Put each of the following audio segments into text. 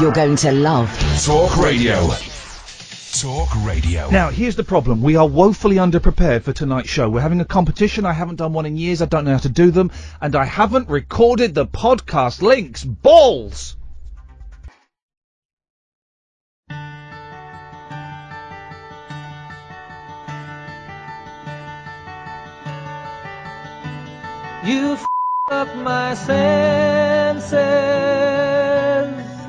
you're going to love. Talk Radio. Talk Radio. Now, here's the problem. We are woefully underprepared for tonight's show. We're having a competition. I haven't done one in years. I don't know how to do them. And I haven't recorded the podcast links. Balls! You f- up my senses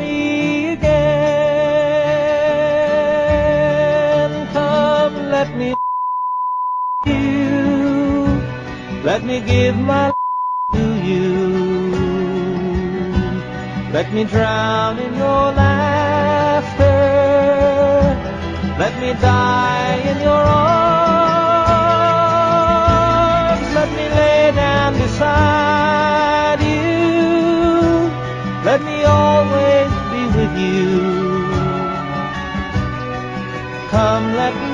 Me again. Come, let me you. Let me give my to you. Let me drown in your laughter. Let me die in your arms. Come, let me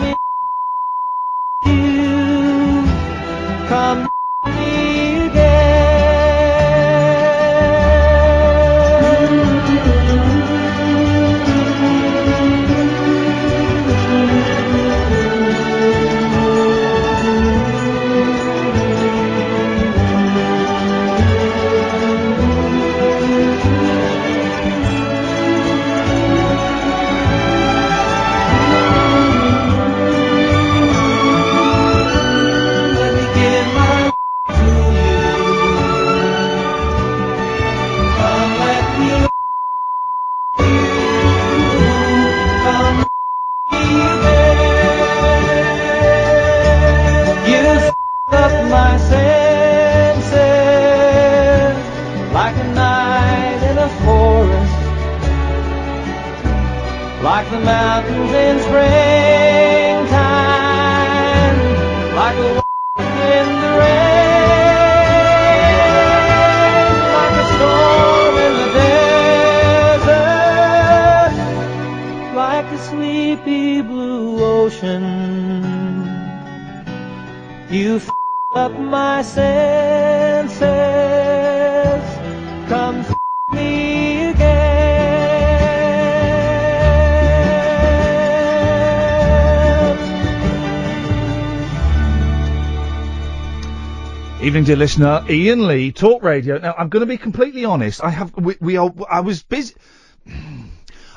ocean. You f- up my senses. Come f- me again. Evening, dear listener. Iain Lee, Talk Radio. Now, I'm going to be completely honest. I have, we, we are, I was busy.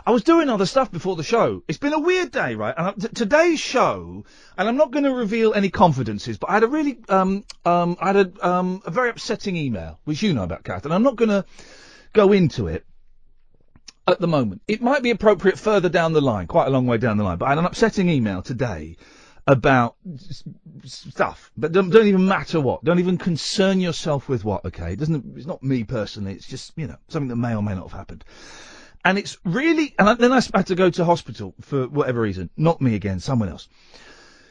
I was doing other stuff before the show. It's been a weird day, right? And I- t- today's show, and I'm not going to reveal any confidences, but I had a really, um, um, I had a, um, a very upsetting email, which you know about, Kath, and I'm not going to go into it at the moment. It might be appropriate further down the line, quite a long way down the line, but I had an upsetting email today about stuff, but don't, don't even matter what. Don't even concern yourself with what. Okay, it doesn't. It's not me personally. It's just you know something that may or may not have happened. And it's really, and then I had to go to hospital for whatever reason. Not me again, someone else.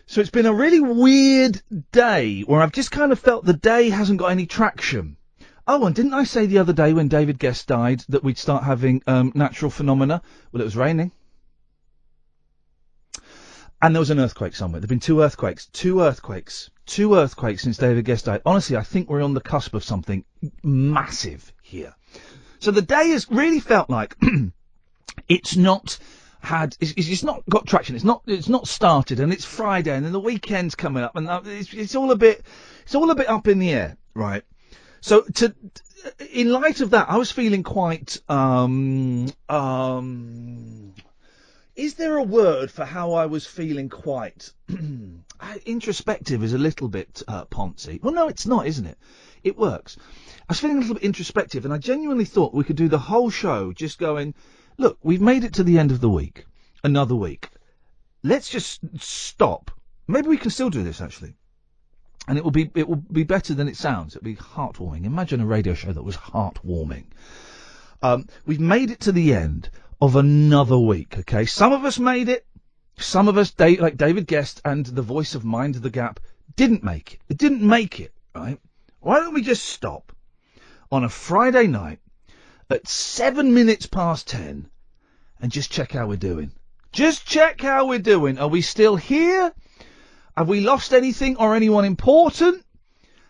So it's been a really weird day where I've just kind of felt the day hasn't got any traction. Oh, and didn't I say the other day when David Gest died that we'd start having um, natural phenomena? Well, it was raining. And there was an earthquake somewhere. There have been two earthquakes. Two earthquakes. Two earthquakes since David Gest died. Honestly, I think we're on the cusp of something massive here. So the day has really felt like it's not had it's, it's not got traction. It's not it's not started, and it's Friday, and then the weekend's coming up, and uh, it's, it's all a bit it's all a bit up in the air, right? So to in light of that, I was feeling quite um um. Is there a word for how I was feeling quite introspective? Is a little bit uh, poncy. Well, no, it's not, isn't it? It works. I was feeling a little bit introspective, and I genuinely thought we could do the whole show just going, look, we've made it to the end of the week, another week. Let's just stop. Maybe we can still do this actually, and it will be it will be better than it sounds. It'll be heartwarming. Imagine a radio show that was heartwarming. Um, we've made it to the end of another week. Okay, some of us made it. Some of us, like David Gest and the voice of Mind the Gap, didn't make it. It didn't make it. Right? Why don't we just stop on a Friday night at seven minutes past ten and just check how we're doing? Just check how we're doing. Are we still here? Have we lost anything or anyone important?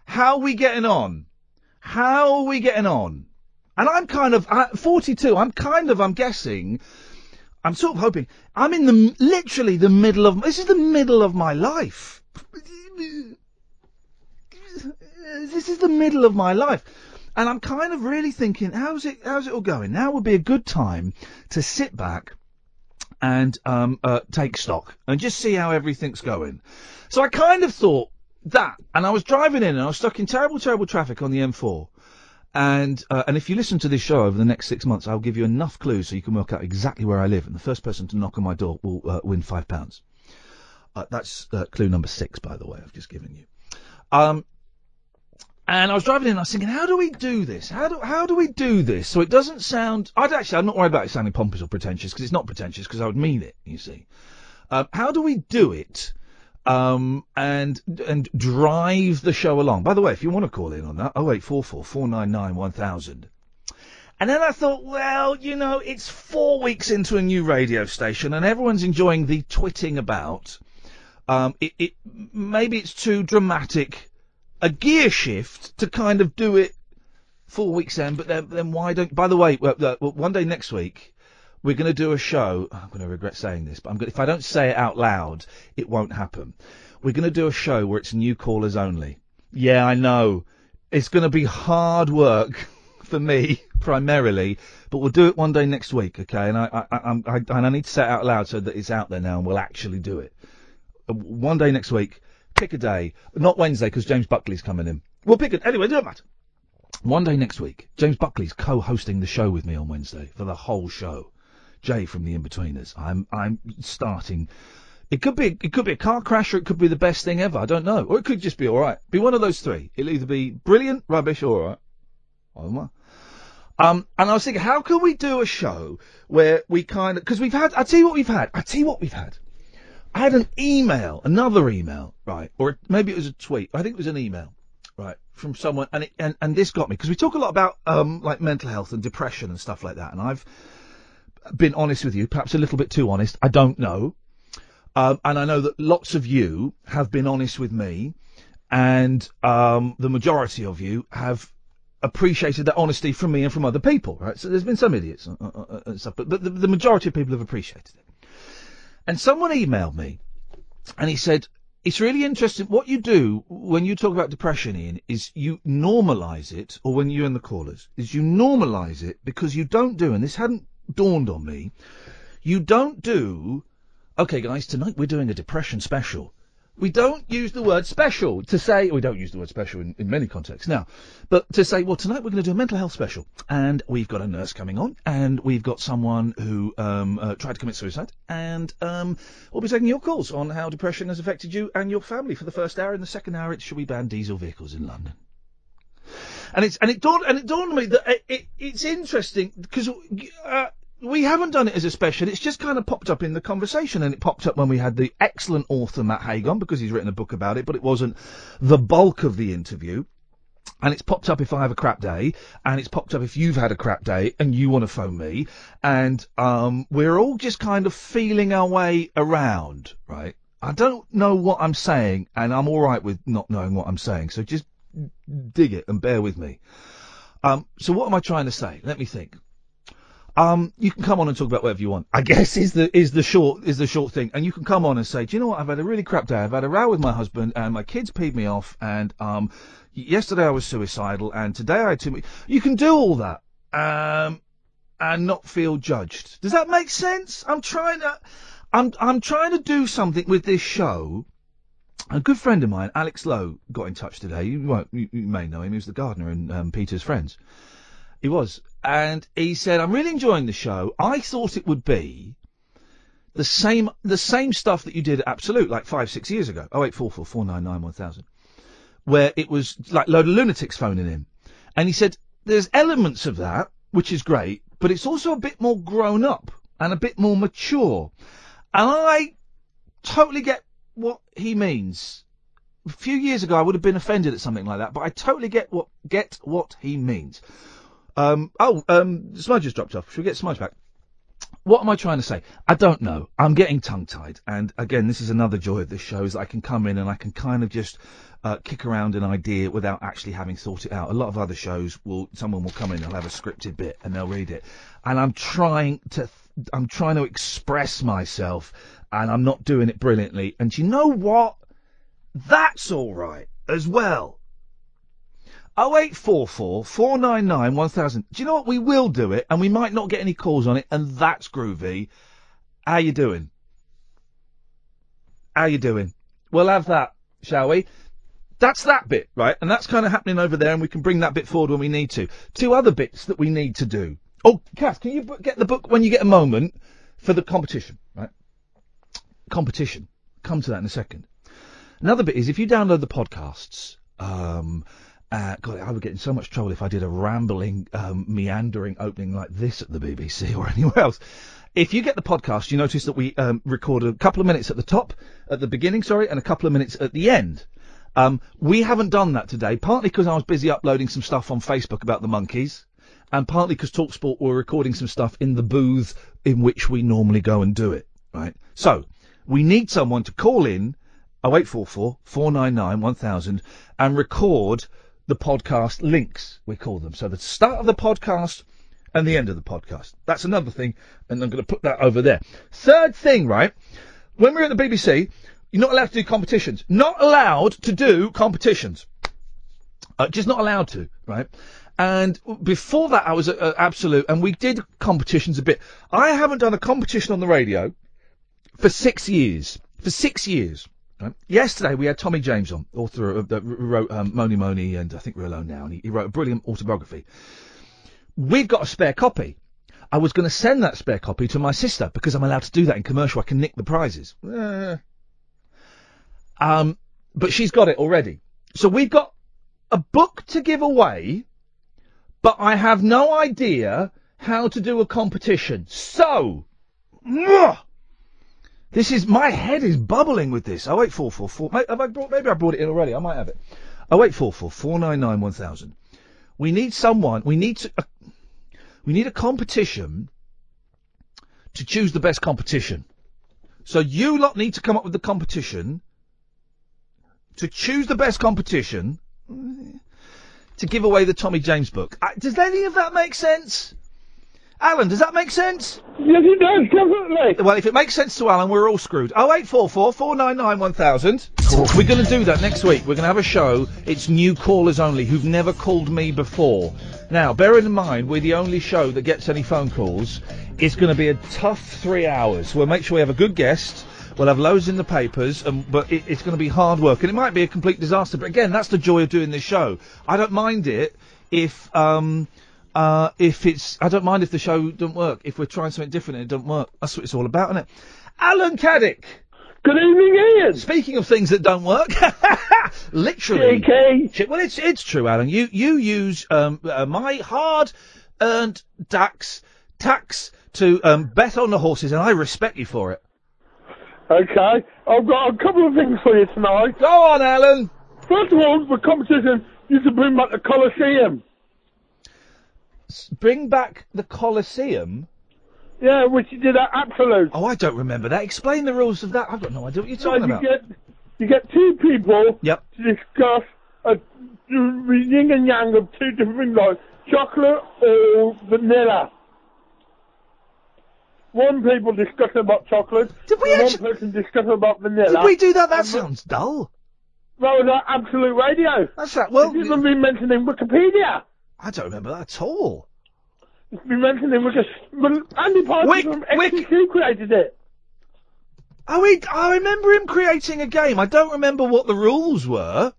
How are we getting on? How are we getting on? And I'm kind of, at 42, I'm kind of, I'm guessing, I'm sort of hoping, I'm in the, literally the middle of, this is the middle of my life. This is the middle of my life. And I'm kind of really thinking, how's it, how's it all going? Now would be a good time to sit back and um, uh, take stock and just see how everything's going. So I kind of thought that, and I was driving in and I was stuck in terrible, terrible traffic on the M4. And uh, and if you listen to this show over the next six months, I'll give you enough clues so you can work out exactly where I live. And the first person to knock on my door will uh, win five pounds. Uh, that's uh, clue number six, by the way. I've just given you. Um, and I was driving in, and I was thinking, how do we do this? How do how do we do this so it doesn't sound? I'd actually, I'm not worried about it sounding pompous or pretentious because it's not pretentious because I would mean it. You see, um, how do we do it? Um, and and drive the show along. By the way, if you want to call in on that, oh eight four four four nine nine one thousand. And then I thought, well, you know, it's four weeks into a new radio station, and everyone's enjoying the twitting about. Um, it, it maybe it's too dramatic a gear shift to kind of do it four weeks in, but then, then why don't? By the way, one day next week we're going to do a show. I'm going to regret saying this, but going if I don't say it out loud, it won't happen. We're going to do a show where it's new callers only. Yeah, I know. It's going to be hard work for me primarily, but we'll do it one day next week, okay? And I, I, I, I, and I need to say it out loud so that it's out there now, and we'll actually do it. Uh, One day next week, pick a day, not Wednesday because James Buckley's coming in. We'll pick it anyway. It doesn't matter. One day next week, James Buckley's co-hosting the show with me on Wednesday for the whole show. Jay from the Inbetweeners. I'm I'm starting. It could be it could be a car crash or it could be the best thing ever. I don't know, or it could just be all right. Be one of those three. It'll either be brilliant, rubbish, or all right. I don't. Um, and I was thinking, how can we do a show where we kind of because we've had. I tell you what we've had. I tell you what we've had. I had an email, another email, right, or maybe it was a tweet. I think it was an email, right, from someone, and it, and and this got me because we talk a lot about um like mental health and depression and stuff like that, and I've been honest with you, perhaps a little bit too honest. I don't know, um, and I know that lots of you have been honest with me, and um, the majority of you have appreciated that honesty from me and from other people, right? So there's been some idiots uh, uh, uh, and stuff, but, but the, the majority of people have appreciated it. And someone emailed me, and he said, "It's really interesting. What you do when you talk about depression, Iain, is you normalise it, or when you and the callers, is you normalise it because you don't do, and this hadn't dawned on me, you don't do. Okay, guys, tonight we're doing a depression special." We don't use the word special to say, we don't use the word special in, in many contexts now, but to say, well, tonight we're going to do a mental health special, and we've got a nurse coming on, and we've got someone who um, uh, tried to commit suicide, and um, we'll be taking your calls on how depression has affected you and your family for the first hour. In the second hour, it's should we ban diesel vehicles in London? And it's and it dawned and it dawned on me that it, it, it's interesting because uh, we haven't done it as a special. It's just kind of popped up in the conversation, and it popped up when we had the excellent author Matt Hagon because he's written a book about it, but it wasn't the bulk of the interview. And it's popped up if I have a crap day, and it's popped up if you've had a crap day and you want to phone me, and um, we're all just kind of feeling our way around, right? I don't know what I'm saying, and I'm all right with not knowing what I'm saying, so just dig it and bear with me. Um, so what am I trying to say? Let me think. Um, you can come on and talk about whatever you want. I guess is the is the short is the short thing, and you can come on and say, do you know what? I've had a really crap day. I've had a row with my husband, and my kids peed me off, and um, yesterday I was suicidal, and today I had too much. You can do all that, um, and not feel judged. Does that make sense? I'm trying to, I'm I'm trying to do something with this show. A good friend of mine, Alex Lowe, got in touch today. You won't, you, you may know him. He was the gardener in um, Peter's Friends. He was, and he said, "I'm really enjoying the show. I thought it would be the same, the same stuff that you did at Absolute like five, six years ago. Oh eight four four four nine nine one thousand, where it was like load of lunatics phoning in." And he said, "There's elements of that, which is great, but it's also a bit more grown up and a bit more mature. And I totally get what he means. A few years ago, I would have been offended at something like that, but I totally get what get what he means. Um, oh, um, Smudge has dropped off. Should we get Smudge back? What am I trying to say? I don't know. I'm getting tongue-tied, and again, this is another joy of this show: is that I can come in and I can kind of just uh, kick around an idea without actually having thought it out. A lot of other shows will, someone will come in, they'll have a scripted bit, and they'll read it, and I'm trying to, I'm trying to express myself, and I'm not doing it brilliantly. And you know what? That's all right as well. 0844 499 1000. Do you know what? We will do it, and we might not get any calls on it, and that's groovy. How you doing? How you doing? We'll have that, shall we? That's that bit, right? And that's kind of happening over there, and we can bring that bit forward when we need to. Two other bits that we need to do. Oh, Kath, can you get the book when you get a moment for the competition, right? Competition. Come to that in a second. Another bit is if you download the podcasts, um, uh, God, I would get in so much trouble if I did a rambling, um, meandering opening like this at the BBC or anywhere else. If you get the podcast, you notice that we um, record a couple of minutes at the top, at the beginning, sorry, and a couple of minutes at the end. Um, we haven't done that today, partly because I was busy uploading some stuff on Facebook about the monkeys, and partly because Talksport were recording some stuff in the booth in which we normally go and do it. Right. So we need someone to call in 0844 499 1000 and record the podcast links, we call them. So the start of the podcast and the end of the podcast. That's another thing, and I'm going to put that over there. Third thing, right? When we're at the BBC, you're not allowed to do competitions. Not allowed to do competitions. Uh, just not allowed to, right? And before that, I was at, at Absolute, and we did competitions a bit. I haven't done a competition on the radio for six years. For six years. Right? Yesterday we had Tommy James on, author of the wrote um, Mony Mony and I think We're Alone Now, and he, he wrote a brilliant autobiography. We've got a spare copy. I was going to send that spare copy to my sister because I'm allowed to do that in commercial. I can nick the prizes. Eh. Um, but she's got it already. So we've got a book to give away, but I have no idea how to do a competition. So, mwah, this is my head is bubbling with this. Oh eight four four four. Have I brought? Maybe I brought it in already. I might have it. Oh eight four four four nine nine one thousand. We need someone. We need to. Uh, we need a competition to choose the best competition. So you lot need to come up with the competition to choose the best competition to give away the Tommy James book. Uh, does any of that make sense? Alan, does that make sense? Yes, it does, definitely. Well, if it makes sense to Alan, we're all screwed. 0844 499 1000. We're going to do that next week. We're going to have a show. It's new callers only who've never called me before. Now, bearing in mind, we're the only show that gets any phone calls. It's going to be a tough three hours. We'll make sure we have a good guest. We'll have loads in the papers, um, but it, it's going to be hard work, and it might be a complete disaster. But again, that's the joy of doing this show. I don't mind it if um, uh, if it's. I don't mind if the show doesn't work. If we're trying something different and it doesn't work, that's what it's all about, isn't it? Alan Caddick. Good evening, Iain. Speaking of things that don't work, literally. JK. Well, it's it's true, Alan. You you use um, uh, my hard-earned tax tax to um, bet on the horses, and I respect you for it. Okay, I've got a couple of things for you tonight. Go on, Alan. First of all, the competition used to bring back the Colosseum. Bring back the Colosseum. Yeah, which you did at Absolute. Oh, I don't remember that. Explain the rules of that. I've got no idea what you're talking you about. get you get two people Yep. to discuss a the yin and yang of two different like chocolate or vanilla. One people discussing about chocolate. Did we and actu- One person discussing about vanilla. Did we do that? That sounds dull. That was at Absolute Radio. That's that. Well, It's even been mentioned in Wikipedia. I don't remember that at all. Been mentioned Wikipedia. But Andy Parker Wick- from XTC created it. Oh, he, I remember him creating a game. I don't remember what the rules were.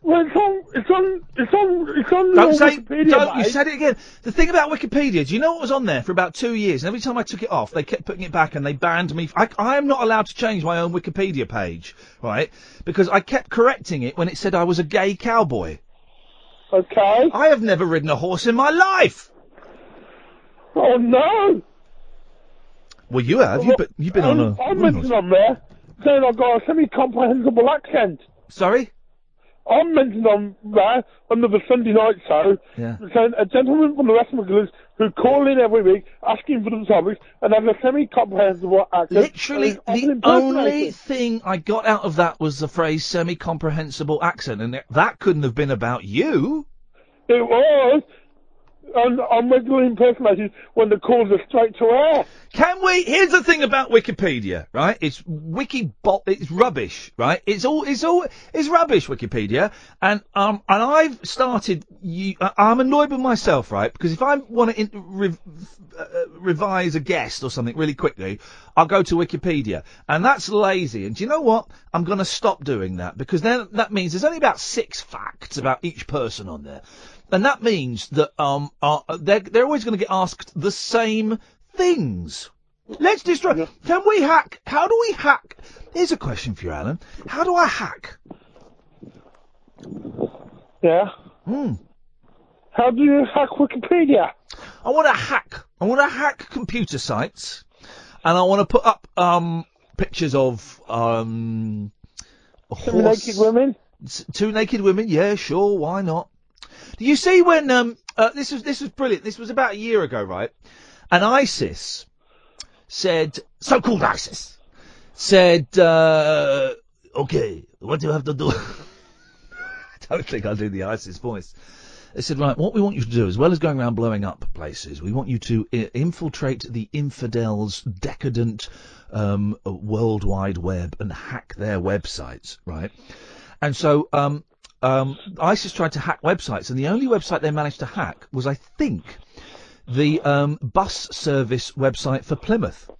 Well, it's on, it's on, it's on, it's on Don't say, Wikipedia, don't, you said it again. The thing about Wikipedia, do you know what was on there for about two years? And every time I took it off, they kept putting it back and they banned me. I, I am not allowed to change my own Wikipedia page, right? Because I kept correcting it when it said I was a gay cowboy. Okay. I have never ridden a horse in my life. Oh no! Well, you have. You've been, you've been on a. I'm mentioned on there saying I've got a semi-comprehensible accent. Sorry. I'm mentioned on there under the Sunday night show Yeah. saying a gentleman from the West Midlands who call in every week asking for the topics and have a semi-comprehensible accent. Literally, the only thing I got out of that was the phrase semi-comprehensible accent, and that couldn't have been about you. It was. And I'm regularly impersonated when the calls are straight to air. Can we? Here's the thing about Wikipedia, right? It's wiki bot. It's rubbish, right? It's all. It's all. It's rubbish. Wikipedia, and um, and I've started. You, I- I'm annoyed with myself, right? Because if I want to rev, uh, revise a guest or something really quickly, I'll go to Wikipedia, and that's lazy. And do you know what? I'm going to stop doing that because then that means there's only about six facts about each person on there. And that means that um uh, they're they're always going to get asked the same things. Let's destroy. Can we hack? How do we hack? Here's a question for you, Alan. How do I hack? Yeah. Hmm. How do you hack Wikipedia? I want to hack. I want to hack computer sites, and I want to put up um pictures of um horse- naked women? Two naked women, yeah, sure, why not? Do you see when um uh, this was this was brilliant. This was about a year ago, right? And ISIS said, so-called ISIS said, uh, okay, what do you have to do? I don't think I'll do the ISIS voice. They said, right, what we want you to do, as well as going around blowing up places, we want you to I- infiltrate the infidels' decadent um, uh, world wide web and hack their websites, right? And so um, um, ISIS tried to hack websites, and the only website they managed to hack was, I think, the um, bus service website for Plymouth.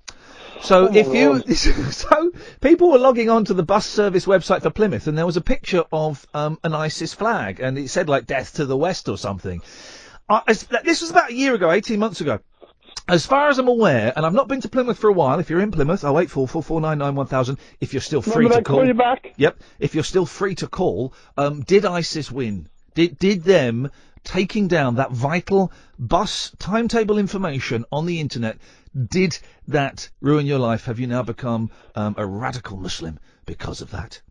So Oh, if you, so people were logging on to the bus service website for Plymouth, and there was a picture of um, an ISIS flag, and it said like "Death to the West" or something. This was about a year ago, eighteen months ago. As far as I'm aware, and I've not been to Plymouth for a while. If you're in Plymouth, oh eight four four four nine nine one thousand. If you're still free Remember to call you back? Yep. If you're still free to call, um, did ISIS win? Did did them taking down that vital bus timetable information on the internet? Did that ruin your life? Have you now become um, a radical Muslim because of that?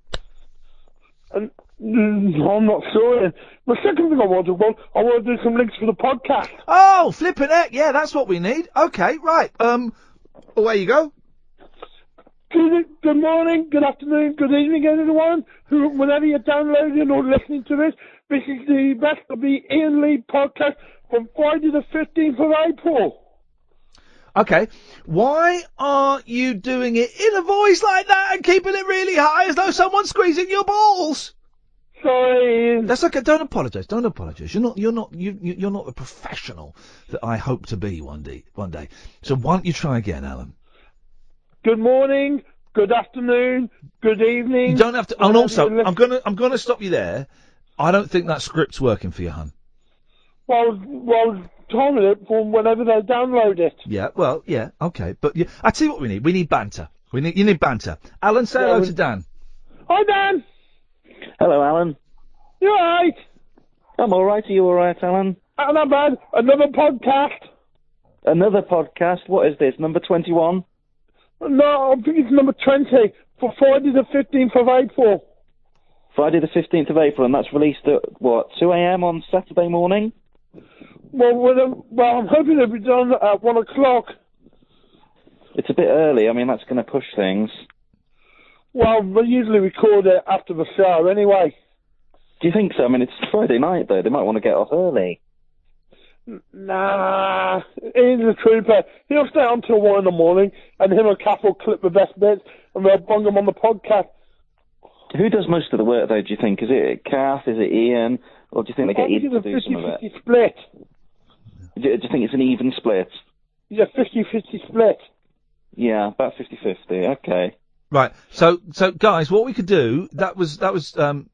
And, I'm not sure. The second thing I want to do, I want to do some links for the podcast. Oh, flipping heck! Yeah, that's what we need. Okay, right. Um, away you go. Good, good morning, good afternoon, good evening, everyone. Who, whenever you're downloading or listening to this, this is the best of the Iain Lee podcast from Friday the 15th of April. Okay. Why are you doing it in a voice like that and keeping it really high as though someone's squeezing your balls? Sorry. That's okay. Don't apologise. Don't apologise. You're not. You're not. You, you- you're not the professional that I hope to be one day. One day. So why don't you try again, Alan? Good morning, good afternoon, good evening. You don't have to. And also, I'm gonna. I'm gonna stop you there. I don't think that script's working for you, hun. Well, well, timing it from whenever they download it. Yeah. Well. Yeah. Okay. But yeah, I tell you what we need. We need banter. We need. You need banter. Alan, say Yeah, hello we- to Dan. Hi, Dan. Hello, Alan. You alright? I'm all right. Are you all right, Alan? I'm Not bad. Another podcast. Another podcast. What is this? Number twenty-one. No, I think it's number 20 for Friday the 15th of April. Friday the fifteenth of April, and that's released at what two a.m. on Saturday morning. Well, well, uh, well, I'm hoping it'll be done at 1 o'clock. It's a bit early. I mean, that's going to push things. Well, we usually record it after the show anyway. Do you think so? I mean, it's Friday night though. They might want to get off early. Nah, he's a trooper. He'll stay on till 1 in the morning, and him and Kath will clip the best bits, and they'll bung them on the podcast. Who does most of the work though? Do you think? Is it Kath? Is it Iain? Or do you think they get Iain it's to a do some of it? split. Do you, do you think it's an even split? It's a 50-50 split. Yeah, about 50-50. Okay. Right. So, so guys, what we could do that was that was um,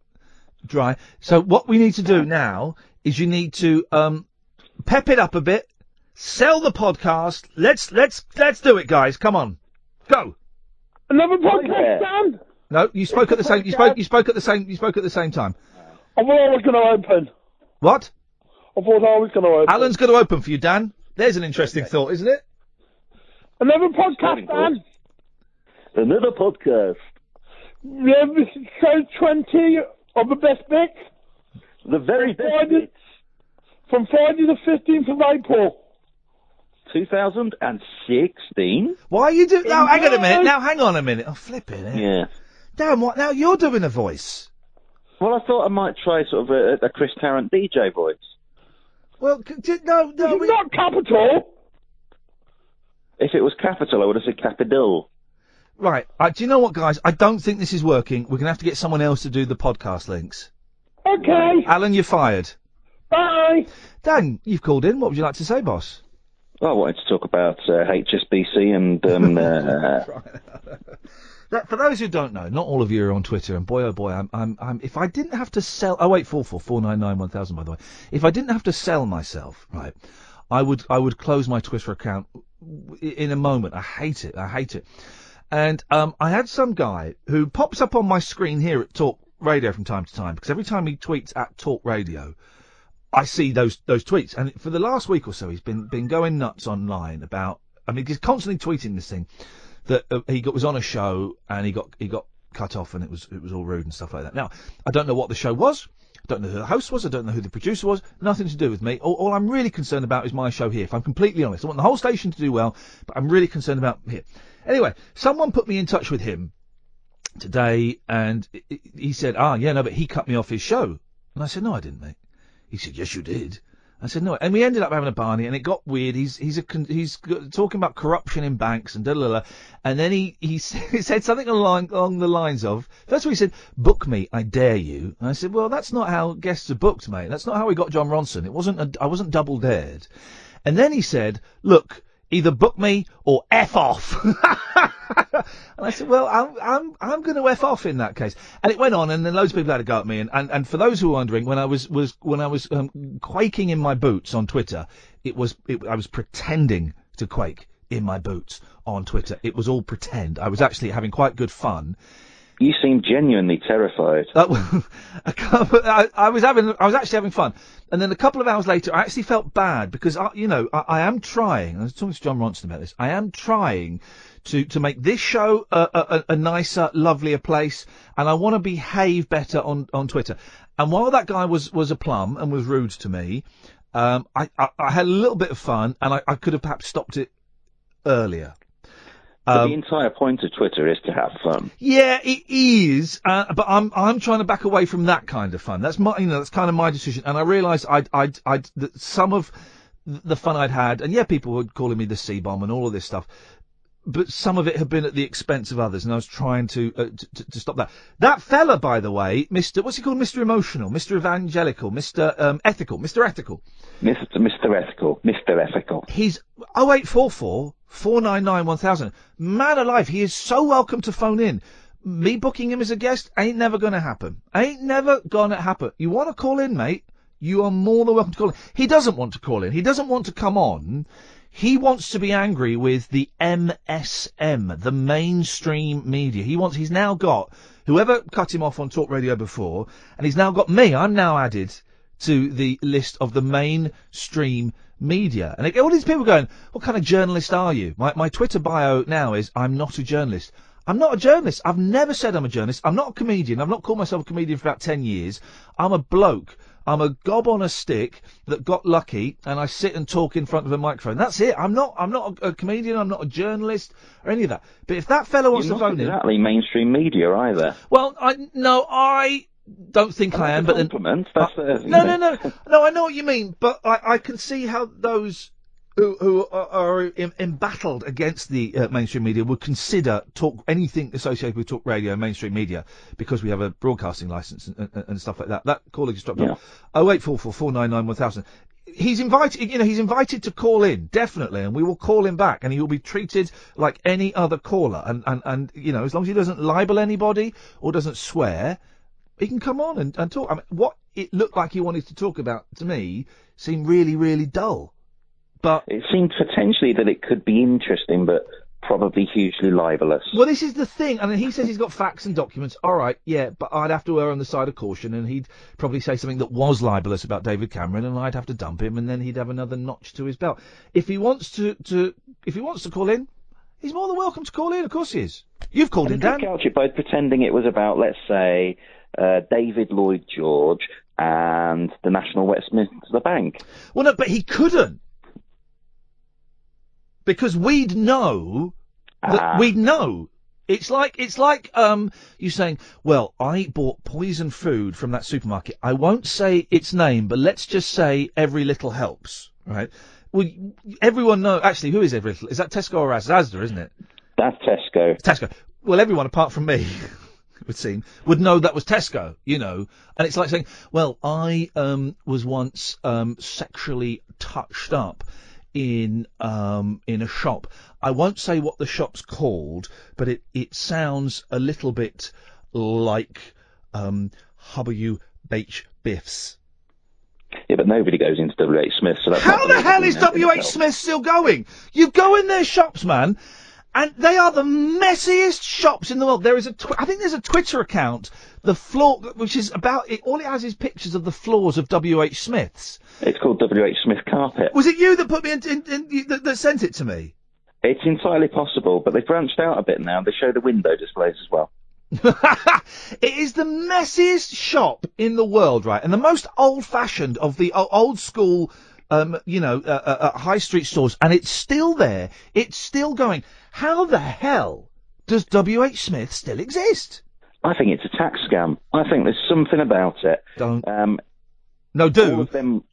dry. So what we need to do now is you need to um, pep it up a bit, sell the podcast. Let's let's let's do it, guys. Come on, go. Another podcast, yeah. Dan? No, you spoke at the same. You spoke. You spoke at the same. You spoke at the same time. I thought I was going to open. What? I thought I was going to open. Alan's going to open for you, Dan. There's an interesting thought, isn't it? Another podcast, Dan. Another podcast. Yeah, this is show 20 of the best bits. The very From best Friday- bits. From Friday the 15th of April. 2016. Why are you doing? Now, hang on a minute. Enjoy. Now, hang on a minute. Oh, flipping it. Yeah. Damn, what? Now you're doing a voice. Well, I thought I might try sort of a, a Chris Tarrant DJ voice. Well, c- d- no, no. It's we- not capital. If it was capital, I would have said capital. Right. Uh, do you know what, guys? I don't think this is working. We're going to have to get someone else to do the podcast links. Okay. Alan, you're fired. Bye. Dan, you've called in. What would you like to say, boss? Well, I wanted to talk about uh, HSBC and um, uh, That, for those who don't know, not all of you are on Twitter, and boy oh boy, I'm, I'm, I'm if I didn't have to sell, oh wait, four four four nine nine one thousand by the way, if I didn't have to sell myself, right, I would, I would close my Twitter account in a moment. I hate it, I hate it. And um, I had some guy who pops up on my screen here at Talk Radio from time to time because every time he tweets at Talk Radio, I see those those tweets. And for the last week or so, he's been been going nuts online about. I mean, he's constantly tweeting this thing that uh, he got was on a show and he got he got cut off and it was it was all rude and stuff like that. Now I don't know what the show was. I don't know who the host was. I don't know who the producer was. Nothing to do with me. All, all I'm really concerned about is my show here. If I'm completely honest, I want the whole station to do well, but I'm really concerned about here. Anyway, someone put me in touch with him today, and he said, "Ah, yeah, no, but he cut me off his show." And I said, "No, I didn't, mate." He said, "Yes, you did." I said, "No," and we ended up having a barney, and it got weird. He's he's a he's talking about corruption in banks and da da da, and then he he he said something along along the lines of first of all he said, "Book me, I dare you." And I said, "Well, that's not how guests are booked, mate. That's not how we got Jon Ronson. It wasn't a, I wasn't double dared." And then he said, "Look." Either book me or f off. and I said, well, I'm I'm I'm going to f off in that case. And it went on, and then loads of people had a go at me. And, and, and for those who are wondering, when I was was when I was um, quaking in my boots on Twitter, it was it, I was pretending to quake in my boots on Twitter. It was all pretend. I was actually having quite good fun. You seem genuinely terrified. Uh, I, I was having, I was actually having fun, and then a couple of hours later, I actually felt bad because, I, you know, I, I am trying. I was talking to Jon Ronson about this. I am trying to to make this show a, a, a a nicer, lovelier place, and I want to behave better on on Twitter. And while that guy was was a plum and was rude to me, um, I, I I had a little bit of fun, and I, I could have perhaps stopped it earlier. But Um, the entire point of Twitter is to have fun. Yeah, it is, uh, but I'm I'm trying to back away from that kind of fun. That's my, you know, that's kind of my decision. And I realised I'd I'd I'd that some of the fun I'd had, and yeah, people were calling me the C bomb and all of this stuff, but some of it had been at the expense of others, and I was trying to uh, to, to, to stop that. That fella, by the way, Mister, what's he called, Mister Emotional, Mister Evangelical, Mister um, Ethical, Mister Ethical. Mr. Mr. Ethical. Mr. Ethical. He's 0844 499 1000. Man alive, he is so welcome to phone in. Me booking him as a guest ain't never gonna happen. Ain't never gonna happen. You wanna call in, mate? You are more than welcome to call in. He doesn't want to call in. He doesn't want to come on. He wants to be angry with the MSM, the mainstream media. He wants, he's now got whoever cut him off on talk radio before, and he's now got me. I'm now added to the list of the mainstream media. And all these people going, what kind of journalist are you? My, my Twitter bio now is, I'm not a journalist. I'm not a journalist. I've never said I'm a journalist. I'm not a comedian. I've not called myself a comedian for about 10 years. I'm a bloke. I'm a gob on a stick that got lucky and I sit and talk in front of a microphone. That's it. I'm not, I'm not a, a comedian. I'm not a journalist or any of that. But if that fellow wants You're to phone in, exactly mainstream media either. well, I, no, I don't think I am, but then. That's you no, know. no, no, no. I know what you mean, but I, I can see how those who, who are, are em- embattled against the uh, mainstream media would consider talk anything associated with talk radio and mainstream media because we have a broadcasting license and, and, and stuff like that. That calling is dropped off. Oh eight four four four nine nine one thousand. He's invited, you know, he's invited to call in, definitely, and we will call him back, and he will be treated like any other caller, and, and, and, you know, as long as he doesn't libel anybody or doesn't swear, he can come on and, and talk. I mean, what it looked like he wanted to talk about to me seemed really, really dull. But It seemed potentially that it could be interesting, but probably hugely libelous. Well, this is the thing. I mean, he says he's got facts and documents. All right, yeah, but I'd have to err on the side of caution, and he'd probably say something that was libelous about David Cameron, and I'd have to dump him, and then he'd have another notch to his belt. If he wants to, to if he wants to call in, he's more than welcome to call in. Of course he is. You've called in, And he Dan. couch it by pretending it was about, let's say, uh, David Lloyd George and the National Westminster Bank. Well, no, but he couldn't because we'd know that Ah. we'd know. It's like it's like um you saying, well, I bought poison food from that supermarket. I won't say its name, but let's just say every little helps, right? Well, everyone know. Actually, who is every little? Is that Tesco or Asda, isn't it? That's Tesco. Tesco. Well, everyone apart from me, would seem, would know that was Tesco, you know. And it's like saying, well, I um, was once um, sexually touched up in um, in a shop. I won't say what the shop's called, but it, it sounds a little bit like um, W. H. Biff's. Yeah, but nobody goes into W.H. Smith, so that's How the hell is W.H. Smith still going? You go in their shops, man, and they are the messiest shops in the world. There is a, tw- I think there's a Twitter account, the floor, which is about, it, all it has is pictures of the floors of W.H. Smith's. It's called W.H. Smith Carpet. Was it you that put me in, in, in that, that sent it to me? It's entirely possible, but they've branched out a bit now. They show the window displays as well. It is the messiest shop in the world, right? And the most old-fashioned of the old school, um, you know, uh, uh, uh, high street stores, and it's still there. It's still going. How the hell does W.H. Smith still exist? I think it's a tax scam. I think there's something about it. Don't. Um, No, all do. of them.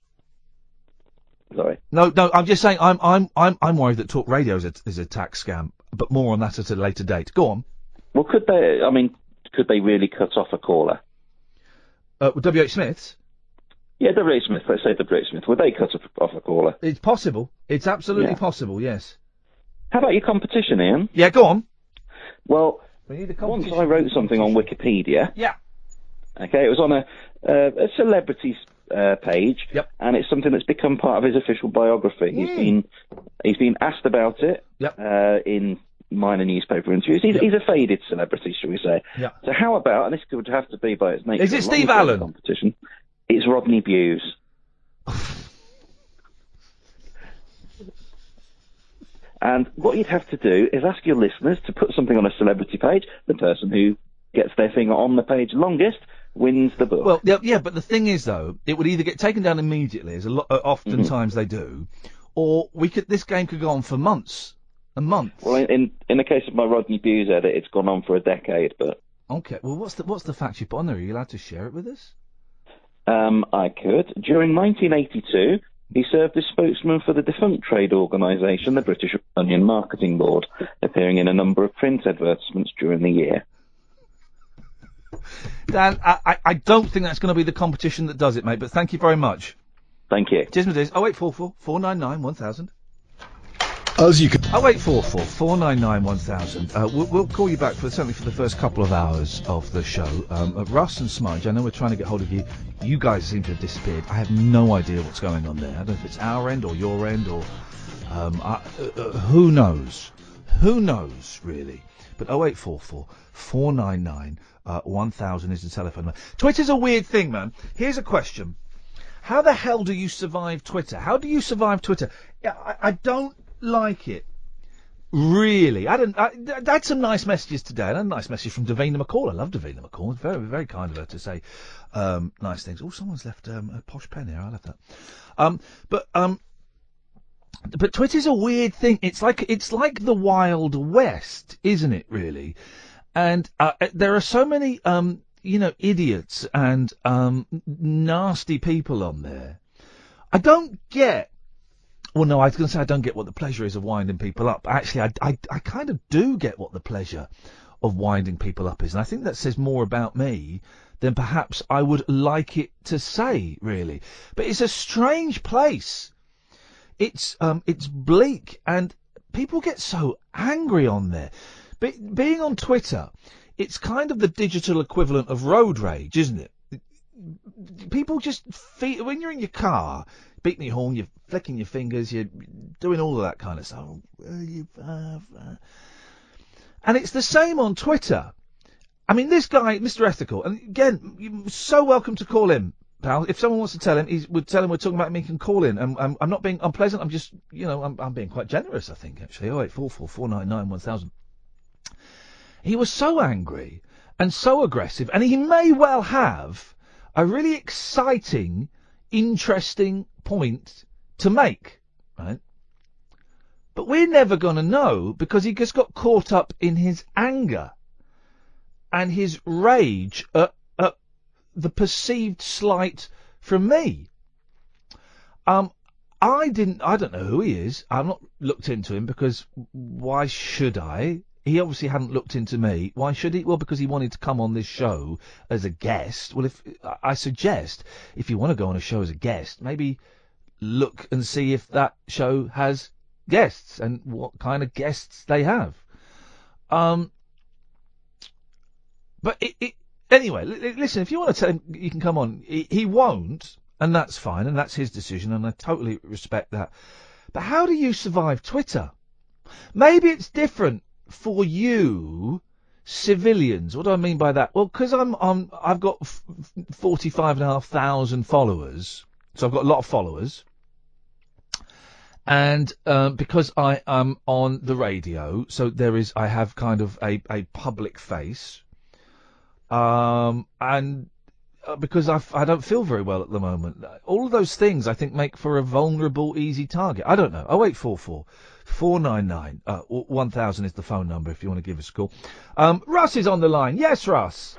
Sorry. No, no. I'm just saying. I'm, I'm, I'm, I'm worried that Talk Radio is a, is a tax scam. But more on that at a later date. Go on. Well, could they? I mean, could they really cut off a caller? Uh, W.H. Smith's. Yeah, W.H. Smith. Let's say W.H. Smith. Would they cut off, off a caller? It's possible. It's absolutely Yeah. possible. Yes. How about your competition, Iain? Yeah. Go on. Well, We need a once. I wrote something on Wikipedia. Yeah. Okay, it was on a uh, a celebrities uh, page, Yep. and it's something that's become part of his official biography. He's been he's been asked about it Yep. uh, in minor newspaper interviews. He's, Yep. he's a faded celebrity, shall we say? Yeah. So how about, and this would have to be by its nature, Is it Steve Allen? Competition. It's Rodney Bewes. and what you'd have to do is ask your listeners to put something on a celebrity page. The person who gets their thing on the page longest wins the book. Well, yeah, yeah, but the thing is, though, it would either get taken down immediately, as a lot, uh, oftentimes they do, or we could. This game could go on for months and months. Well, in in the case of my Rodney Bewes edit, it's gone on for a decade, but Okay. Well, what's the what's the fact you put on there? Are you allowed to share it with us? um, I could. During 1982, he served as spokesman for the defunct trade organisation, the British Onion Marketing Board, appearing in a number of print advertisements during the year. Dan, I, I don't think that's going to be the competition that does it, mate, but thank you very much. Thank you. Cheers, my dears. 0844 499 1000. As you can. Oh eight four four four nine nine one thousand. Uh, we'll, we'll call you back for certainly for the first couple of hours of the show. Um, uh, Russ and Smudge, I know we're trying to get hold of you. You guys seem to have disappeared. I have no idea what's going on there. I don't know if it's our end or your end or um, I, uh, uh, who knows. Who knows really? But 0844 499 uh, 1000 is the telephone number. Twitter's a weird thing, man. Here's a question. How the hell do you survive Twitter? How do you survive Twitter? I, I don't like it. Really, I don't. I, I had some nice messages today. I had a nice message from Davina McCall. I love Davina McCall. Very, very kind of her to say um, nice things. Oh, someone's left um, a posh pen here. I love that. Um, but um, but Twitter's a weird thing. It's like it's like the Wild West, isn't it? Really, and uh, there are so many um, you know idiots and um, nasty people on there. I don't get. Well, no, I was going to say I don't get what the pleasure is of winding people up. Actually, I, I, I kind of do get what the pleasure of winding people up is, and I think that says more about me than perhaps I would like it to say, really. But it's a strange place. It's um, it's bleak, and people get so angry on there. Be- being on Twitter, it's kind of the digital equivalent of road rage, isn't it? people just feel when you're in your car, beating your horn, you're flicking your fingers, you're doing all of that kind of stuff. Uh. And it's the same on Twitter. I mean, this guy, Mr. Ethical, and again, you're so welcome to call him, pal. If someone wants to tell him, he would tell him we're talking about me, he can call in. I'm, I'm, I'm not being unpleasant. I'm just, you know, I'm, I'm being quite generous, I think, actually. Oh, eight four four four nine nine one thousand. He was so angry and so aggressive, and he may well have a really exciting, interesting point to make, right? But we're never going to know because he just got caught up in his anger and his rage at, at the perceived slight from me. Um, I didn't. I don't know who he is. I've not looked into him because why should I? He obviously hadn't looked into me. Why should he? Well, because he wanted to come on this show as a guest. Well, if I suggest if you want to go on a show as a guest, maybe look and see if that show has guests and what kind of guests they have. Um, but it, it anyway. L- listen, if you want to tell him you can come on, he, he won't, and that's fine, and that's his decision, and I totally respect that. But how do you survive Twitter? Maybe it's different for you civilians. What do I mean by that? Well, because I'm, I'm, I've got f- forty-five and a half thousand followers, so I've got a lot of followers, and um, because I am on the radio, so there is, I have kind of a, a public face, um, and uh, because I, I don't feel very well at the moment. All of those things I think make for a vulnerable, easy target. I don't know. Oh eight four four. 499 uh, 1000 is the phone number if you want to give us a call. Um, Russ is on the line. Yes, Russ.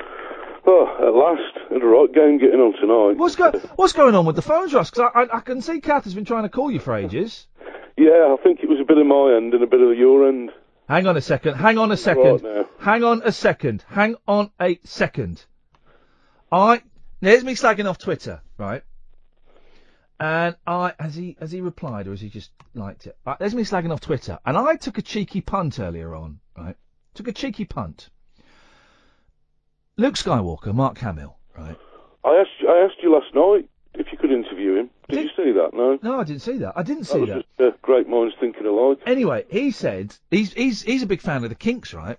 Oh, at last. Had a right game getting on tonight. What's, go- what's going on with the phones, Russ? Because I, I, I can see Kath has been trying to call you for ages. Yeah, I think it was a bit of my end and a bit of your end. Hang on a second. Hang on a second. Right. Hang on a second. Hang on a second. I there's me slagging off Twitter, right? And I has he has he replied or has he just liked it? Right, there's me slagging off Twitter, and I took a cheeky punt earlier on, right? Took a cheeky punt. Luke Skywalker, Mark Hamill, right? I asked you, I asked you last night if you could interview him. Did, you see that? No. No, I didn't see that. I didn't That see was that. just uh, great minds thinking alike. Anyway, he said he's he's he's a big fan of the Kinks, right?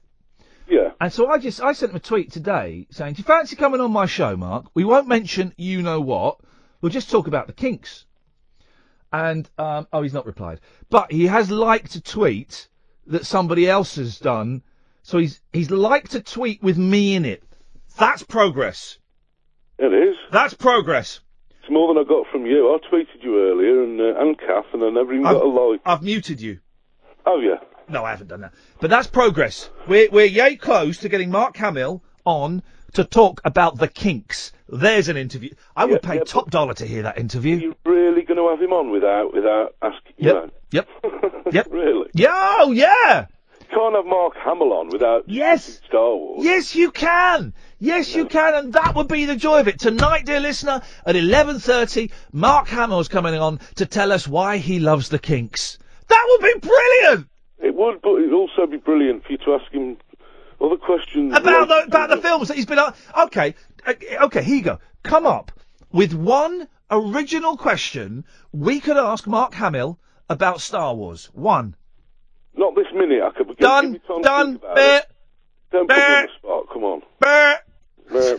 Yeah. And so I just I sent him a tweet today saying, "Do you fancy coming on my show, Mark? We won't mention you know what. We'll just talk about the Kinks." And um, oh, he's not replied, but he has liked a tweet that somebody else has done. So he's he's liked a tweet with me in it. That's progress. It is. That's progress. It's more than I got from you. I tweeted you earlier and uh, and Kath, and I never even got a like. I've muted you. Oh yeah. No, I haven't done that. But that's progress. We're, we're yay close to getting Mark Hamill on to talk about the kinks. There's an interview. I would pay top dollar to hear that interview. Are You really going to have him on without without asking? You know? Yep. Yep. really? Yeah, oh, yeah. Can't have Mark Hamill on without yes Star Wars. Yes, you can. Yes, you can, and that would be the joy of it. Tonight, dear listener, at 11.30, Mark Hamill's coming on to tell us why he loves the kinks. That would be brilliant! It would, but it'd also be brilliant for you to ask him other questions About the, about the films that he's been on. Okay, uh, okay, here you go. Come up with one original question we could ask Mark Hamill about Star Wars. One. Not this minute. I could. Done, give me time to done, bear. Don't put me on the spot. Come on. Bear.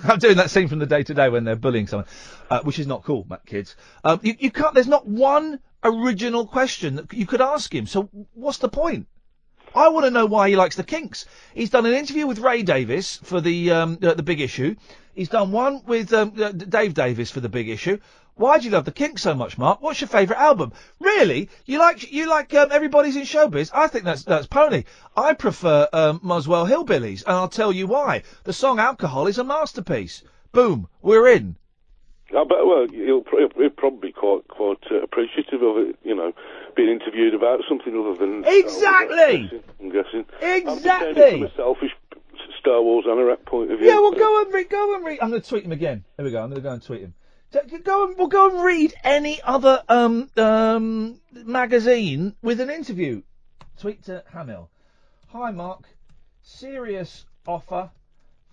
I'm doing that scene from the day to day when they're bullying someone, uh, which is not cool, Matt kids. Um, you, you can't. There's not one original question that you could ask him. So what's the point? I want to know why he likes the Kinks. He's done an interview with Ray Davies for the um, uh, the Big Issue. He's done one with um, uh, Dave Davies for the Big Issue. Why do you love the Kinks so much, Mark? What's your favourite album? Really? You like you like um, Everybody's in Showbiz? I think that's that's pony. I prefer um, Muswell Hillbillies, and I'll tell you why. The song Alcohol is a masterpiece. Boom, we're in. I bet. Well, he'll, he'll probably be quite quite uh, appreciative of it. You know, being interviewed about something other than Exactly. I'm guessing. Exactly. I'm just saying it from a selfish Star Wars anorak point of view. Yeah, well, go and read. Go and read. I'm going to tweet him again. Here we go. I'm going to go and tweet him. Go and we'll go and read any other um um magazine with an interview. Tweet to Hamill. Hi Mark, serious offer.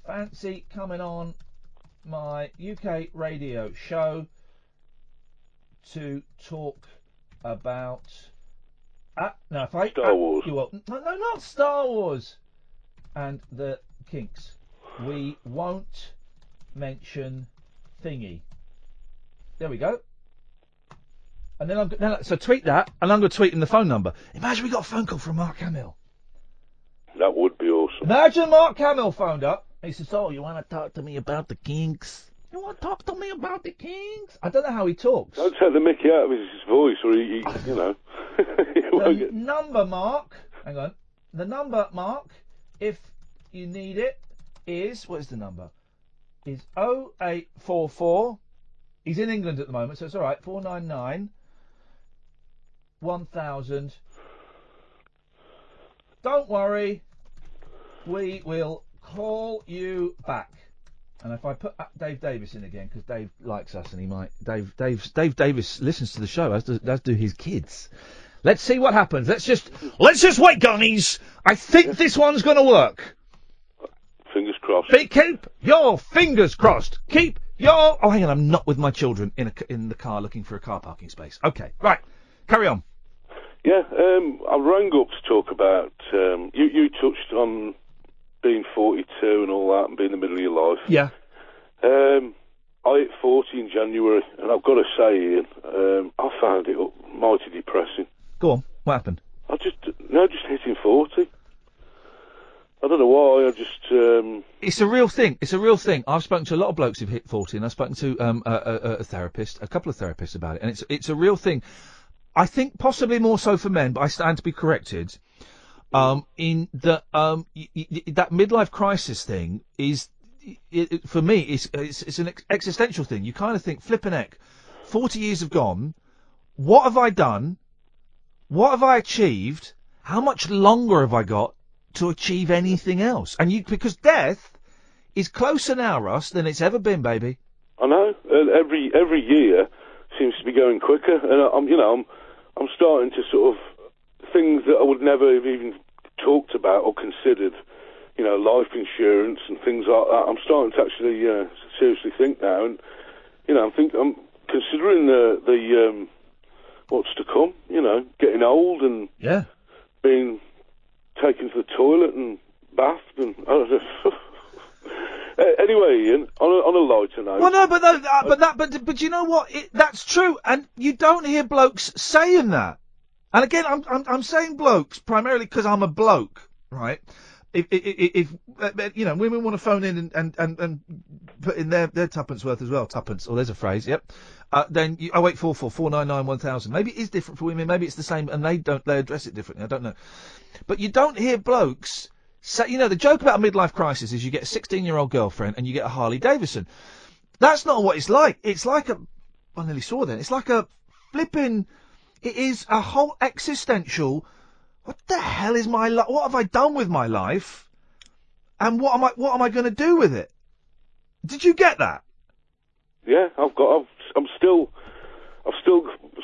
Fancy coming on my UK radio show to talk about. Uh, no, if I Star Wars. You will, no, no, not Star Wars. And the Kinks. We won't mention thingy. There we go. And then I'm then, so tweet that, and I'm going to tweet him the phone number. Imagine we got a phone call from Mark Hamill. That would be awesome. Imagine Mark Hamill phoned up. He says, "Oh, you want to talk to me about the Kinks? You want to talk to me about the Kinks?" I don't know how he talks. Don't take the mickey out of his voice, or he, he you know. The get- number, Mark. Hang on. The number, Mark, if you need it, is what is the number? Is 0844. He's in England at the moment, so it's all right. 499 1000. Don't worry, we will call you back. And if I put Dave Davies in again, because Dave likes us and he might. Dave, Dave, Dave Davies listens to the show, as do, as do his kids. Let's see what happens. Let's just let's just wait, Gunnies. I think this one's going to work. Fingers crossed. Keep your fingers crossed. Keep your. Oh, hang on. I'm not with my children in a, in the car looking for a car parking space. Okay, right. Carry on. Yeah, um, I rang up to talk about. Um, you, you touched on being 42 and all that, and being in the middle of your life. Yeah. Um, I hit 40 in January, and I've got to say, Iain, um, I found it mighty depressing. Go on. What happened? I just no, just hitting 40. I don't know why. I just um, It's a real thing. It's a real thing. I've spoken to a lot of blokes who've hit 40, and I've spoken to um, a, a, a therapist, a couple of therapists about it, and it's it's a real thing. I think possibly more so for men, but I stand to be corrected. Um, in that um, y- y- that midlife crisis thing is, it, it- for me, it's, it's it's an ex- existential thing. You kind of think, flipping heck, 40 years have gone. What have I done? What have I achieved? How much longer have I got to achieve anything else? And you, because death is closer now, Russ, than it's ever been, baby. I know every every year seems to be going quicker, and I'm you know I'm I'm starting to sort of things that I would never have even talked about or considered, you know, life insurance and things like that. I'm starting to actually uh, seriously think now, and you know I'm think I'm considering the the um, what's to come. You know, getting old and Yeah. being taken to the toilet and bathed and I don't know. Anyway, Iain, on a, on a lighter note. Well, no, but that, uh, but that, but but you know what? It, that's true, and you don't hear blokes saying that. And again, I'm I'm, I'm saying blokes primarily because I'm a bloke, right? If if, if uh, you know women want to phone in and, and, and, and put in their their tuppence worth as well, tuppence. Oh, there's a phrase. Yep. Uh, then you, oh wait, four four four nine nine one thousand. Maybe it is different for women. Maybe it's the same, and they don't they address it differently. I don't know. But you don't hear blokes say, you know, the joke about a midlife crisis is you get a 16 year old girlfriend and you get a Harley Davidson. That's not what it's like. It's like a, I nearly saw then. It's like a flipping, it is a whole existential, what the hell is my life? What have I done with my life? And what am I, what am I going to do with it? Did you get that? Yeah, I've got. I've, I'm still. I've still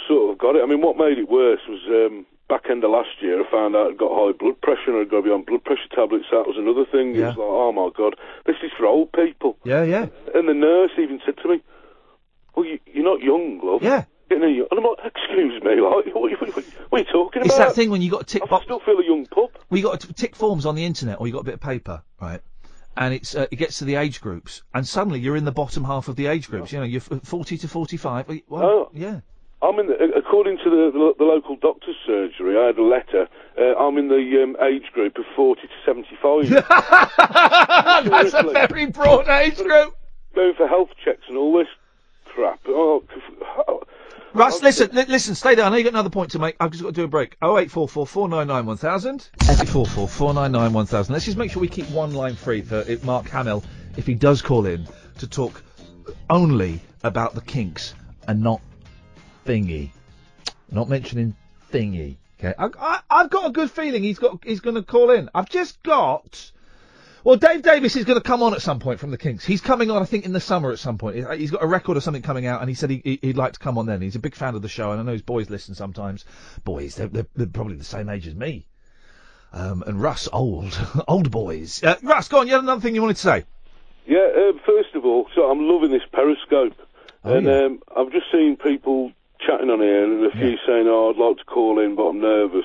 sort of got it. I mean, what made it worse was um, back end of last year. I found out I'd got high blood pressure and I'd got to be on blood pressure tablets. That was another thing. It Yeah. was like, oh my god, this is for old people. Yeah, yeah. And the nurse even said to me, "Well, you, you're not young, love." Yeah. And I'm like, "Excuse me, like, what, what, what, what are you talking It's about?" that thing when you got to tick I box. still feel a young pup. Well, you got to tick forms on the internet, or you got a bit of paper, right? And it's uh, it gets to the age groups, and suddenly you're in the bottom half of the age groups. You know, you're f- 40 to 45. Well, Oh. yeah. I'm in the, according to the, the, the local doctor's surgery. I had a letter. Uh, I'm in the um, age group of 40 to 75. That's a very broad age group. Going for health checks and all this crap. Oh, oh, Russ, listen, li- listen, stay there. I know you got another point to make. I've just got to do a break. 0844 499 1000. 0844 499 1000. Let's just make sure we keep one line free for if Mark Hamill, if he does call in, to talk only about the kinks and not thingy. Not mentioning thingy. Okay, I, I, I've got a good feeling he's got he's going to call in. I've just got. Well, Dave Davies is going to come on at some point from the Kinks. He's coming on, I think, in the summer at some point. He- He's got a record or something coming out, and he said he, he'd like to come on then. He's a big fan of the show, and I know his boys listen sometimes. Boys, they're, they're, they're probably the same age as me. Um, and Russ, old, old boys. Uh, Russ, go on. You had another thing you wanted to say. Yeah, uh, first of all, so I'm loving this Periscope. Oh, and yeah. um, I've just seen people chatting on here and a few saying, oh, I'd like to call in, but I'm nervous.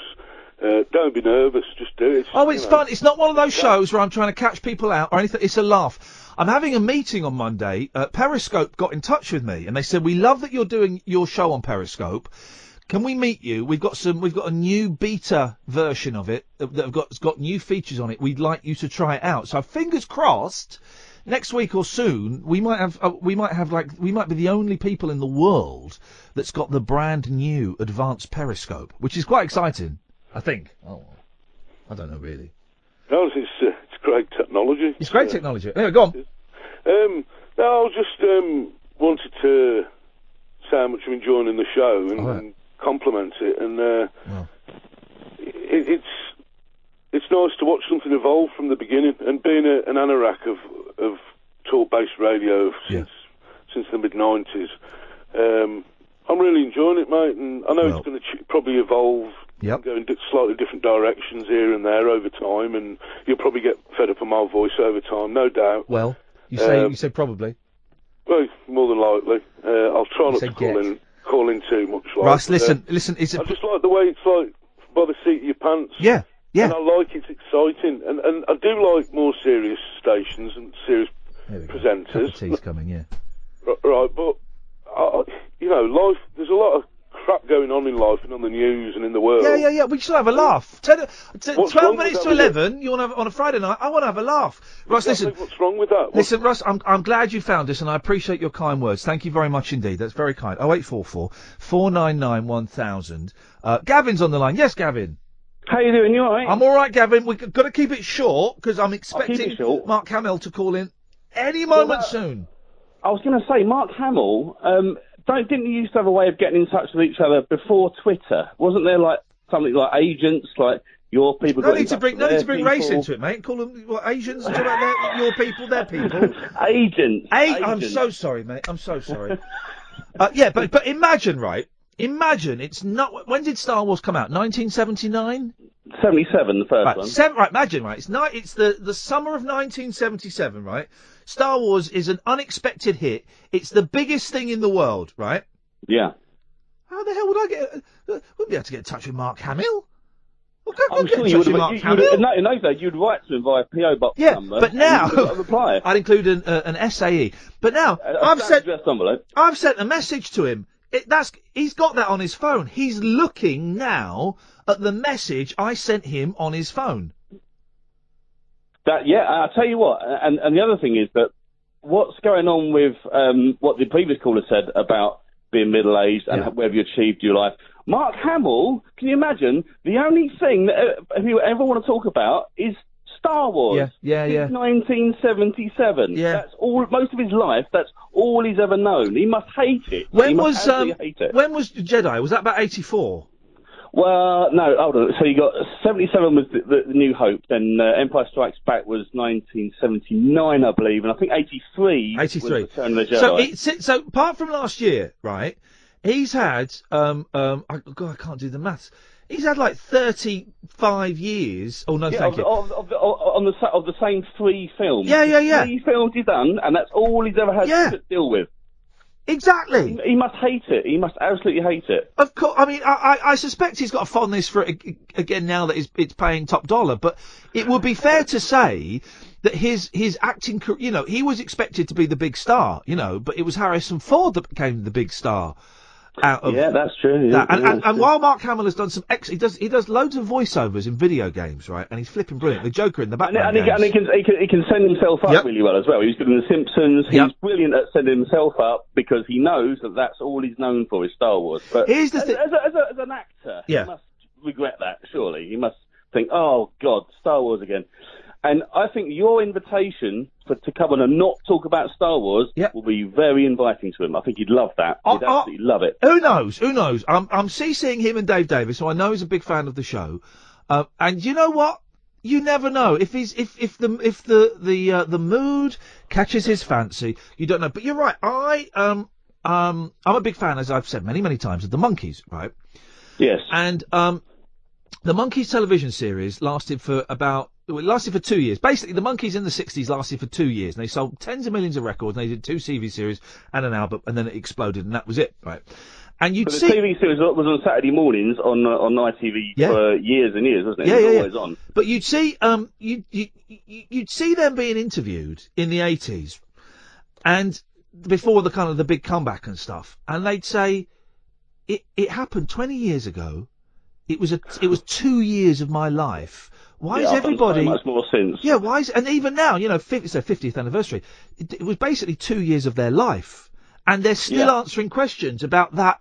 Uh, don't be nervous, just do it. Oh, it's know. fun. It's not one of those shows where I'm trying to catch people out or anything. It's a laugh. I'm having a meeting on Monday. Uh, Periscope got in touch with me and they said, "We love that you're doing your show on Periscope. Can we meet you? We've got some. We've got a new beta version of it that have got it's got new features on it. We'd like you to try it out. So fingers crossed." Next week or soon, we might have uh, we might have like we might be the only people in the world that's got the brand new advanced Periscope, which is quite exciting. I think. Oh, I don't know really. No, it's, uh, it's great technology. It's great technology. Yeah, go on. Um, no, I just um, wanted to say how much I'm enjoying the show and, All right. and compliment it. And uh, it, it's it's nice to watch something evolve from the beginning. And being a, an anorak of of talk-based radio since since the mid '90s, um, I'm really enjoying it, mate. And I know Well- it's going to ch- probably evolve. Yep. Go in slightly different directions here and there over time, and you'll probably get fed up of my voice over time, no doubt. Well, you say Um, you say probably. Well, more than likely. Uh, I'll try not to call get. in, call in too much. Like, Russ, listen, uh, listen. It's a, I just like the way it's like by the seat of your pants. yeah, yeah. And I like it's exciting, and and I do like more serious stations and serious There we go. presenters. Cup of tea's coming. Yeah. Right, but I, you know, life. There's a lot of crap going on in life and on the news and in the world. Yeah, yeah, yeah. We should have a laugh. Ten, t- What's Twelve minutes to eleven. You want to have on a Friday night? I want to have a laugh. Russ, Exactly, listen. What's wrong with that? What's- Listen, Russ, I'm, I'm glad you found us, and I appreciate your kind words. Thank you very much indeed. That's very kind. Oh eight four four four nine nine one thousand. Uh, Gavin's on the line. Yes, Gavin. How you doing? You all right? I'm all right, Gavin. We've got to keep it short because I'm expecting. Mark Hamill to call in any moment that- soon. I was going to say, Mark Hamill, um, don't, didn't you used to have a way of getting in touch with each other before Twitter? Wasn't there like something like agents, like your people No need to bring no need to bring race people? into it, mate. Call them what, Asians. Talk about their, your people, their people. Agents. Hey, I'm so sorry, mate. I'm so sorry. uh, yeah, but but imagine, right? Imagine it's not. When did Star Wars come out? 1979. 77, the first Right, one. seven, right. Imagine, right? It's ni- It's the the summer of 1977, right? Star Wars is an unexpected hit. It's the biggest thing in the world, right? Yeah. How the hell would I get? Uh, wouldn't be able to get in touch with Mark Hamill. Well, go, go I'm get sure you would have. Mark You, Hamill. you, in, those- days, you'd write to him via PO box Yeah, number. but now- you would have a reply. I'd include an, uh, an SAE. But now A- a I've sent. I've sent a message to him. It, that's he's got that on his phone. He's looking now at the message I sent him on his phone. That yeah, I'll tell you what, and and the other thing is that what's going on with um, what the previous caller said about being middle aged and Yeah. whether you achieved your life. Mark Hamill, can you imagine? The only thing that uh, you ever want to talk about is Star Wars. Yeah, yeah, yeah. 1977. Yeah. That's all. Most of his life. That's all he's ever known. He must hate it. he When was um, it. when was Jedi? Was that about eighty four? Well, no, hold on. So you got 77 was the, the, the New Hope, then uh, Empire Strikes Back was 1979, I believe, and I think 83. 83. Was Return of the Jedi. So it's so apart from last year, right? He's had um um I, God, I can't do the maths. He's had like thirty five years. Oh no, yeah, thank of, you. Of, of, on the of the same three films. Yeah, yeah, yeah. Three films he's done, and that's all he's ever had Yeah. to deal with. Exactly. He must hate it. He must absolutely hate it. Of course, I mean, I, I, I suspect he's got a fondness for it again now that it's, it's paying top dollar. But it would be fair to say that his his acting, you know, he was expected to be the big star, you know, but it was Harrison Ford that became the big star out of yeah, that's true. Yeah, that. And, yeah, and, and true. while Mark Hamill has done some ex, he does he does loads of voiceovers in video games, right? And he's flipping brilliant. The Joker in the And, background. and, he, and he, can, he, can, he can send himself up Yep. really well as well. He's good in The Simpsons. He's Yep. brilliant at sending himself up because he knows that that's all he's known for is Star Wars. But Here's the as, as, a, as, a, as an actor, Yeah. he must regret that, surely. He must think, oh, God, Star Wars again. And I think your invitation for, to come on and not talk about Star Wars Yep. will be very inviting to him. I think he'd love that. Oh, He'd oh. absolutely love it. Who knows? Who knows? I'm I'm CCing him and Dave Davies, so I know he's a big fan of the show. Uh, and you know what? You never know if he's if if the if the the uh, the mood catches his fancy. You don't know. But you're right. I um um I'm a big fan, as I've said many many times, of the Monkees, right? Yes. And um the Monkees television series lasted for about It lasted for two years. Basically, the Monkees in the 60s lasted for two years, and they sold tens of millions of records, and they did two TV series and an album, and then it exploded, and that was it, right? And you'd But the see... TV series was on Saturday mornings on uh, on ITV Yeah. for years and years, wasn't it? Yeah, it was yeah, yeah. on. But you'd see, um, you, you, you, you'd see them being interviewed in the 80s, and before the kind of the big comeback and stuff, and they'd say, it, it happened 20 years ago, it was a, it was two years of my life. Why Yeah, is everybody... so much more since? Yeah, why is, and even now, you know, 50, it's their 50th anniversary, it, it was basically two years of their life, and they're still Yeah. answering questions about that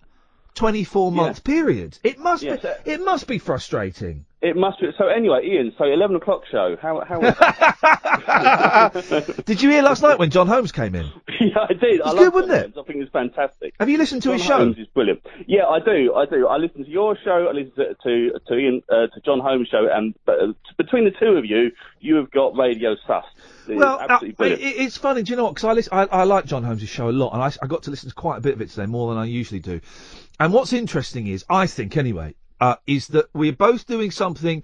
24 month period. It must be, it must be frustrating. It must be. So anyway, Iain. So eleven o'clock show. How how was Did you hear last night when Jon Holmes came in? yeah, I did. I It's love good, wasn't Jon it? Holmes. I think it's fantastic. Have you listened to Jon his show? Holmes is brilliant. Yeah, I do. I do. I listen to your show. I listen to to to, Iain, uh, to Jon Holmes' show, and uh, between the two of you, you have got radio sus. It's Well, uh, it, it's funny. Do you know what? Because I, I I like Jon Holmes' show a lot, and I, I got to listen to quite a bit of it today, more than I usually do. And what's interesting is, I think anyway, uh, is that we're both doing something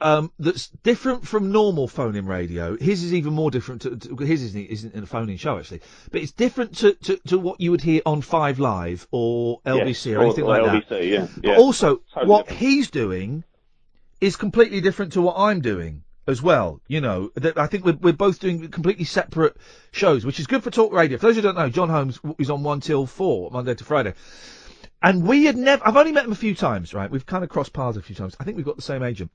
um, that's different from normal phone-in radio. His is even more different. To, to his isn't, isn't a phone-in show actually, but it's different to, to, to what you would hear on Five Live or LBC Yes, or anything or like LBC, that. yeah, But also, Totally what different. he's doing is completely different to what I'm doing as well. You know, that I think we're, we're both doing completely separate shows, which is good for talk radio. For those who don't know, Jon Holmes is on one till four, Monday to Friday. And we had never, I've only met him a few times, right? We've kind of crossed paths a few times. I think we've got the same agent.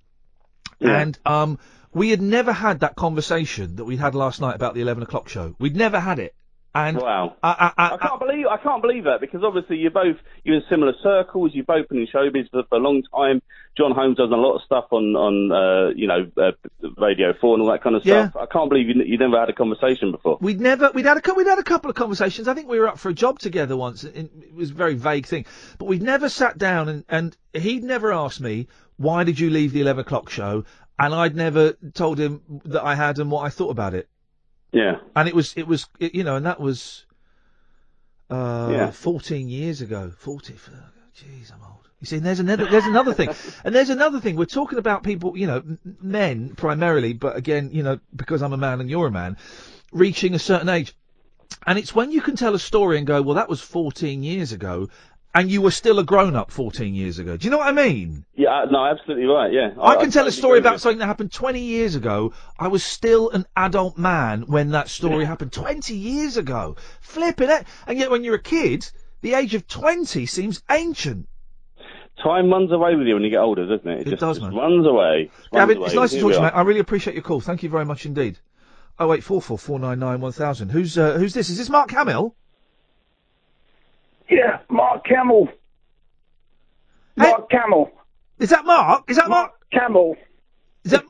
Yeah. And, um, we had never had that conversation that we had last night about the 11 o'clock show. We'd never had it. And Wow. I, I, I, I can't believe I can't believe that because obviously you're both you're in similar circles. You've both been in showbiz for, for a long time. Jon Holmes does a lot of stuff on on uh, you know uh, Radio Four and all that kind of Yeah. stuff. I can't believe you, you never had a conversation before. We'd never, we'd had a, we'd had a couple of conversations. I think we were up for a job together once. It was a very vague thing, but we'd never sat down and, and he'd never asked me, why did you leave the 11 o'clock show? And I'd never told him that I had and what I thought about it. Yeah. And it was, it was, it, you know, and that was, uh, Yeah. 14 years ago. 40, jeez, I'm old. You see, and there's another, there's another thing. And there's another thing. We're talking about people, you know, m- men primarily, but again, you know, because I'm a man and you're a man, reaching a certain age. And it's when you can tell a story and go, well, that was 14 years ago, and you were still a grown up 14 years ago. Do you know what I mean? Yeah, uh, no, absolutely right. Yeah, I, can tell a story about something that happened 20 years ago. I was still an adult man when that story happened 20 years ago. Flipping it. And yet when you're a kid, the age of 20 seems ancient. Time runs away with you when you get older, doesn't it? It just, does, just runs away. Gavin, away. it's nice to talk to you, mate. I really appreciate your call. Thank you very much indeed. Oh wait, four four four nine nine one thousand. Who's uh, who's this? Is this Mark Hamill? Yeah, Mark Camel. Mark Camel. Is that Mark? Is that Mark? Camel. Is that?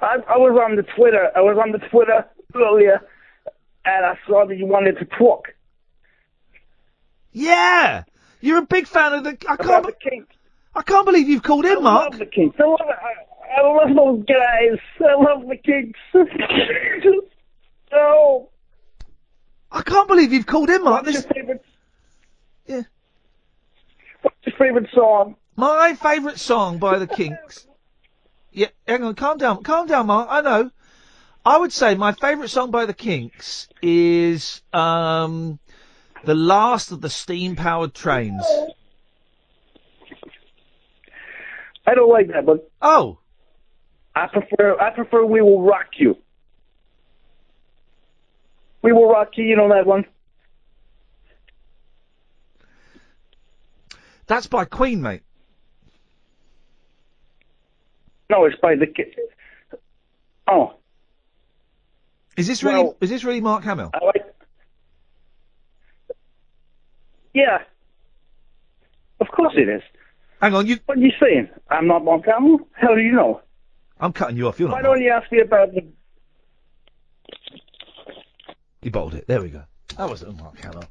I, I was on the Twitter. I was on the Twitter earlier, and I saw that you wanted to talk Yeah, you're a big fan of the. I can't. be- the. I can't believe you've called in, I Mark. love the Kinks. I love, I, I love those guys. I love the Kinks. oh, I can't believe you've called in, Mark. what's This, your favorite? Yeah. What's your favorite song? my favourite song by the Kinks. Yeah, hang on, calm down, calm down, Mark. I know. I would say my favourite song by the Kinks is um, the last of the steam-powered trains. I don't like that, but Oh, I prefer I prefer We Will Rock You. We Will Rock You, you know that one? That's by Queen, mate. No, it's by the Oh, Is this really? Well- is this really Mark Hamill? Like Yeah. Of course it is. Hang on, you. What are you saying? I'm not Mark Hamill? How do you know? I'm cutting you off. You're Why not. Mark. don't you ask me about the You bowled it. There we go. That wasn't Mark Hamill.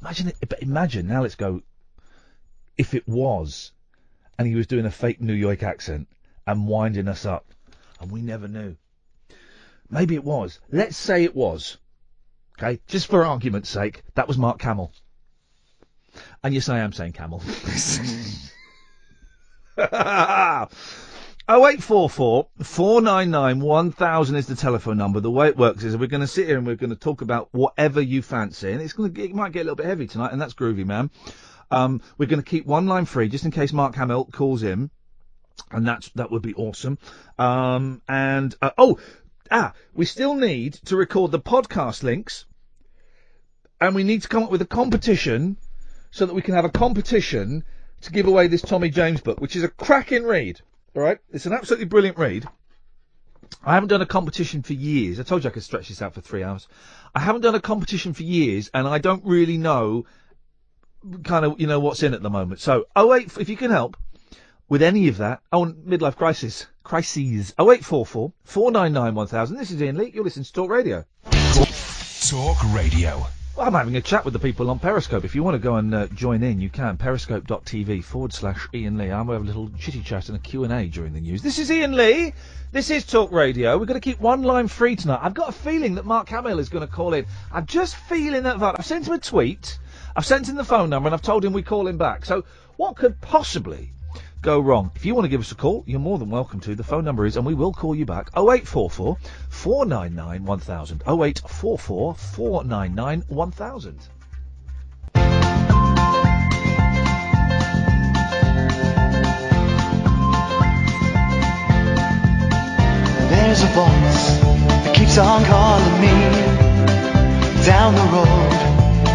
Imagine it. But imagine now. Let's go. If it was, and he was doing a fake New York accent and winding us up, and we never knew. Maybe it was. Let's say it was. Okay, just for argument's sake, that was Mark Camel. And yes, I am saying Camel. 0844 499 1000 is the telephone number. The way it works is we're going to sit here and we're going to talk about whatever you fancy. And it's going to, it might get a little bit heavy tonight, and that's groovy, man. Um, we're going to keep one line free just in case Mark Hamill calls in. And that's, that would be awesome. Um, and, uh, oh, ah, we still need to record the podcast links. And we need to come up with a competition so that we can have a competition to give away this Tommy James book, which is a cracking read. All right, it's an absolutely brilliant read. I haven't done a competition for years. I told you I could stretch this out for three hours. I haven't done a competition for years, and I don't really know kind of you know what's in at the moment. So 08, if you can help with any of that. Oh, midlife crisis, crises. 0844 499 1000. This is Iain Lee. You're listening to Talk Radio. Talk Radio. Well, I'm having a chat with the people on Periscope. If you want to go and uh, join in, you can. Periscope.tv forward slash Iain Lee. I'm going to have a little chitty chat and a Q&A during the news. This is Iain Lee. This is Talk Radio. We're going to keep one line free tonight. I've got a feeling that Mark Hamill is going to call in. I'm just feeling that vibe. I've sent him a tweet. I've sent him the phone number and I've told him we call him back. So what could possibly go wrong? If you want to give us a call, you're more than welcome to. The phone number is, and we will call you back, 0844 499 1000. 0844 499 1000. There's a voice that keeps on calling me down the road.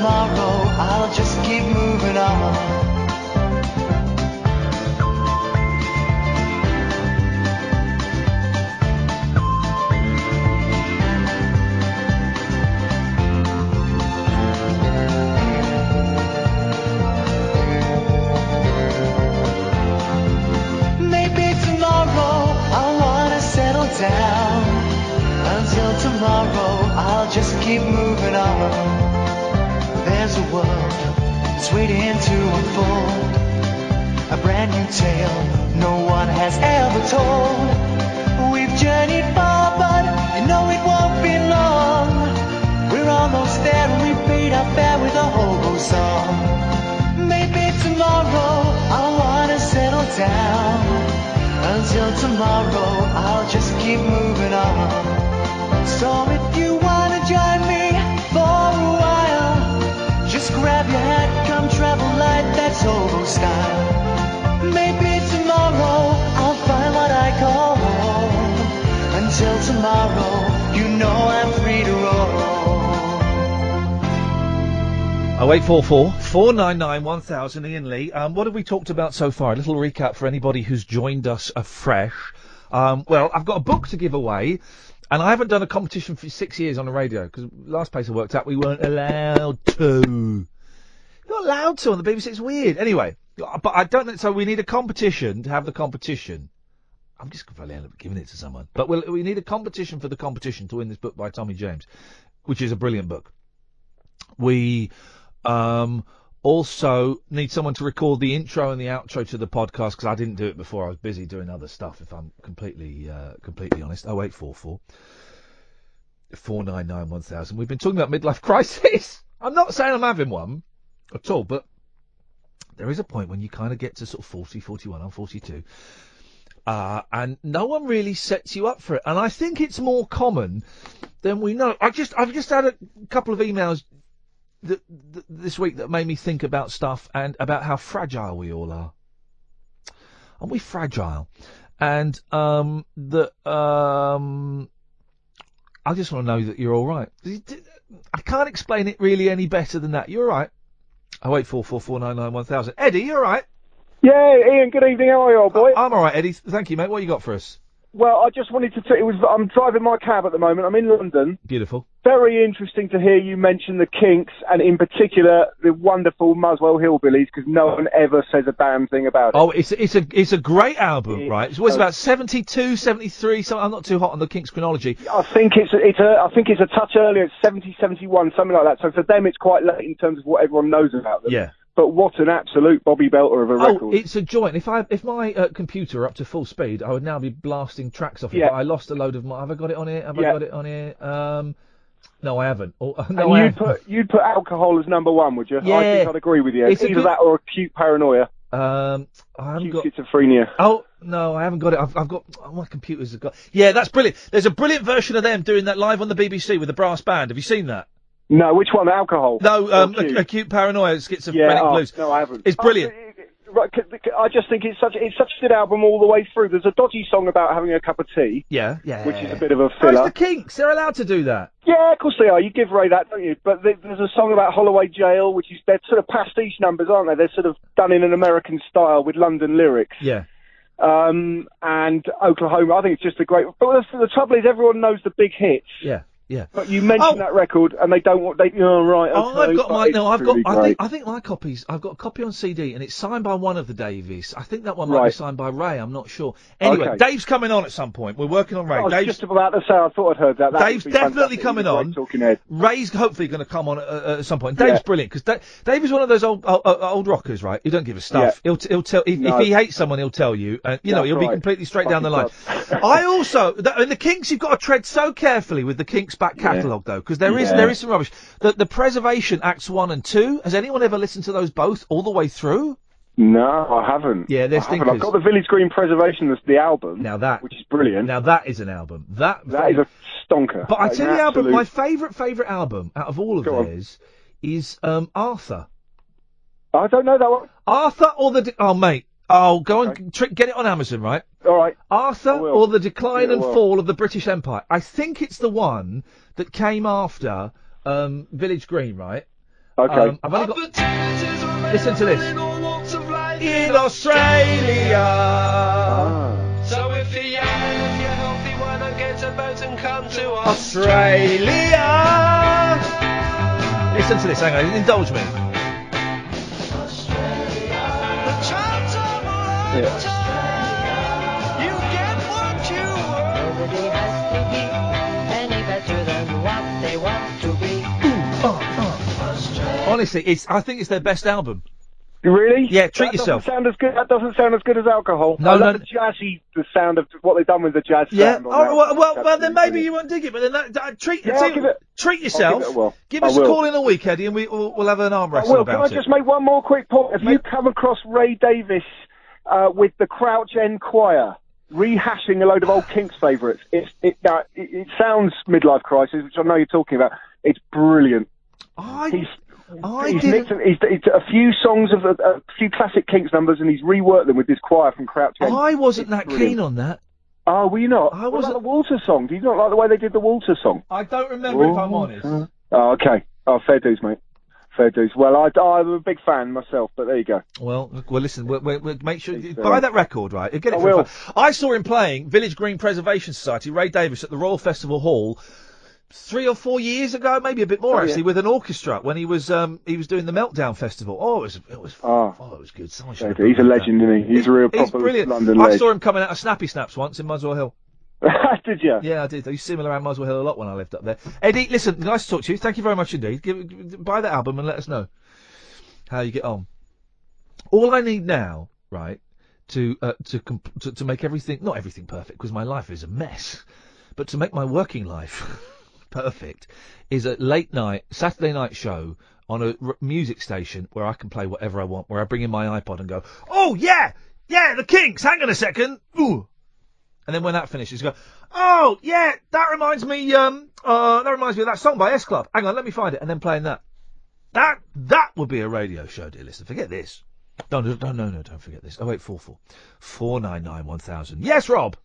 Tomorrow, I'll just keep moving on. Maybe tomorrow I'll wanna settle down. Until tomorrow, I'll just keep moving on. World that's waiting to unfold. A brand new tale no one has ever told. We've journeyed far, but you know it won't be long. We're almost there and we paid our fare with a hobo song. Maybe tomorrow I'll wanna settle down. Until tomorrow, I'll just keep moving on. So if you style. Maybe tomorrow I'll find what I call home. Until tomorrow, you know I'm free to roll. 0844 499 1000 Iain Lee. Um, what have we talked about so far? A little recap for anybody who's joined us afresh. Um, well, I've got a book to give away, and I haven't done a competition for six years on the radio because last place I worked at we weren't allowed to. You're not allowed to on the BBC. It's weird. Anyway, but I don't. know So we need a competition to have the competition. I'm just going to end up giving it to someone. But we'll, we need a competition for the competition to win this book by Tommy James, which is a brilliant book. We um, also need someone to record the intro and the outro to the podcast because I didn't do it before. I was busy doing other stuff. If I'm completely uh, completely honest. Oh eight four four. 499 1000. We've been talking about midlife crisis. I'm not saying I'm having one at all, but there is a point when you kind of get to sort of 40, 41, I'm 42, uh, and no one really sets you up for it. And I think it's more common than we know. I just, I've just had a couple of emails th- th- this week that made me think about stuff and about how fragile we all are. Aren't we fragile? and um, that um, I just want to know that you're all right. I can't explain it really any better than that. You're all right. Oh wait, four four four nine nine one thousand. Eddie, you're all right. Yeah, Iain. Good evening. How are you, old boy? Uh, I'm all right, Eddie. Thank you, mate. What you got for us? Well, I just wanted to. T- it was. I'm driving my cab at the moment. I'm in London. Beautiful. Very interesting to hear you mention the Kinks and, in particular, the wonderful Muswell Hillbillies, because no one ever says a damn thing about it. Oh, it's it's a it's a great album, right? It was about 72, 73, So I'm not too hot on the Kinks chronology. I think it's it's a I think it's a touch earlier. It's 70, 71, something like that. So for them, it's quite late in terms of what everyone knows about them. Yeah. But what an absolute Bobby Belter of a record! Oh, record. it's a joint. If I if my uh, computer were up to full speed, I would now be blasting tracks off it. Yeah. But I lost a load of my. Have I got it on here? Have I got it on here? Um, no, I haven't. Oh, no, I you'd haven't. put you'd put alcohol as number one, would you? I Yeah. think I'd agree with you. It's Either good- that or acute paranoia. Um, I haven't got schizophrenia. Oh no, I haven't got it. I've, I've got oh, my computers have got. Yeah, that's brilliant. There's a brilliant version of them doing that live on the BBC with the brass band. Have you seen that? No, which one? Alcohol. No, um, acute? acute paranoia, schizophrenic Yeah, oh, blues. no, I haven't. It's brilliant. Right, c- c- I just think it's such it's such a good album all the way through. There's a dodgy song about having a cup of tea. Yeah, yeah. Which is a bit of a Oh, filler. the Kinks. They're allowed to do that. Yeah, of course they are. You give Ray that, don't you? But there's a song about Holloway Jail, which is they're sort of pastiche numbers, aren't they? They're sort of done in an American style with London lyrics. Yeah. Um, and Oklahoma, I think it's just a great. But the, the trouble is, everyone knows the big hits. Yeah, yeah. But you mention that record, and they don't want. They, oh, right. Oh, okay, I've got my no. I've got. I think. I think my copies. I've got a copy on CD, and it's signed by one of the Davies. I think that one might be signed by Ray. I'm not sure. Anyway, Okay. Dave's coming on at some point. We're working on Ray. I was Dave's, just about to say, I thought I'd heard that. that Dave's definitely coming He's a great on. Talking head. Ray's hopefully going to come on at, uh, at some point. Dave's Yeah. brilliant because Dave, Dave is one of those old uh, old rockers, right? Who don't give a stuff. Yeah. He'll t- he'll tell if, No. if he hates someone, he'll tell you. Uh, you know, he'll be completely straight down the line. Fucking I also, the, and the Kinks, you've got to tread so carefully with the Kinks back catalogue though, because there is Yeah. there is some rubbish. The the Preservation Acts one and two. Has anyone ever listened to those both all the way through? No, I haven't. Yeah, they're I haven't. I've got the Village Green Preservation, the, the album. Now that, which is brilliant. Now that is an album. That that is a stonker. But I tell you, the album, my favourite favourite album out of all of Go on. theirs is um, Arthur. I don't know that one. Arthur or the oh mate, oh go and tr- get it on Amazon, right? All right. Arthur or the decline Yeah, and will. fall of the British Empire. I think it's the one that came after um, Village Green, right? Okay. Um, I've only got. Listen to this. In Australia. Ah. So if you're young and if you're healthy, why not get a boat and come to Australia. Listen to this. Hang on, indulge me. Oh, oh. Honestly, it's. I think it's their best album. Really? Yeah, treat that yourself. Doesn't sound as good. That doesn't sound as good as alcohol. No, I love no. the jazzy, the sound of what they've done with the jazz Yeah. sound. Oh, well, well, well, then maybe you won't dig it, but then that, that- treat, Yeah, tell give it- treat yourself. give it a whirl. Give I us a call in a week, Eddie, and we, we'll, we'll have an arm I wrestle will. Can I just it. make one more quick point? Have you come across Ray Davies uh, with the Crouch End Choir rehashing a load of old Kinks favourites? It's, it, now, it, it sounds midlife crisis, which I know you're talking about. It's brilliant. I, he's, I he's, didn't- he's, he's a few songs of a, a few classic Kinks numbers, and he's reworked them with this choir from Crouch End. I wasn't that brilliant. keen on that. Oh, were you not? I about the Walter song? Do you not like the way they did the Walter song? I don't remember if I'm honest. Oh, okay. Oh, fair dues, mate. Fair dues. Well, I, I'm a big fan myself, but there you go. Well, well, listen. We'll, we'll, make sure you buy that record, right? Get it I for will. fun. I saw him playing Village Green Preservation Society, Ray Davies, at the Royal Festival Hall three or four years ago, maybe a bit more Oh, yeah. actually, with an orchestra when he was um he was doing the Meltdown Festival. Oh, it was it was Oh, oh, it was good. Someone fair should have dues. he's a legend, isn't he? He's a real He's proper brilliant. London I legend. saw him coming out of Snappy Snaps once in Muswell Hill. Did you? Yeah, I did. I used to see him around Muswell Hill a lot when I lived up there. Eddie, listen, nice to talk to you. Thank you very much indeed. Give, give- buy that album and let us know how you get on. All I need now, right, to uh, to, comp- to to make everything not everything perfect because my life is a mess, but to make my working life perfect is a late night Saturday night show on a r- music station where I can play whatever I want, where I bring in my iPod and go, oh yeah, yeah, the Kinks. Hang on a second, ooh. And then when that finishes, you go, oh yeah, that reminds me, um, uh, that reminds me of that song by S Club. Hang on, let me find it, and then playing that. That that would be a radio show, dear listener. Forget this. No, no, no, no, don't forget this. Oh, eight four four four nine nine one thousand. Yes, Rob.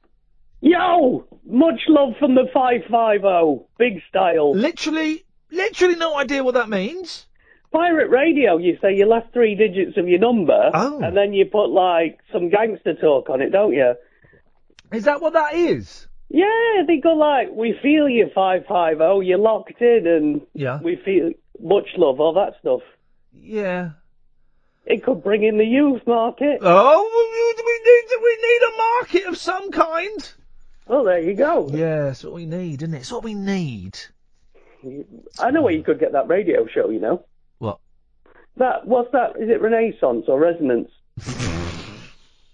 Yo, much love from the 550, big style. Literally, literally no idea what that means. Pirate radio, you say your last three digits of your number, Oh. and then you put like some gangster talk on it, don't you? Is that what that is? Yeah, they go like, we feel you 550, you're locked in, and Yeah. we feel much love, all that stuff. Yeah. It could bring in the youth market. Oh, we need we need a market of some kind. Well, there you go. Yeah, that's what we need, isn't it? It's what we need. I know where you could get that radio show, you know. What? That what's that? Is it Renaissance or Resonance?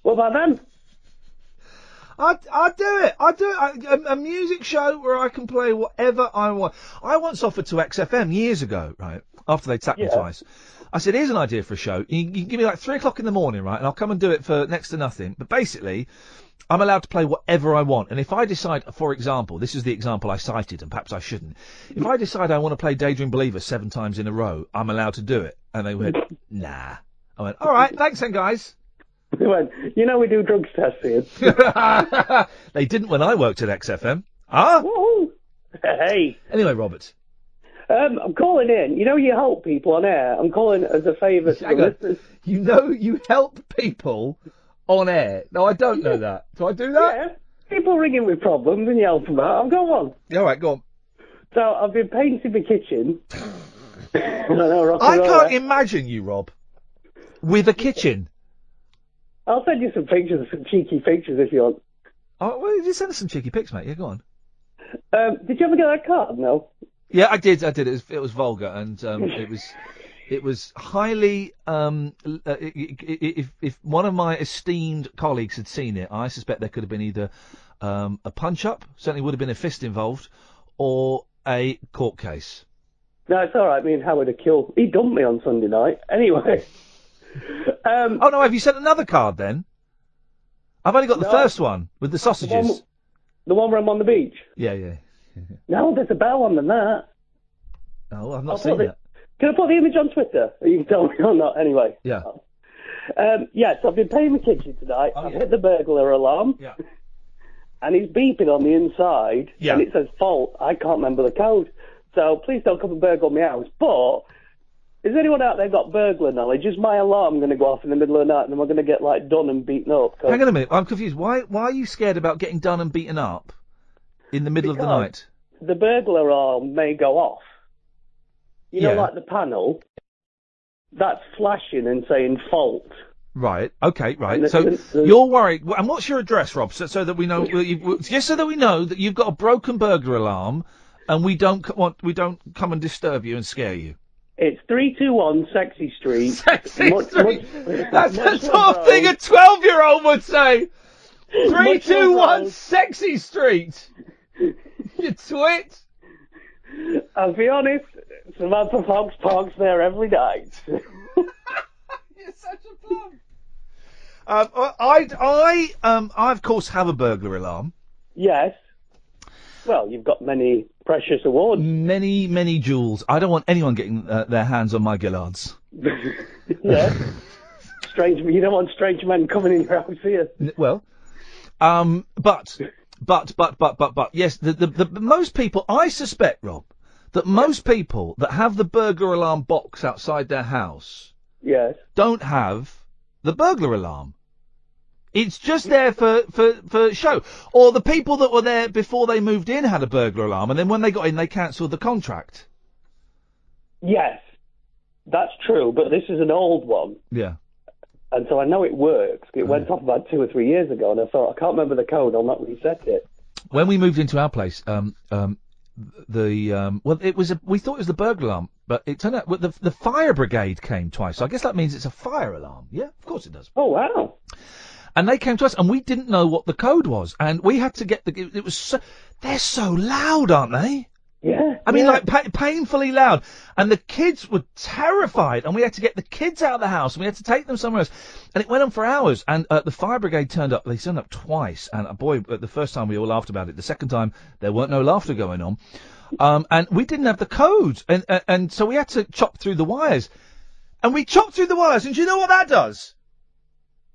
what about them? I I do it. I do it. I, a, a music show where I can play whatever I want. I once offered to XFM years ago, right? After they tapped me twice. I said, "Here's an idea for a show. You, you can give me like three o'clock in the morning, right? And I'll come and do it for next to nothing. But basically, I'm allowed to play whatever I want. And if I decide, for example, this is the example I cited, and perhaps I shouldn't. If I decide I want to play Daydream Believer seven times in a row, I'm allowed to do it. And they went, Nah. I went, All right, thanks then, guys. They went, you know we do drugs tests here. they didn't when I worked at XFM. Ah. Hey. Anyway, Robert. Um, I'm calling in. You know you help people on air. I'm calling as a favour to the Hang on. listeners. You know you help people on air. No, I don't know that. Do I do that? Yeah. People ring in with problems and you help them out. Go on. All right, go on. So I've been painting the kitchen. I know, I can't imagine you, Rob, with a kitchen. I'll send you some pictures, some cheeky pictures if you want. Oh, well, you send us some cheeky pics, mate. Yeah, go on. Um, did you ever get that card? No. Yeah, I did. I did. It was, it was vulgar, and um, it was it was highly. Um, uh, if if one of my esteemed colleagues had seen it, I suspect there could have been either um, a punch up, certainly would have been a fist involved, or a court case. No, it's all right. Me and Howard are killed. He dumped me on Sunday night. Anyway. Um, oh no, have you sent another card then? I've only got the No. first one with the sausages. one- The one where I'm on the beach. Yeah, yeah. No, there's a better one than that. Oh, I've I'll not put seen the- that. Can I put the image on Twitter? You can tell me or not. Anyway. Yeah. Um, yes, I've been paying the kitchen tonight. I've hit the burglar alarm. Yeah. And he's beeping on the inside. Yeah. And it says fault. I can't remember the code. So please don't come and burgle my house. But is anyone out there got burglar knowledge? Is my alarm going to go off in the middle of the night and am I going to get like done and beaten up? 'Cause- Hang on a minute. I'm confused. Why why are you scared about getting done and beaten up in the middle of the Because night? The burglar alarm may go off. You know, Yeah. like the panel. That's flashing and saying fault. Right. Okay. Right. So the- the- you're worried. And what's your address, Rob? So, so that we know. well, you- Just so that we know that you've got a broken burglar alarm, and we don't c- want we don't come and disturb you and scare you. It's 321 Sexy Street. Sexy Much- Street. much- That's the sort of thing a twelve-year-old would say. Three, Much two, love, one, Rose. sexy street. you twit. I'll be honest, Samantha Fox parks there every night. You're such a plum. Um, I, I, um, I of course have a burglar alarm. yes. Well, you've got many precious award. Many, many jewels. I don't want anyone getting uh, their hands on my Gillards. yeah. Strange, you don't want strange men coming in your house here. Well, um, but, but, but, but, but, but, yes, the, the, the most people, I suspect, Rob, that most people that have the burglar alarm box outside their house Yes. don't have the burglar alarm. It's just there for, for, for show. Or the people that were there before they moved in had a burglar alarm, and then when they got in, they cancelled the contract. Yes. That's true, but this is an old one. Yeah. And so I know it works. It went off about two or three years ago, and I thought, I can't remember the code, I'll not reset it. When we moved into our place, um, um, the um, well, it was a, we thought it was the burglar alarm, but it turned out well, the the fire brigade came twice. So I guess that means it's a fire alarm. Yeah, of course it does. Oh wow! And they came to us, and we didn't know what the code was, and we had to get the. It, it was so, they're so loud, aren't they? Yeah. I mean, yeah. like pa- painfully loud, and the kids were terrified, and we had to get the kids out of the house, and we had to take them somewhere else, and it went on for hours. And uh, the fire brigade turned up. They turned up twice, and uh, boy, uh, the first time we all laughed about it. The second time there weren't no laughter going on, um, and we didn't have the code, and uh, and so we had to chop through the wires. and we chopped through the wires, and do you know what that does?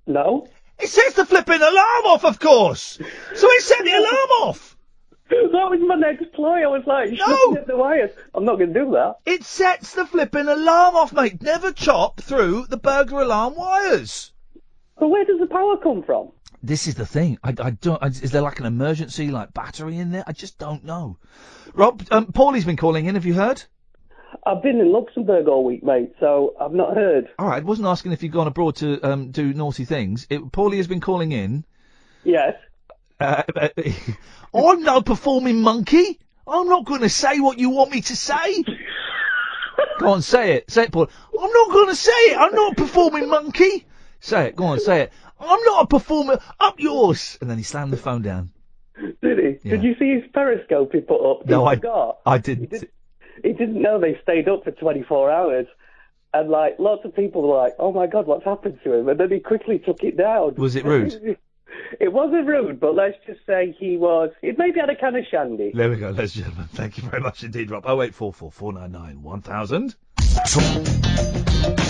No. It sets the flipping alarm off, of course. So it set the alarm off. That was my next play. I was like, No. the wires. I'm not going to do that. It sets the flipping alarm off, mate. Never chop through the burglar alarm wires. But where does the power come from? This is the thing. I, I don't. I, is there like an emergency like battery in there? I just don't know. Rob, um, Paulie's been calling in. Have you heard? I've been in Luxembourg all week, mate, so I've not heard. All right. I wasn't asking if you'd gone abroad to um, do naughty things. It, Paulie has been calling in. Yes. Uh, I'm no performing monkey. I'm not going to say what you want me to say. Go on, say it. Say it, Paul. I'm not going to say it. I'm not a performing monkey. Say it. Go on, say it. I'm not a performer. Up yours. And then he slammed the phone down. Did he? Did you see his periscope he put up? No, I-. I didn't. He, did, he didn't know they stayed up for 24 hours. And, like, lots of people were like, oh, my God, what's happened to him? And then he quickly took it down. Was it rude? it wasn't rude, but let's just say he was... He maybe had a can of shandy. There we go, ladies and gentlemen. Thank you very much indeed, Rob. 0844 499 1000. Oh,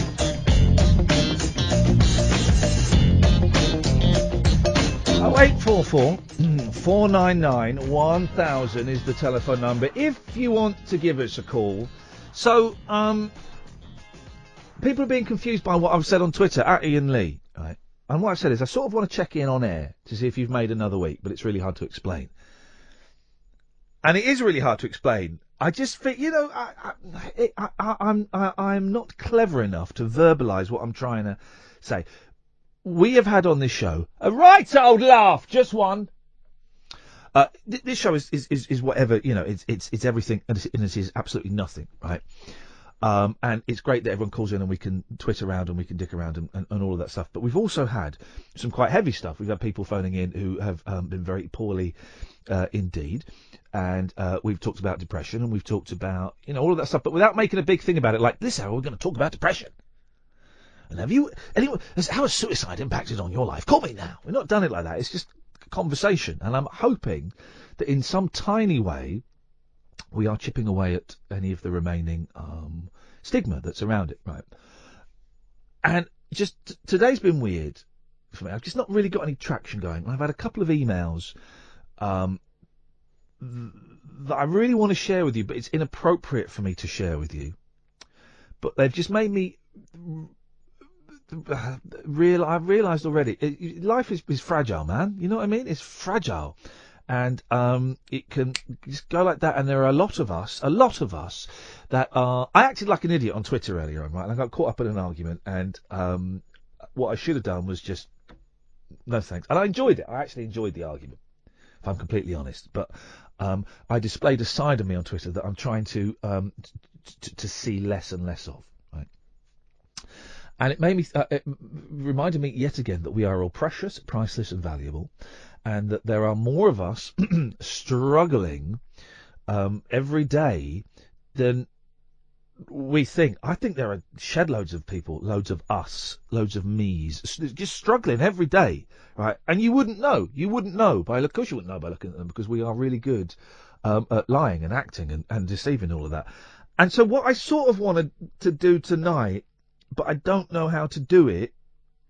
0844 499 1000 is the telephone number if you want to give us a call. So, um, people are being confused by what I've said on Twitter at Iain Lee, right? And what I've said is I sort of want to check in on air to see if you've made another week, but it's really hard to explain. And it is really hard to explain. I just think, you know, I, I, I, I, I'm I, I'm not clever enough to verbalise what I'm trying to say. We have had on this show a right old laugh, just one. Uh, th- this show is, is, is, is whatever you know. It's it's it's everything, and it is absolutely nothing, right? Um, and it's great that everyone calls in and we can twit around and we can dick around and, and, and all of that stuff. But we've also had some quite heavy stuff. We've had people phoning in who have um, been very poorly uh, indeed. And uh, we've talked about depression and we've talked about, you know, all of that stuff, but without making a big thing about it. Like this hour, we're going to talk about depression. And have you, anyone, how has suicide impacted on your life? Call me now. We've not done it like that. It's just conversation. And I'm hoping that in some tiny way, we are chipping away at any of the remaining um, stigma that's around it, right? And just t- today's been weird for me. I've just not really got any traction going. I've had a couple of emails um, th- that I really want to share with you, but it's inappropriate for me to share with you. But they've just made me real. I've realised already. It, life is, is fragile, man. You know what I mean? It's fragile and um, it can just go like that. And there are a lot of us, a lot of us, that are. I acted like an idiot on Twitter earlier on, right? And I got caught up in an argument, and um, what I should have done was just no thanks. And I enjoyed it. I actually enjoyed the argument, if I'm completely honest. But um, I displayed a side of me on Twitter that I'm trying to um, t- t- to see less and less of. And it made me, uh, it reminded me yet again that we are all precious, priceless, and valuable, and that there are more of us struggling um, every day than we think. I think there are shed loads of people, loads of us, loads of me's, just struggling every day, right? And you wouldn't know. You wouldn't know by look. Of course, you wouldn't know by looking at them because we are really good um, at lying and acting and, and deceiving all of that. And so, what I sort of wanted to do tonight, but I don't know how to do it,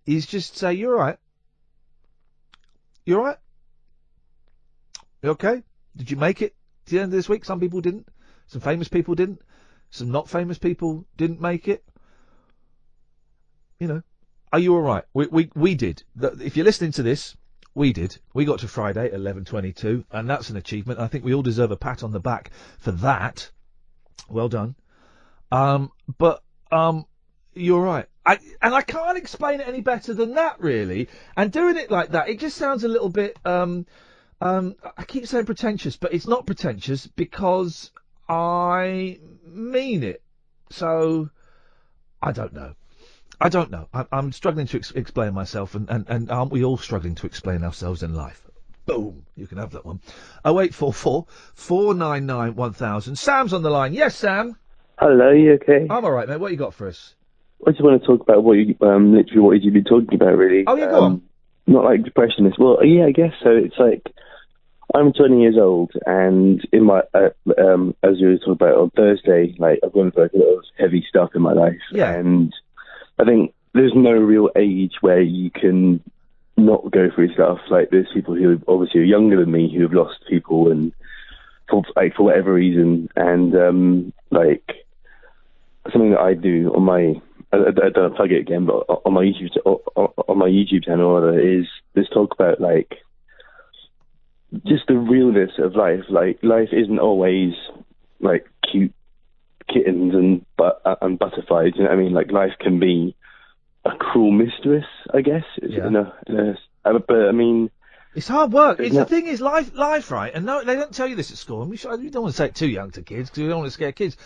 is just say, "You're right. You're right. You okay? Did you make it to the end of this week? Some people didn't. Some famous people didn't. Some not famous people didn't make it. You know, are you all right? We we we did. If you're listening to this, we did. We got to Friday at 11:22, and that's an achievement. I think we all deserve a pat on the back for that. Well done. Um, but um, you're right. I and I can't explain it any better than that, really. And doing it like that, it just sounds a little bit. Um, um, I keep saying pretentious, but it's not pretentious because I mean it. So I don't know. I don't know. I, I'm struggling to ex- explain myself, and, and, and aren't we all struggling to explain ourselves in life? Boom. You can have that one. Oh eight four four four nine nine one thousand. Sam's on the line. Yes, Sam. Hello, you okay? I'm all right, mate. What you got for us? I just want to talk about what you, um, literally what you've been talking about, really. Oh, yeah, go um, Not like depressionist. Well, yeah, I guess so. It's like I'm 20 years old, and in my, uh, um, as we were talking about on Thursday, like I've gone through like, a lot of heavy stuff in my life, Yeah. and I think there's no real age where you can not go through stuff. Like there's people who obviously are younger than me who have lost people and for like for whatever reason, and um, like something that I do on my I, I, I don't plug it again, but on my YouTube on, my YouTube channel rather, is this talk about like just the realness of life. Like life isn't always like cute kittens and but and butterflies. You know what I mean? Like life can be a cruel mistress, I guess. Yeah. In a, in a, uh, but I mean, It's hard work. It's Yeah. the thing is life, life, right? And no, they don't tell you this at school. And we, should, we don't want to say it too young to kids because we don't want to scare kids.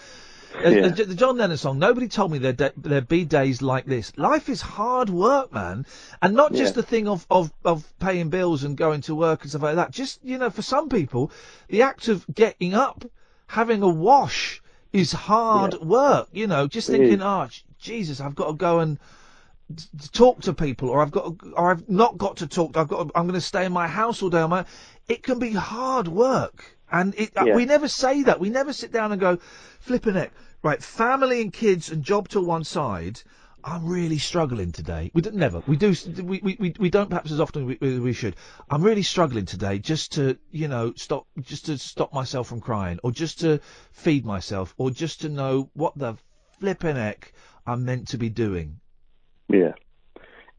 Uh, As- Yeah. the John Lennon song. Nobody told me there'd, da- there'd be days like this. Life is hard work, man, and not just Yeah. the thing of, of of paying bills and going to work and stuff like that. Just you know, for some people, the act of getting up, having a wash, is hard work. You know, just It thinking, is. oh Jesus, I've got to go and talk to people, or I've got, to, or I've not got to talk. I've got, to, I'm going to stay in my house all day. My, it can be hard work, and it, uh, Yeah. we never say that. We never sit down and go, flipping it, right? Family and kids and job to one side. I'm really struggling today. We don't, never. We do. We, we, we, we don't perhaps as often as we, we should. I'm really struggling today just to, you know, stop, just to stop myself from crying or just to feed myself or just to know what the flipping heck I'm meant to be doing. Yeah.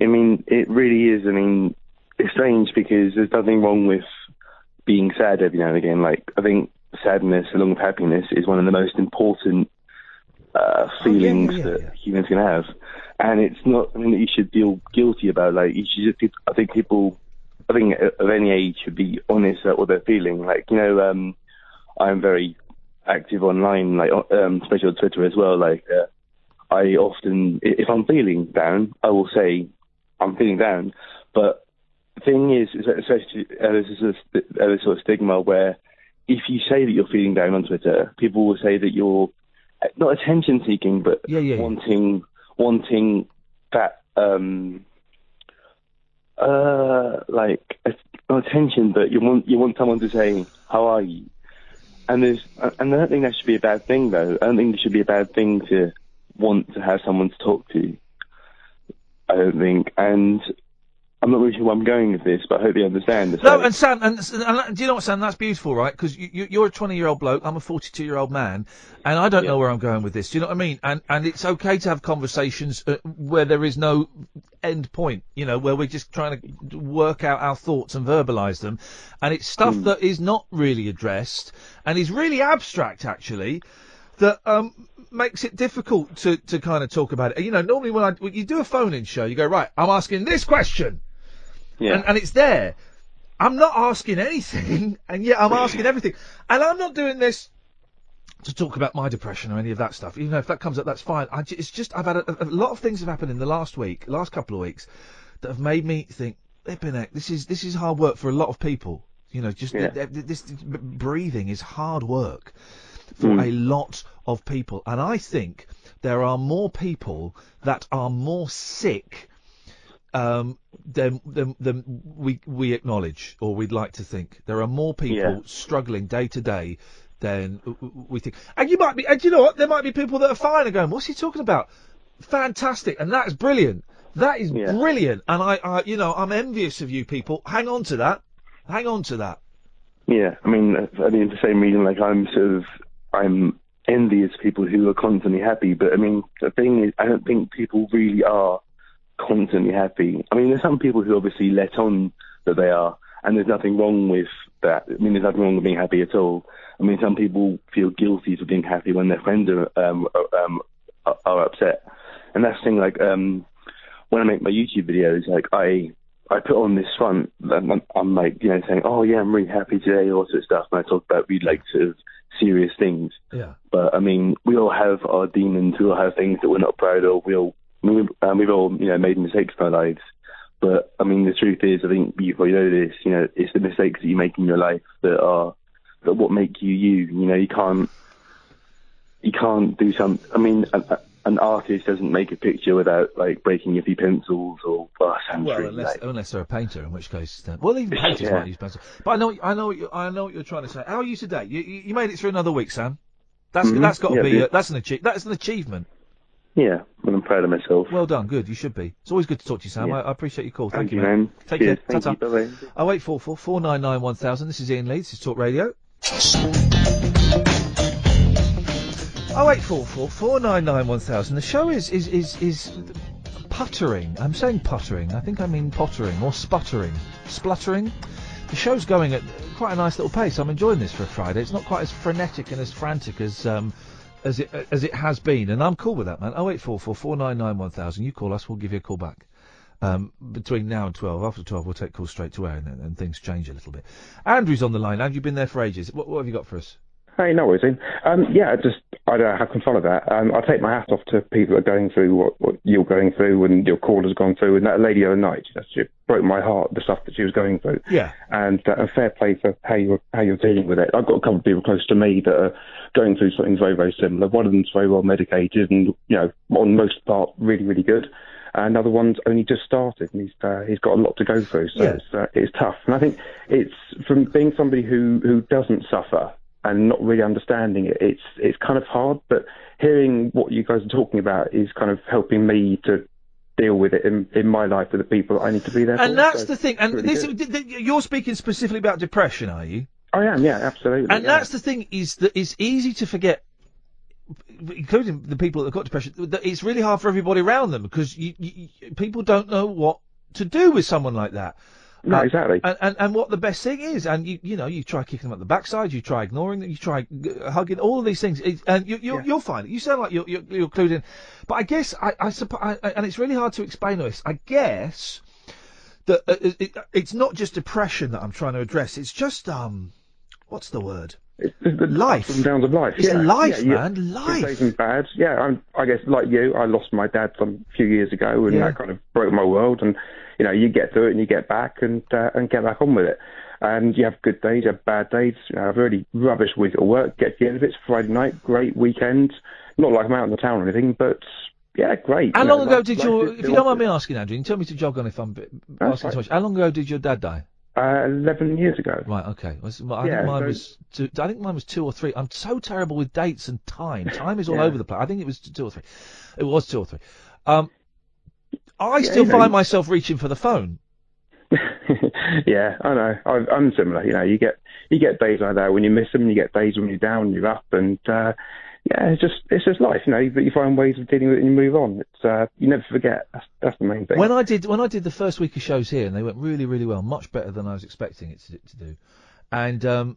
I mean, it really is. I mean, it's strange because there's nothing wrong with being sad every now and again. Like, I think sadness along with happiness is one of the most important uh, feelings that humans can have. And it's not something that you should feel guilty about. Like, you should just, I think people, I think of any age should be honest about what they're feeling. Like, you know, um, I'm very active online, like, um, especially on Twitter as well. Like, uh, I often, if I'm feeling down, I will say I'm feeling down. But thing is, is especially uh, there's this, uh, this sort of stigma where if you say that you're feeling down on Twitter, people will say that you're uh, not attention seeking, but Yeah, yeah, yeah. wanting wanting that um uh like uh, not attention, but you want you want someone to say how are you, and there's and I don't think that should be a bad thing though. I don't think it should be a bad thing to want to have someone to talk to. I don't think, and I'm not really sure where I'm going with this, but I hope you understand. No, and Sam, and, and do you know what, Sam? That's beautiful, right? Because you, you, you're a 20 year old bloke, I'm a 42 year old man, and I don't know where I'm going with this. Do you know what I mean? And and it's okay to have conversations uh, where there is no end point. You know, where we're just trying to work out our thoughts and verbalise them, and it's stuff Hmm. that is not really addressed and is really abstract, actually. That um, makes it difficult to, to kind of talk about it. You know, normally when I when you do a phone-in show, you go right. I'm asking this question, Yeah. and, and it's there. I'm not asking anything, and yet I'm asking everything. And I'm not doing this to talk about my depression or any of that stuff. Even though if that comes up, that's fine. I, it's just I've had a, a lot of things have happened in the last week, last couple of weeks, that have made me think, flipping this is this is hard work for a lot of people. You know, just Yeah. th- th- this, breathing is hard work for Mm. a lot of people, and I think there are more people that are more sick um, than, than, than we we acknowledge or we'd like to think. There are more people Yeah. struggling day to day than we think. And you might be, and you know what? There might be people that are fine and going, "What's he talking about?" Fantastic, and that's brilliant. That is brilliant, and I, I, you know, I'm envious of you people. Hang on to that. Hang on to that. Yeah, I mean, I mean, the same reason, like I'm sort of, I'm envious of people who are constantly happy. But I mean, the thing is, I don't think people really are constantly happy. I mean, there's some people who obviously let on that they are, and there's nothing wrong with that. I mean, there's nothing wrong with being happy at all. I mean, some people feel guilty for being happy when their friends are um, um, are- upset, and that's the thing. Like, um, when I make my YouTube videos, like I I put on this front, I'm, I'm like, you know, saying, oh yeah, I'm really happy today, all sorts of stuff, and I talk about really like sort of serious things. Yeah. But I mean, we all have our demons. We all have things that we're not proud of. We all, I mean, we've, um, we've all, you know, made mistakes in our lives. But I mean, the truth is, I think you probably know this. You know, it's the mistakes that you make in your life that are that what make you you. You know, you can't you can't do some. I mean, an, an artist doesn't make a picture without like breaking a few pencils or. Oh, Well, unless like, unless they're a painter, in which case, then, well, even painters Yeah. might use pencils. But I know, I know, what you, I know what you're trying to say. How are you today? You, you, made it through another week, Sam. That's Mhm. that's got to Yeah, be uh, that's an achie- that's an achievement. Yeah, well, I'm proud of myself. Well done, good. You should be. It's always good to talk to you, Sam. Yeah. I, I appreciate your call. Thank, Thank you, you, man. Take Cheers. care. Thank Ta-ta. you. Bye-bye. Oh eight four four four nine nine one thousand. This is Iain Lee. This is Talk Radio. Oh eight four four four nine nine one thousand. The show is is is is puttering. I'm saying puttering. I think I mean pottering or sputtering, spluttering. The show's going at quite a nice little pace. I'm enjoying this for a Friday. It's not quite as frenetic and as frantic as um as it as it has been, and I'm cool with that, man. Oh eight four four four nine nine one thousand. You call us, we'll give you a call back. Um, between now and 12, after 12, we'll take calls straight to air and, and things change a little bit. Andrew's on the line. Andrew, you've been there for ages. What, what have you got for us? Hey, no worries. Iain. Um, yeah, I just I don't know how I can follow that. Um, I take my hat off to people that are going through what, what you're going through and your caller's gone through. And that lady overnight, she, she broke my heart. The stuff that she was going through. Yeah. And uh, and fair play for how you're how you're dealing with it. I've got a couple of people close to me that are going through something very very similar. One of them's very well medicated and you know on most part really really good. Another one's only just started, and he's uh, he's got a lot to go through, so Yeah. it's uh, it's tough. And I think it's from being somebody who who doesn't suffer and not really understanding it. It's it's kind of hard, but hearing what you guys are talking about is kind of helping me to deal with it in, in my life with the people that I need to be there for. And that's So the thing. And really this, good. th- th- you're speaking specifically about depression, are you? I am, yeah, absolutely. And yeah. that's the thing is that it's easy to forget, including the people that have got depression. That it's really hard for everybody around them because you, you- people don't know what to do with someone like that. No, Uh, exactly. And, and and what the best thing is, and you you know you try kicking them at the backside, you try ignoring them, you try g- hugging, all of these things, it, and you you you'll find it. You sound like you're you're, you're clued in, but I guess I I, suppo- I and it's really hard to explain this. I guess that uh, it, it, it's not just depression that I'm trying to address. It's just um, what's the word? It's the life. Ups and downs of life. It's yeah. life, yeah, yeah. man, Good life. days bad. Yeah, I'm, I guess like you, I lost my dad some few years ago, and Yeah. that kind of broke my world. And you know, you get through it and you get back and uh, and get back on with it. And you have good days, you have bad days. You know, I've a really rubbish week at work. Get to the end of it. It's Friday night, great weekend. Not like I'm out in the town or anything, but yeah, great. How You know, long ago life- did life your, if you don't mind me asking, Andrew, you tell me to jog on if I'm b- asking right. too much. How long ago did your dad die? Uh, Eleven years ago. Right, okay. I Yeah, think mine so- was two, I think mine was two or three. I'm so terrible with dates and time. Time is all Yeah. over the place. I think it was two or three. It was two or three. Um, I Yeah, still you know- find myself reaching for the phone. yeah, I know. I, I'm similar. You know, you get you get days like that when you miss them. You get days when you're down, you're up, and uh, yeah, it's just it's just life. You know, but you find ways of dealing with it and you move on. It's uh, you never forget. That's that's the main thing. When I did when I did the first week of shows here, and they went really really well, much better than I was expecting it to, to do. And um,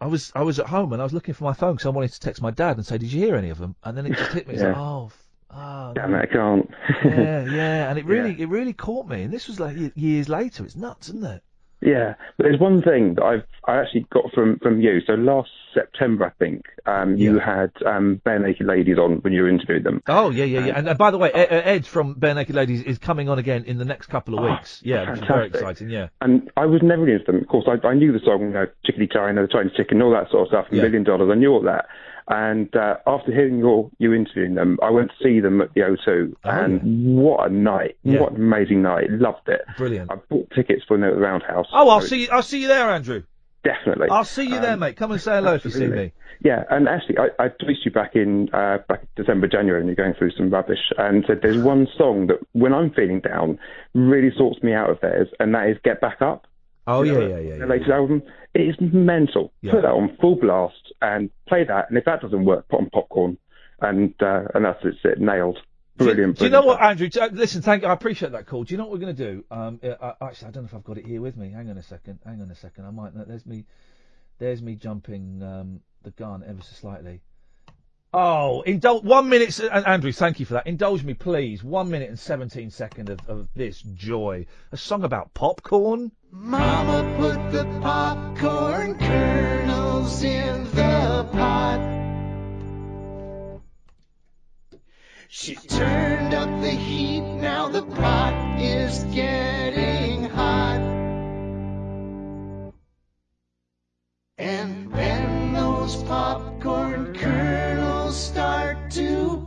I was I was at home and I was looking for my phone because I wanted to text my dad and say, "Did you hear any of them?" And then it just hit me. It's like, oh, oh, Damn it, I can't. yeah, yeah, and it really it really caught me. And this was like years later. It's nuts, isn't it? Yeah, but there's one thing that I've I actually got from from you. So last September, I think, um, you had um, Barenaked Ladies on when you interviewed them. Oh yeah, yeah, yeah. And, uh, by the way, Ed, Ed from Barenaked Ladies is coming on again in the next couple of Oh, weeks. Yeah, which is very exciting. Yeah. And I was never into them. Of course, I, I knew the song, you know, Chickity China, the Chinese Chicken, all that sort of stuff, Yeah. Million Dollars. I knew all that. And uh, after hearing your you interviewing them, I went to see them at the O2, and what a night! Oh, Yeah. What an amazing night! Loved it. Brilliant. I bought tickets for them at the Roundhouse. Oh, I'll So see you. I'll see you there, Andrew. Definitely. I'll see you there, Um, mate. Come and say hello if you see me. Yeah, and actually, I, I tweeted you back in uh, back in December, January, and you're going through some rubbish, and said there's one song that when I'm feeling down really sorts me out of theirs, and that is "Get Back Up." Oh yeah, know, yeah, yeah. The latest album, it is mental. Yeah. Put that on full blast and play that, and if that doesn't work, put on popcorn, and uh, and that's it's it nailed. Brilliant. Do you know brilliant what, Andrew? uh, Listen, thank you. I appreciate that call. Do you know what we're going to do? Um, uh, uh, actually, I don't know if I've got it here with me. Hang on a second. Hang on a second. I might. There's me. There's me jumping um, the gun ever so slightly. Oh, indul- one minute. and Andrew, thank you for that. Indulge me, please. One minute and seventeen second of, of this joy. A song about popcorn. Mama put the popcorn kernels in the pot. She turned up the heat, now the pot is getting hot. And when those popcorn kernels start to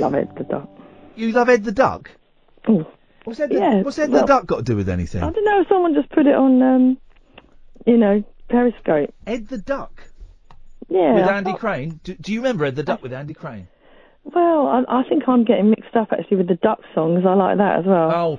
love Ed the Duck. You love Ed the Duck? Oh. What's Ed the, Yeah, what's Ed well- the Duck got to do with anything? I don't know. Someone just put it on, um, you know, Periscope. Ed the Duck. Yeah. with Andy thought- Crane. Do, do you remember Ed the Duck with Andy Crane? Well, I, I think I'm getting mixed up actually with the Duck songs. I like that as well. Oh.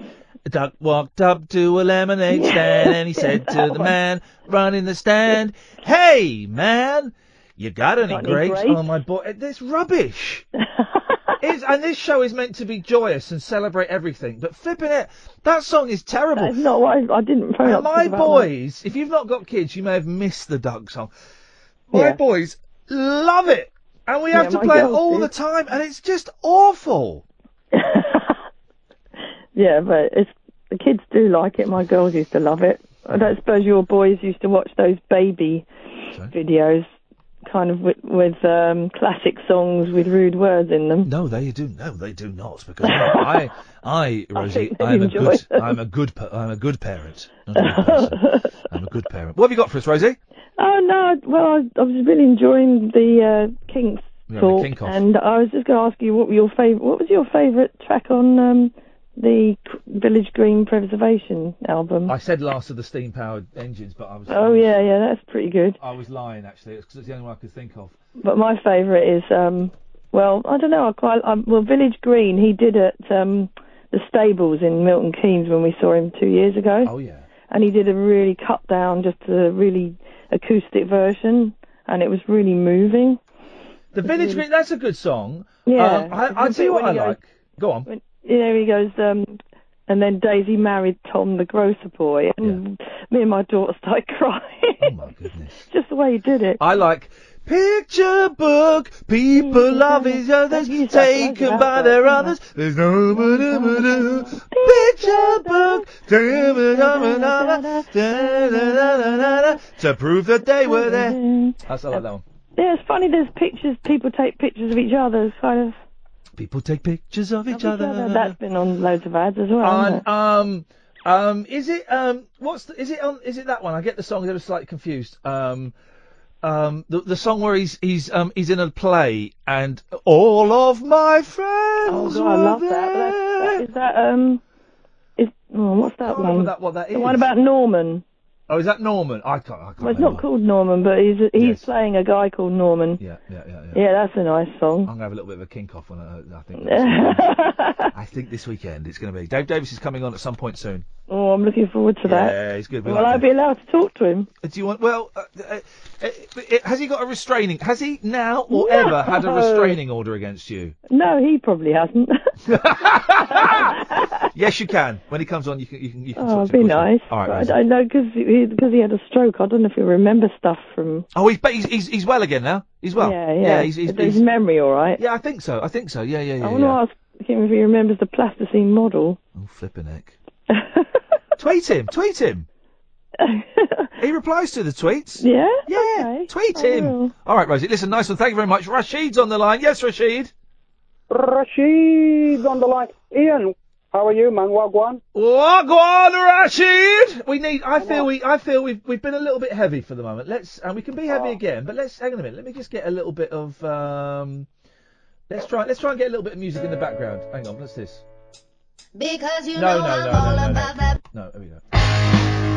Duck walked up to a lemonade stand and he said to the man running the stand, "Hey, man, you got any Got any grapes?" grapes? Oh my boy, this rubbish. it's, and this show is meant to be joyous and celebrate everything, but flipping it, that song is terrible. That's not what I, I didn't phone up my about that. boys, if you've not got kids, you may have missed the Duck song. My Yeah. boys love it, and we Yeah, have to play it all do. the time, and it's just awful. Yeah, but it's the kids do like it. My girls used to love it. I don't suppose your boys used to watch those baby videos, kind of with, with um, classic songs with rude words in them. No, they do. No, they do not. Because I, I, Rosie, think I'm a good, them. I'm a good, I'm a good parent. Not A good I'm a good parent. What have you got for us, Rosie? Oh no! Well, I, I was really enjoying the uh, Kinks Yeah, the talk, Off. and I was just going to ask you what were your favorite. What was your favourite track on um, the Village Green Preservation album? I said last of the steam-powered engines, but I was. I oh was- yeah, yeah, that's pretty good. I was lying actually. Because it's the only one I could think of. But my favourite is, um, well, I don't know. I quite um, well Village Green. He did at um, the stables in Milton Keynes when we saw him two years ago. Oh yeah. And he did a really cut down, just a really acoustic version, and it was really moving. The Village Green. That's a good song. Yeah. Um, I, I'll tell you what I When like. Go on. You know, he goes, um, and then Daisy married Tom the grocer boy, and me and my daughter started crying. Oh my goodness. just the way he did it. I like picture book. People love each other, taken by their others. There's no picture book. To prove that they were there. That's I like that one. Yeah, it's funny. There's pictures. People take pictures of each other. It's kind of People take pictures of each other. That's been on loads of ads as well. hasn't On it? um um is it um what's the, is it on is it that one? I get the song. I was slightly confused. Um um the the song where he's he's um he's in a play and all of my friends. Oh God, I love that. That. Is that um? Is oh, what's that Can't one? that what that the one about Norman. Oh, is that Norman? I can't. I can't Well, it's remember. not called Norman, but he's he's playing a guy called Norman. Yeah, yeah, yeah, yeah. Yeah, that's a nice song. I'm gonna have a little bit of a kink off on it. I think. this. I think this weekend it's gonna be. Dave Davies is coming on at some point soon. Oh, I'm looking forward to that. Yeah, he's good. Will like I be allowed to talk to him? Do you want? Well, uh, uh, uh, uh, has he got a restraining? Has he now or ever had a restraining order against you? No, he probably hasn't. yes, you can. When he comes on, you can. You can. You can oh, it'd to be nice. All right. I don't know because he, because he had a stroke. I don't know if he'll remember stuff from. Oh, he's, he's he's he's well again now. He's well. Yeah, yeah. he's, he's, Is his memory all right? yeah, I think so. I think so. Yeah, yeah, yeah. I want yeah. to ask him if he remembers the plasticine model. Oh, flipping heck. tweet him. Tweet him. he replies to the tweets. Yeah. Yeah. Tweet I him. will. All right, Rosie. Listen, nice one. Thank you very much. Rashid's on the line. Yes, Rashid. Rashid's on the line. Iain, how are you, man? Wagwan? Wagwan, Rashid. We need. I feel we. I feel we've we've been a little bit heavy for the moment. Let's and we can be heavy again. But let's hang on a minute. Let me just get a little bit of. um Let's try. Let's try and get a little bit of music in the background. Hang on. What's this? Because you No, know no, I'm no, all no, no, about that. No. Here we go.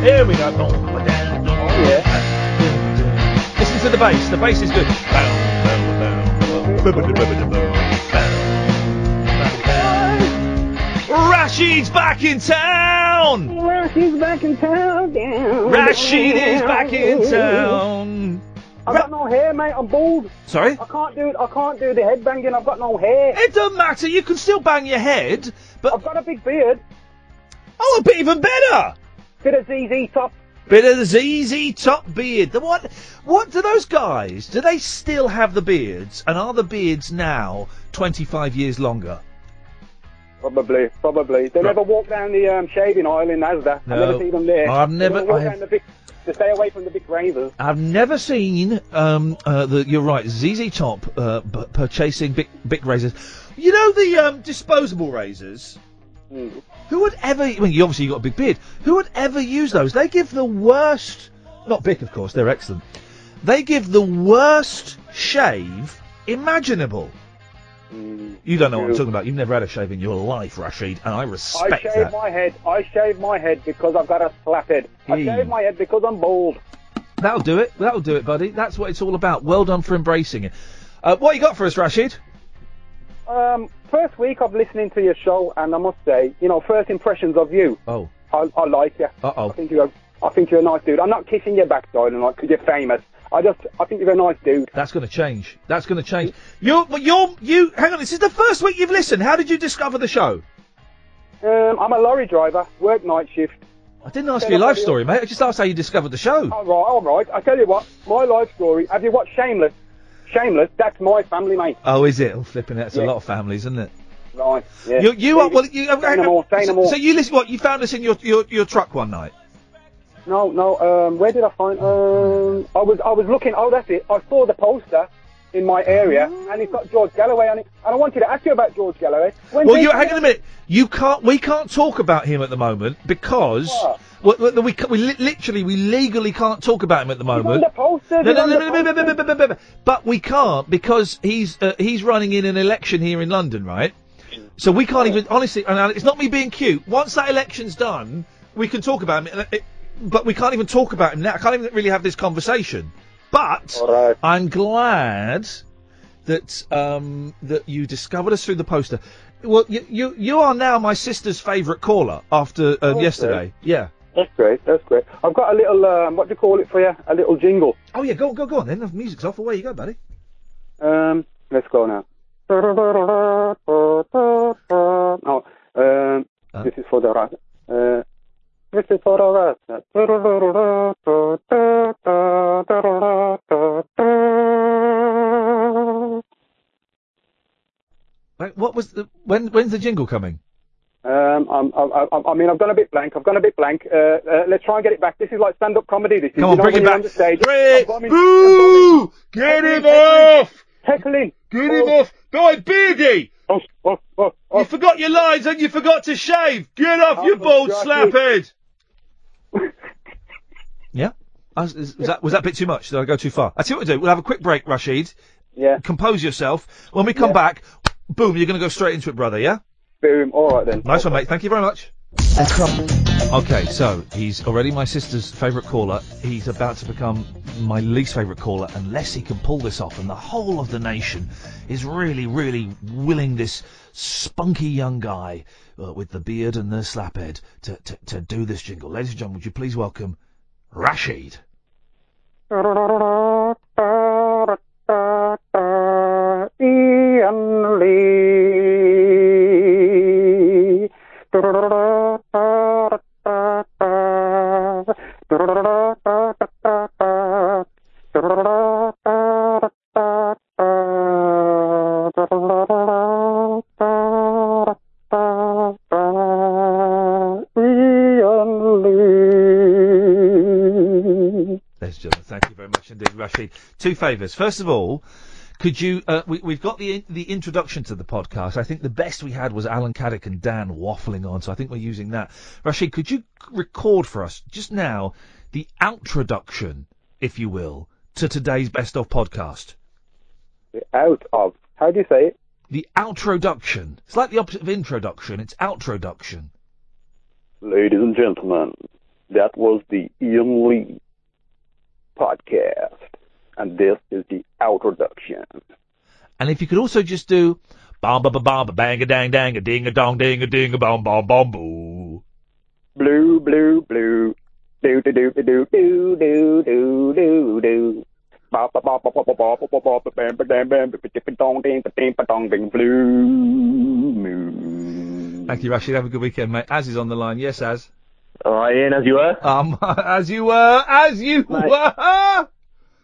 Here we go. Oh yeah. Listen to the bass. The bass is good. Rashid's back in town. Rashid's back in town. Down. Rashid is back in town. I've got no hair, mate. I'm bald. Sorry? I can't do. I can't do the head banging. I've got no hair. It doesn't matter. You can still bang your head, but I've got a big beard. Oh, a bit even better. Bit of ZZ top. Bit of the ZZ top beard. The what? What do those guys? Do they still have the beards? And are the beards now 25 years longer? Probably, probably. They never walk down the um, shaving aisle in Asda. No. never see them there. I've never- don't walk I have- down the big. To stay away from the big razors. I've never seen um uh, the you're right ZZ Top uh, b- purchasing big big razors. You know the um disposable razors. Who would ever? I mean, you obviously you got a big beard. Who would ever use those? They give the worst. Not Bic, of course. They're excellent. They give the worst shave imaginable. You don't know what I'm talking about. You've never had a shave in your life, Rashid, and I respect that. I shave that. my head. I shave my head because I've got a slap head. I shave my head because I'm bald. That'll do it. That'll do it, buddy. That's what it's all about. Well done for embracing it. Uh, what you got for us, Rashid? Um, first week of listening to your show, and I must say, you know, first impressions of you. Oh. I, I like you. Uh oh. I think you're. I think you're a nice dude. I'm not kissing your backside and like because you're famous. I just. I think you're a nice dude. That's going to change. That's going to change. You're, but you're, you. Hang on. This is the first week you've listened. How did you discover the show? Um, I'm a lorry driver. Work night shift. I didn't ask you your life story, mate. I just asked how you discovered the show. All right, all right. I tell you what, my life story. Have you watched Shameless? Shameless. That's my family, mate. Oh, is it? Oh, flipping it. It's a lot of families, isn't it? Right. Yeah. You, you are well. You, Say no more. Say no more. So you listen. What you found us in your your, your truck one night? No, no. Um, where did I find? Um, I was I was looking. Oh, that's it. I saw the poster in my area, and it's got George Galloway on it. And I wanted to ask you about George Galloway. When well, you hang on a minute. You can't. We can't talk about him at the moment because well, we ca- we literally we legally can't talk about him at the moment. the poster. No, no, no. But we can't because he's uh, he's running in an election here in London, right? So we can't even honestly. And uh, it's not me being cute. Once that election's done, we can talk about him. uh, it- But we can't even talk about him now. I can't even really have this conversation. But I'm glad that um, that you discovered us through the poster. Well, you you, you are now my sister's favourite caller after uh, Oh, yesterday. Yeah. That's great. That's great. I've got a little. Um, what do you call it for you? A little jingle. Oh yeah, go go go on then. The music's off. Away you go, buddy. Um, let's go now. No, um, this is for the. Uh, this is for the what was the when? When's the jingle coming? Um, I'm, I, I, I mean, I've gone a bit blank. I've gone a bit blank. Uh, uh, let's try and get it back. This is like stand-up comedy. This is. Come you on, know, bring it back. The stage. Got me- Boo! Get him off! Heckling! Get him off! Guy Beardy! Oh, oh, oh, oh. You forgot your lines and you forgot to shave! Get off, you Oh, bald Jackie. slaphead! yeah? Was, is- was that, was that a bit too much? Did I go too far? I you what we'll do. We'll have a quick break, Rashid. Yeah. Compose yourself. When we come back, boom, you're going to go straight into it, brother, yeah? Boom. All right then. Nice one, mate. Thank you very much. Okay, so he's already my sister's favourite caller. He's about to become my least favourite caller unless he can pull this off. And the whole of the nation is really, really willing this spunky young guy uh, with the beard and the slaphead to, to, to do this jingle. Ladies and gentlemen, would you please welcome Rashid? Iain Lee. Two favours. First of all, could you? Uh, we, we've got the the introduction to the podcast. I think the best we had was Alan Caddick and Dan waffling on, so I think we're using that. Rashid, could you record for us just now the outroduction, if you will, to today's best of podcast? The out of. How do you say it? The outroduction. It's like the opposite of introduction. It's outroduction. Ladies and gentlemen, that was the Iain Lee podcast. And this is the introduction. And if you could also just do ba ba ba ba ba bang a dang dang a ding a dong ding a ding a bom bom bom boo. Blue, blue, blue. Do, do, do, do, do, do, do, do, do, do. Ba, ba, ba, ba, ba, ba, ba, ba, ba, ba, ba, bam, ba, dam, bam, ba, ba, ba, dong, ding, ba, ding, ba, dong, ding, blue moon. Thank you, Rashid. Have a good weekend, mate. Az is on the line. Yes, Az. All right, Iain, as you were. Um, as you were, as you Mate. were.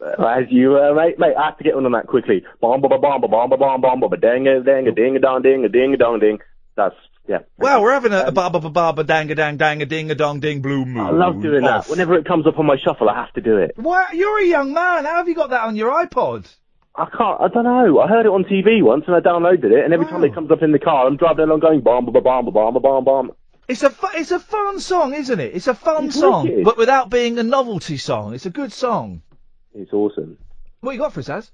As you were, mate. Mate, I have to get one on that quickly. Bomb, bomb, bomb, bomb, bomb, bomb, bomb, dang a dang a ding a dong ding a ding a dong ding. That's yeah. Well, we're having a, a um, ba ba ba ba ba dang a dang dang a ding a dong ding blue moon. I love doing off. that. Whenever it comes up on my shuffle, I have to do it. What? You're a young man. How have you got that on your iPod? I can't. I don't know. I heard it on TV once, and I downloaded it. And every time it comes up in the car, I'm driving along going bomb, bomb, bomb, bomb, bomb, bomb. It's a fu- it's a fun song, isn't it? It's a fun It's song, wicked. but without being a novelty song. It's a good song. It's awesome. What you got for us, Az?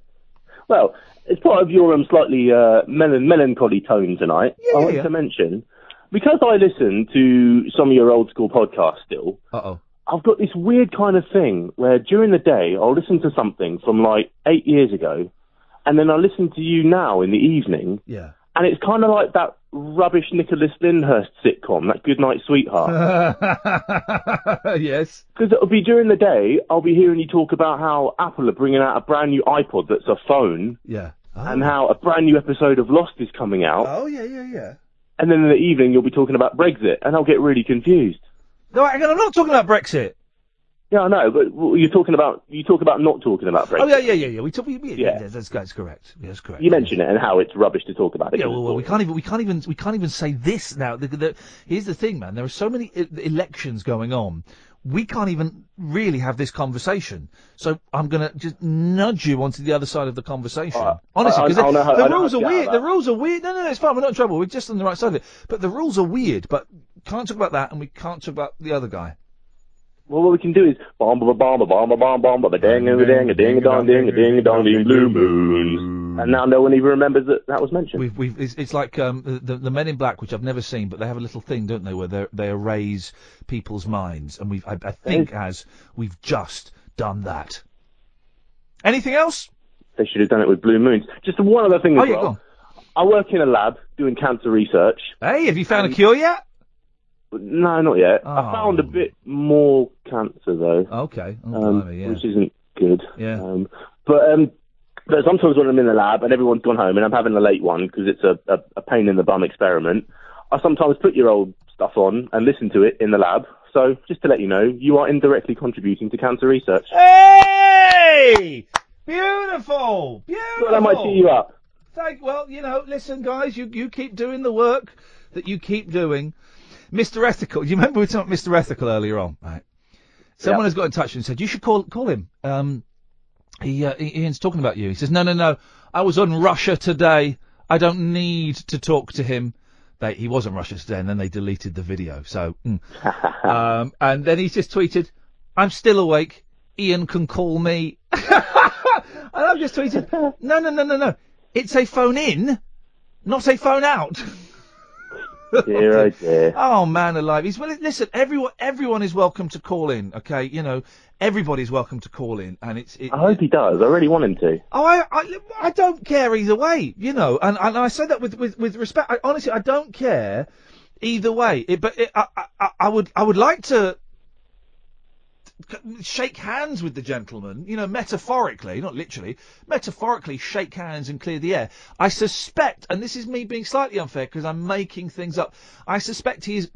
Well, as part of your um, slightly uh, melan- melancholy tone tonight, yeah, I want yeah. to mention because I listen to some of your old school podcasts still. Uh oh. I've got this weird kind of thing where during the day I'll listen to something from like eight years ago, and then I listen to you now in the evening, Yeah. And it's kind of like that rubbish Nicholas Lyndhurst sitcom, that Goodnight Sweetheart. yes. Because it'll be during the day, I'll be hearing you talk about how Apple are bringing out a brand new iPod that's a phone, Yeah. Ah. and how a brand new episode of Lost is coming out. Oh yeah, yeah, yeah. And then in the evening, you'll be talking about Brexit, and I'll get really confused. No, I'm not talking about Brexit. Yeah, I know, but you're talking about you talk about not talking about Brexit. Oh yeah, yeah, yeah, yeah. We talk. We, we, Yeah. yeah. That's, that's correct. Yeah, that's correct. You mention it and how it's rubbish to talk about it. Yeah, well, well, we can't even we can't even we can't even say this now. The, the, here's the thing, man. There are so many e- elections going on. We can't even really have this conversation. So I'm gonna just nudge you onto the other side of the conversation. Honestly, because I- I how- the rules are to get out weird. The rules are weird. No, no, no, it's fine. We're not in trouble. We're just on the right side of it. But the rules are weird. But can't talk about that, and we can't talk about the other guy. Well, what we can do is bomb, bomb, bomb, bomb, bomb, bomb, bomb, a dang, a dang, a ding, a dong, ding, a ding, a dong, ding, blue moons. And now no one even remembers that that was mentioned. We've, we've, it's, it's like um, the, the Men in Black, which I've never seen, but they have a little thing, don't they, where they they erase people's minds, and we've I, I think as we've just done that. Anything else? They should have done it with blue moons. Just one other thing as Oh, yeah, go well. on. I work in a lab doing cancer research. Hey, have you found a cure yet? No, not yet. Oh. I found a bit more cancer though. Okay. Oh, um, blimey, yeah. which isn't good. Yeah. Um, but um, but sometimes when I'm in the lab and everyone's gone home and I'm having a late one because it's a, a, a pain in the bum experiment, I sometimes put your old stuff on and listen to it in the lab. So just to let you know, you are indirectly contributing to cancer research. Hey! Beautiful! Beautiful! Well, that might cheer you up. Thank, well, you know, listen, guys, you, you keep doing the work that you keep doing. Mr. Ethical, you remember we were talking about Mr. Ethical earlier on, right? Someone has got in touch and said, you should call, call him. Um, he, uh, Iain's talking about you. He says, no, no, no, I was on Russia today. I don't need to talk to him. They, he was on Russia today and then they deleted the video. So, mm. um, and then he just tweeted, I'm still awake. Iain can call me. and I've just tweeted, no, no, no, no, no. It's a phone in, not a phone out. Dear, oh dear. Oh man, alive! He's well. Listen, everyone, everyone is welcome to call in. Okay, you know, everybody's welcome to call in, and it's. It, I hope he does. I really want him to. Oh, I, I, I don't care either way, you know, and, and I say that with, with, with respect. I, honestly, I don't care either way. It, but it, I, I, I would, I would like to shake hands with the gentleman, you know, metaphorically, not literally, metaphorically shake hands and clear the air. I suspect, and this is me being slightly unfair because I'm making things up, I suspect he is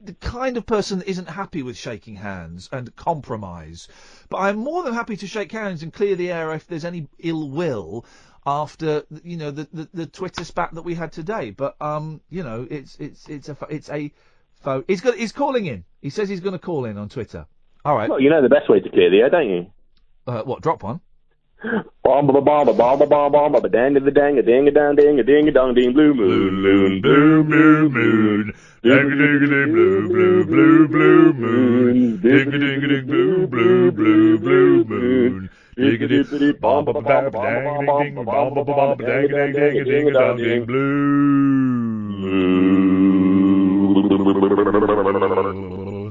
the kind of person that isn't happy with shaking hands and compromise. But I'm more than happy to shake hands and clear the air if there's any ill will after you know the, the, the Twitter spat that we had today. But um, you know, it's it's it's a it's a phone. He's got he's calling in. He says he's going to call in on Twitter. All right. Well, you know the best way to clear the air, don't you? Uh, what? Drop one. Bomb, bomb, bomb, bomb, bomb, bomb, bomb, a dang, a dang, a ding, a dang, ding, a ding, a dong, ding, blue moon, moon, blue, blue moon, ding, a ding, a ding, blue, blue, blue, blue moon, ding, a ding, a ding, blue, blue, blue, blue moon. Ding a ding, ding, bomb, bomb, bomb, dang, ding, ding, bomb, bomb, bomb, dang, dang, ding, a ding, a dong, ding, blue.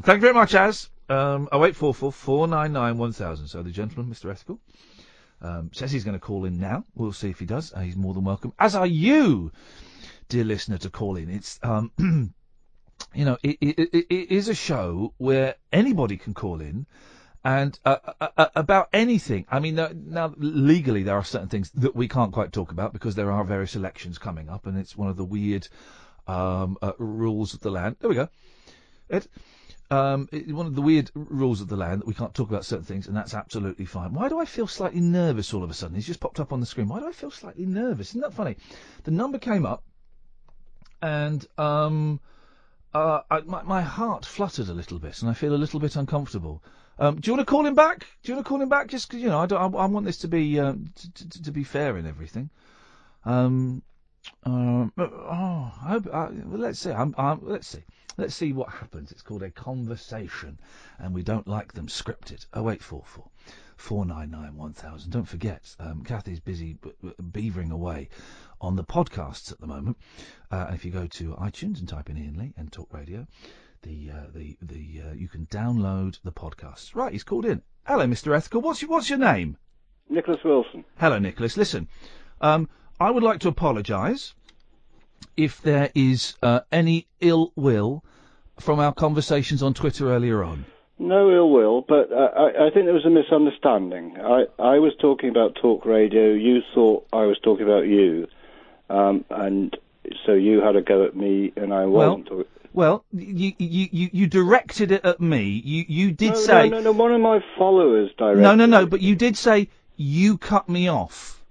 Thank you very much, Az. Um, 0844 499 1000. So the gentleman, Mr. Ethical, um, says he's going to call in now. We'll see if he does. Uh, he's more than welcome. As are you, dear listener, to call in. It's, um, you know, it, it, it, it is a show where anybody can call in and uh, uh, uh, about anything. I mean, now legally there are certain things that we can't quite talk about because there are various elections coming up, and it's one of the weird um, uh, rules of the land. There we go. Ed. Um, it- one of the weird rules of the land that we can't talk about certain things, and that's absolutely fine. Why do I feel slightly nervous all of a sudden? He's just popped up on the screen. Why do I feel slightly nervous? Isn't that funny? The number came up, and um, uh, I, my, my heart fluttered a little bit, and I feel a little bit uncomfortable. Um, do you want to call him back? Do you want to call him back? Just you know, I, don't, I, I want this to be um, to, to, to be fair in everything. Um, Um, oh, I uh, well, let's see. I'm, I'm, let's see. Let's see what happens. It's called a conversation, and we don't like them scripted. Oh eight four four four nine nine one thousand. Don't forget, um, Kathy's busy b- b- beavering away on the podcasts at the moment. Uh, and if you go to iTunes and type in Iain Lee and Talk Radio, the uh, the the uh, you can download the podcasts. Right, he's called in. Hello, Mr. Ethical. What's your, what's your name? Nicholas Wilson. Hello, Nicholas. Listen, um, I would like to apologise if there is uh, any ill will from our conversations on Twitter earlier on. No ill will, but uh, I, I think there was a misunderstanding. I, I was talking about talk radio. You thought I was talking about you, um, and so you had a go at me, and I Well, wasn't. talking- Well, you you, you, you directed it at me. You you did no, say no, no, no. One of my followers directed. no no no, but you did say you cut me off.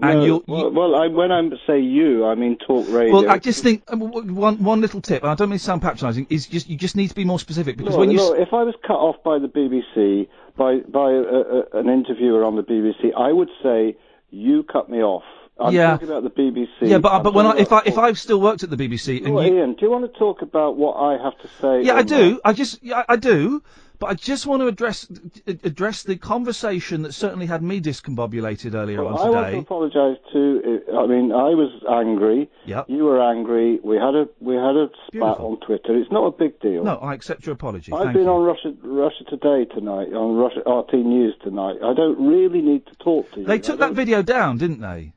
And No, you're, well, well I, when I say you, I mean talk radio. Well, I just think um, one one little tip, and I don't mean to sound patronising, is just you just need to be more specific because no, when you no, s- if I was cut off by the BBC by by a, a, an interviewer on the BBC, I would say you cut me off. I'm Yeah. talking about the BBC. yeah, but I'm but when I, if I if I've still worked at the BBC and Well, you, Iain, do you want to talk about what I have to say? yeah, I do. I just yeah, I do. But I just want to address address the conversation that certainly had me discombobulated earlier Well, on today. I want to apologise too. I mean, I was angry. Yep. You were angry. We had a we had a spat on Twitter. It's not a big deal. No, I accept your apology. I've Thank been you. on Russia Russia Today tonight, on Russia RT News tonight. I don't really need to talk to you. They took that video down, didn't they?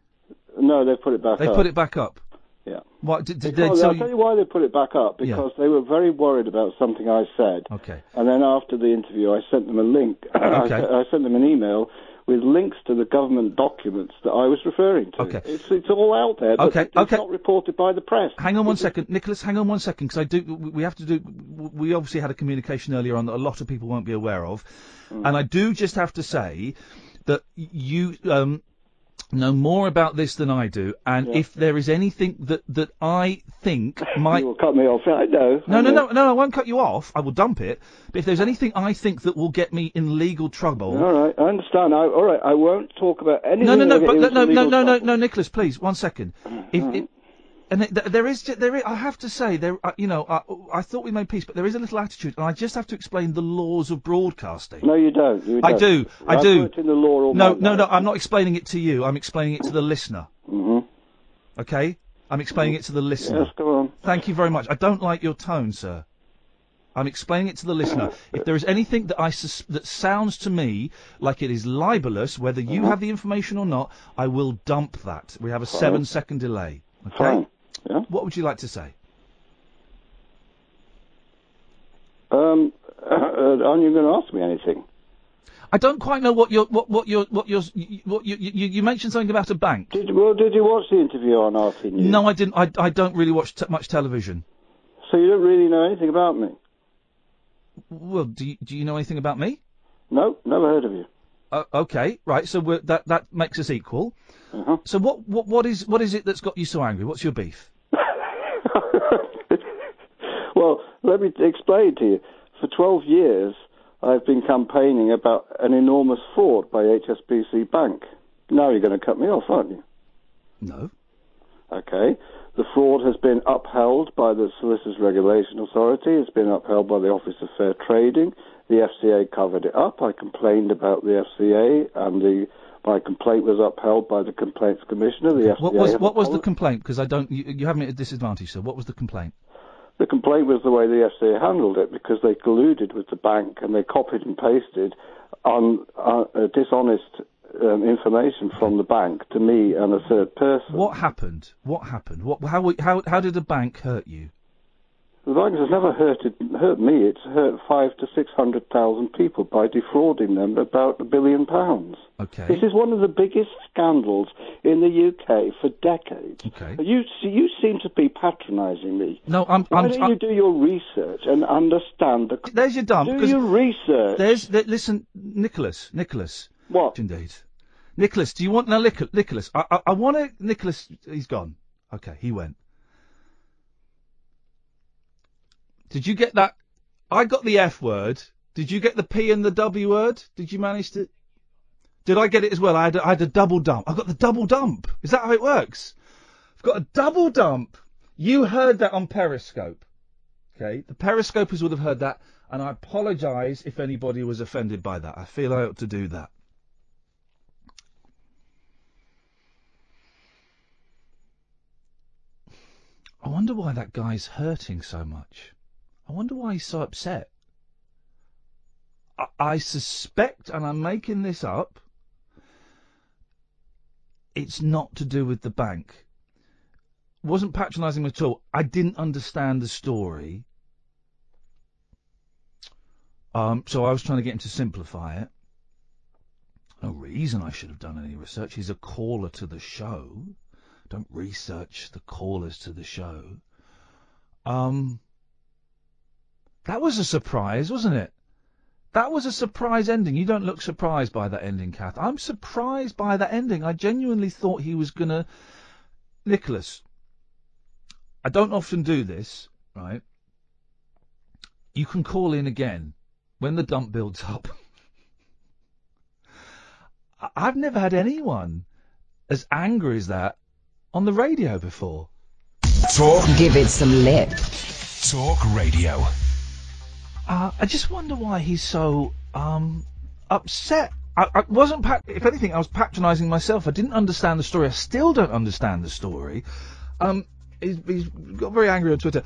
No, they put it back They up. put it back up. Yeah. What did, did they tell I'll you? tell you why they put it back up. Yeah. Because they were very worried about something I said. Okay. And then after the interview, I sent them a link. Okay. I sent them an email with links to the government documents that I was referring to. Okay. It's, it's all out there, but Okay, it's okay. not reported by the press. Hang on one second, Nicholas. Hang on one second, because I do. we- We have to do. We obviously had a communication earlier on that a lot of people won't be aware of, Mm. and I do just have to say that you um, know more about this than I do, and if there is anything that that I think might You will cut me off. I know. No, I no, know. no, no, I won't cut you off. I will dump it. But if there's ah. anything I think that will get me in legal trouble. All right, I understand. I, all right, I won't talk about anything. No, no, no, but no, no, no, no, no, no, Nicholas, please, one second. If, it, and th- there is there is, I have to say, there, uh, you know, I, I thought we made peace, but there is a little attitude, and I just have to explain the laws of broadcasting. No, you don't. You I don't. do, I I've do. in the law all no, no, life. no, I'm not explaining it to you. I'm explaining it to the listener. hmm Okay, I'm explaining it to the listener. Yes, go on. Thank you very much. I don't like your tone, sir. I'm explaining it to the listener. If there is anything that I sus- that sounds to me like it is libelous, whether you Uh-huh. have the information or not, I will dump that. We have a Fine. seven-second delay. Okay. Fine. Yeah. What would you like to say? Um, uh, aren't you going to ask me anything? I don't quite know what your what what your what your what you, you you mentioned something about a bank. Did well? Did you watch the interview on RT News? No, I didn't. I, I don't really watch t- much television. So you don't really know anything about me? Well, do you, do you know anything about me? No, never heard of you. Uh, okay, right. So we're, that that makes us equal. Uh-huh. So what what what is what is it that's got you so angry? What's your beef? Well, let me explain to you. For 12 years, I've been campaigning about an enormous fraud by HSBC Bank. Now you're going to cut me off, aren't you? No. Okay. The fraud has been upheld by the Solicitors Regulation Authority. It's been upheld by the Office of Fair Trading. The FCA covered it up. I complained about the FCA, and the my complaint was upheld by the Complaints Commissioner. The What was what was the complaint? Because I don't. You, you have me at a disadvantage, sir. What was the complaint? The complaint was the way the FCA handled it because they colluded with the bank and they copied and pasted on uh, uh, dishonest um, information from the bank to me and a third person. What happened? What happened? What how how how did the bank hurt you? The bank has never hurted, hurt me. It's hurt five to six hundred thousand people by defrauding them about a billion pounds. Okay. This is one of the biggest scandals in the UK for decades. Okay. You you seem to be patronising me. No, I'm. Why I'm, don't I'm you do your research and understand the? There's your dump. Do your research. There's th- listen, Nicholas. Nicholas. What? Indeed. Nicholas, do you want now, Nic- Nicholas? I I, I want to. Nicholas, he's gone. Okay, he went. Did you get that? I got the F word. Did you get the P and the W word? Did you manage to? Did I get it as well? I had a, I had a double dump. I got the double dump. Is that how it works? I've got a double dump. You heard that on Periscope. Okay, the Periscopers would have heard that, and I apologise if anybody was offended by that. I feel I ought to do that. I wonder why that guy's hurting so much. I wonder why he's so upset. I, I suspect, and I'm making this up, it's not to do with the bank. Wasn't patronising him at all. I didn't understand the story. Um, so I was trying to get him to simplify it. No reason I should have done any research. He's a caller to the show. Don't research the callers to the show. Um, that was a surprise, wasn't it? That was a surprise ending. You don't look surprised by that ending, Kath. I'm surprised by that ending. I genuinely thought he was gonna. Nicholas, I don't often do this, right? You can call in again when the dump builds up. I- I've never had anyone as angry as that on the radio before. Talk. Give it some lip. Talk Radio. Uh, I just wonder why he's so um, upset. I, I wasn't, pat- if anything, I was patronising myself. I didn't understand the story. I still don't understand the story. Um, he's, he's got very angry on Twitter.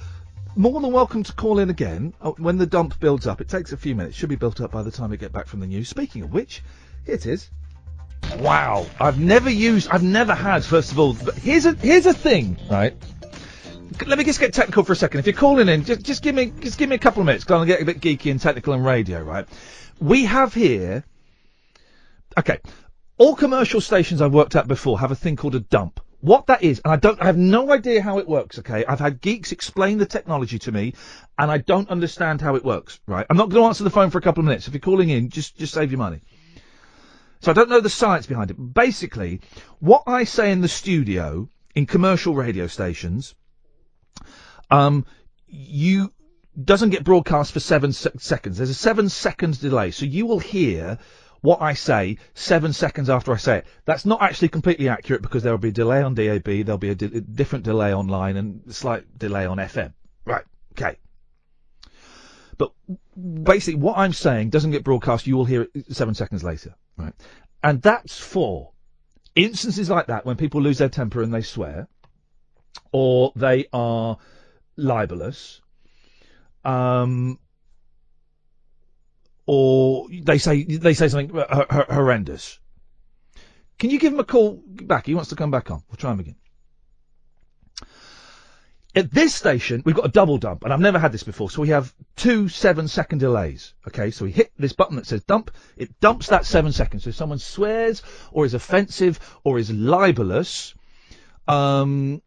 More than welcome to call in again uh, when the dump builds up. It takes a few minutes. Should be built up by the time we get back from the news. Speaking of which, here it is. Wow, I've never used, I've never had. First of all, but here's a here's a thing, right? Let me just get technical for a second. If you're calling in, just just give me just give me a couple of minutes. Because I'm gonna get a bit geeky and technical and radio, right? We have here. Okay, all commercial stations I've worked at before have a thing called a dump. What that is, and I don't, I have no idea how it works. Okay, I've had geeks explain the technology to me, and I don't understand how it works. Right, I'm not going to answer the phone for a couple of minutes. If you're calling in, just just save your money. So I don't know the science behind it. Basically, what I say in the studio in commercial radio stations, um, you doesn't get broadcast for seven se- seconds. There's a seven seconds delay, so you will hear what I say seven seconds after I say it. That's not actually completely accurate because there will be a delay on DAB, there'll be a, di- a different delay online, and a slight delay on FM. Right. Okay. But basically, what I'm saying doesn't get broadcast. You will hear it seven seconds later, right? And that's for instances like that when people lose their temper and they swear, or they are libelous, um, or they say they say something horrendous. Can you give him a call back? He wants to come back on. We'll try him again. At this station, we've got a double dump, and I've never had this before. So we have two seven second delays. Okay, so we hit this button that says dump. It dumps that seven seconds. So if someone swears or is offensive or is libelous, um,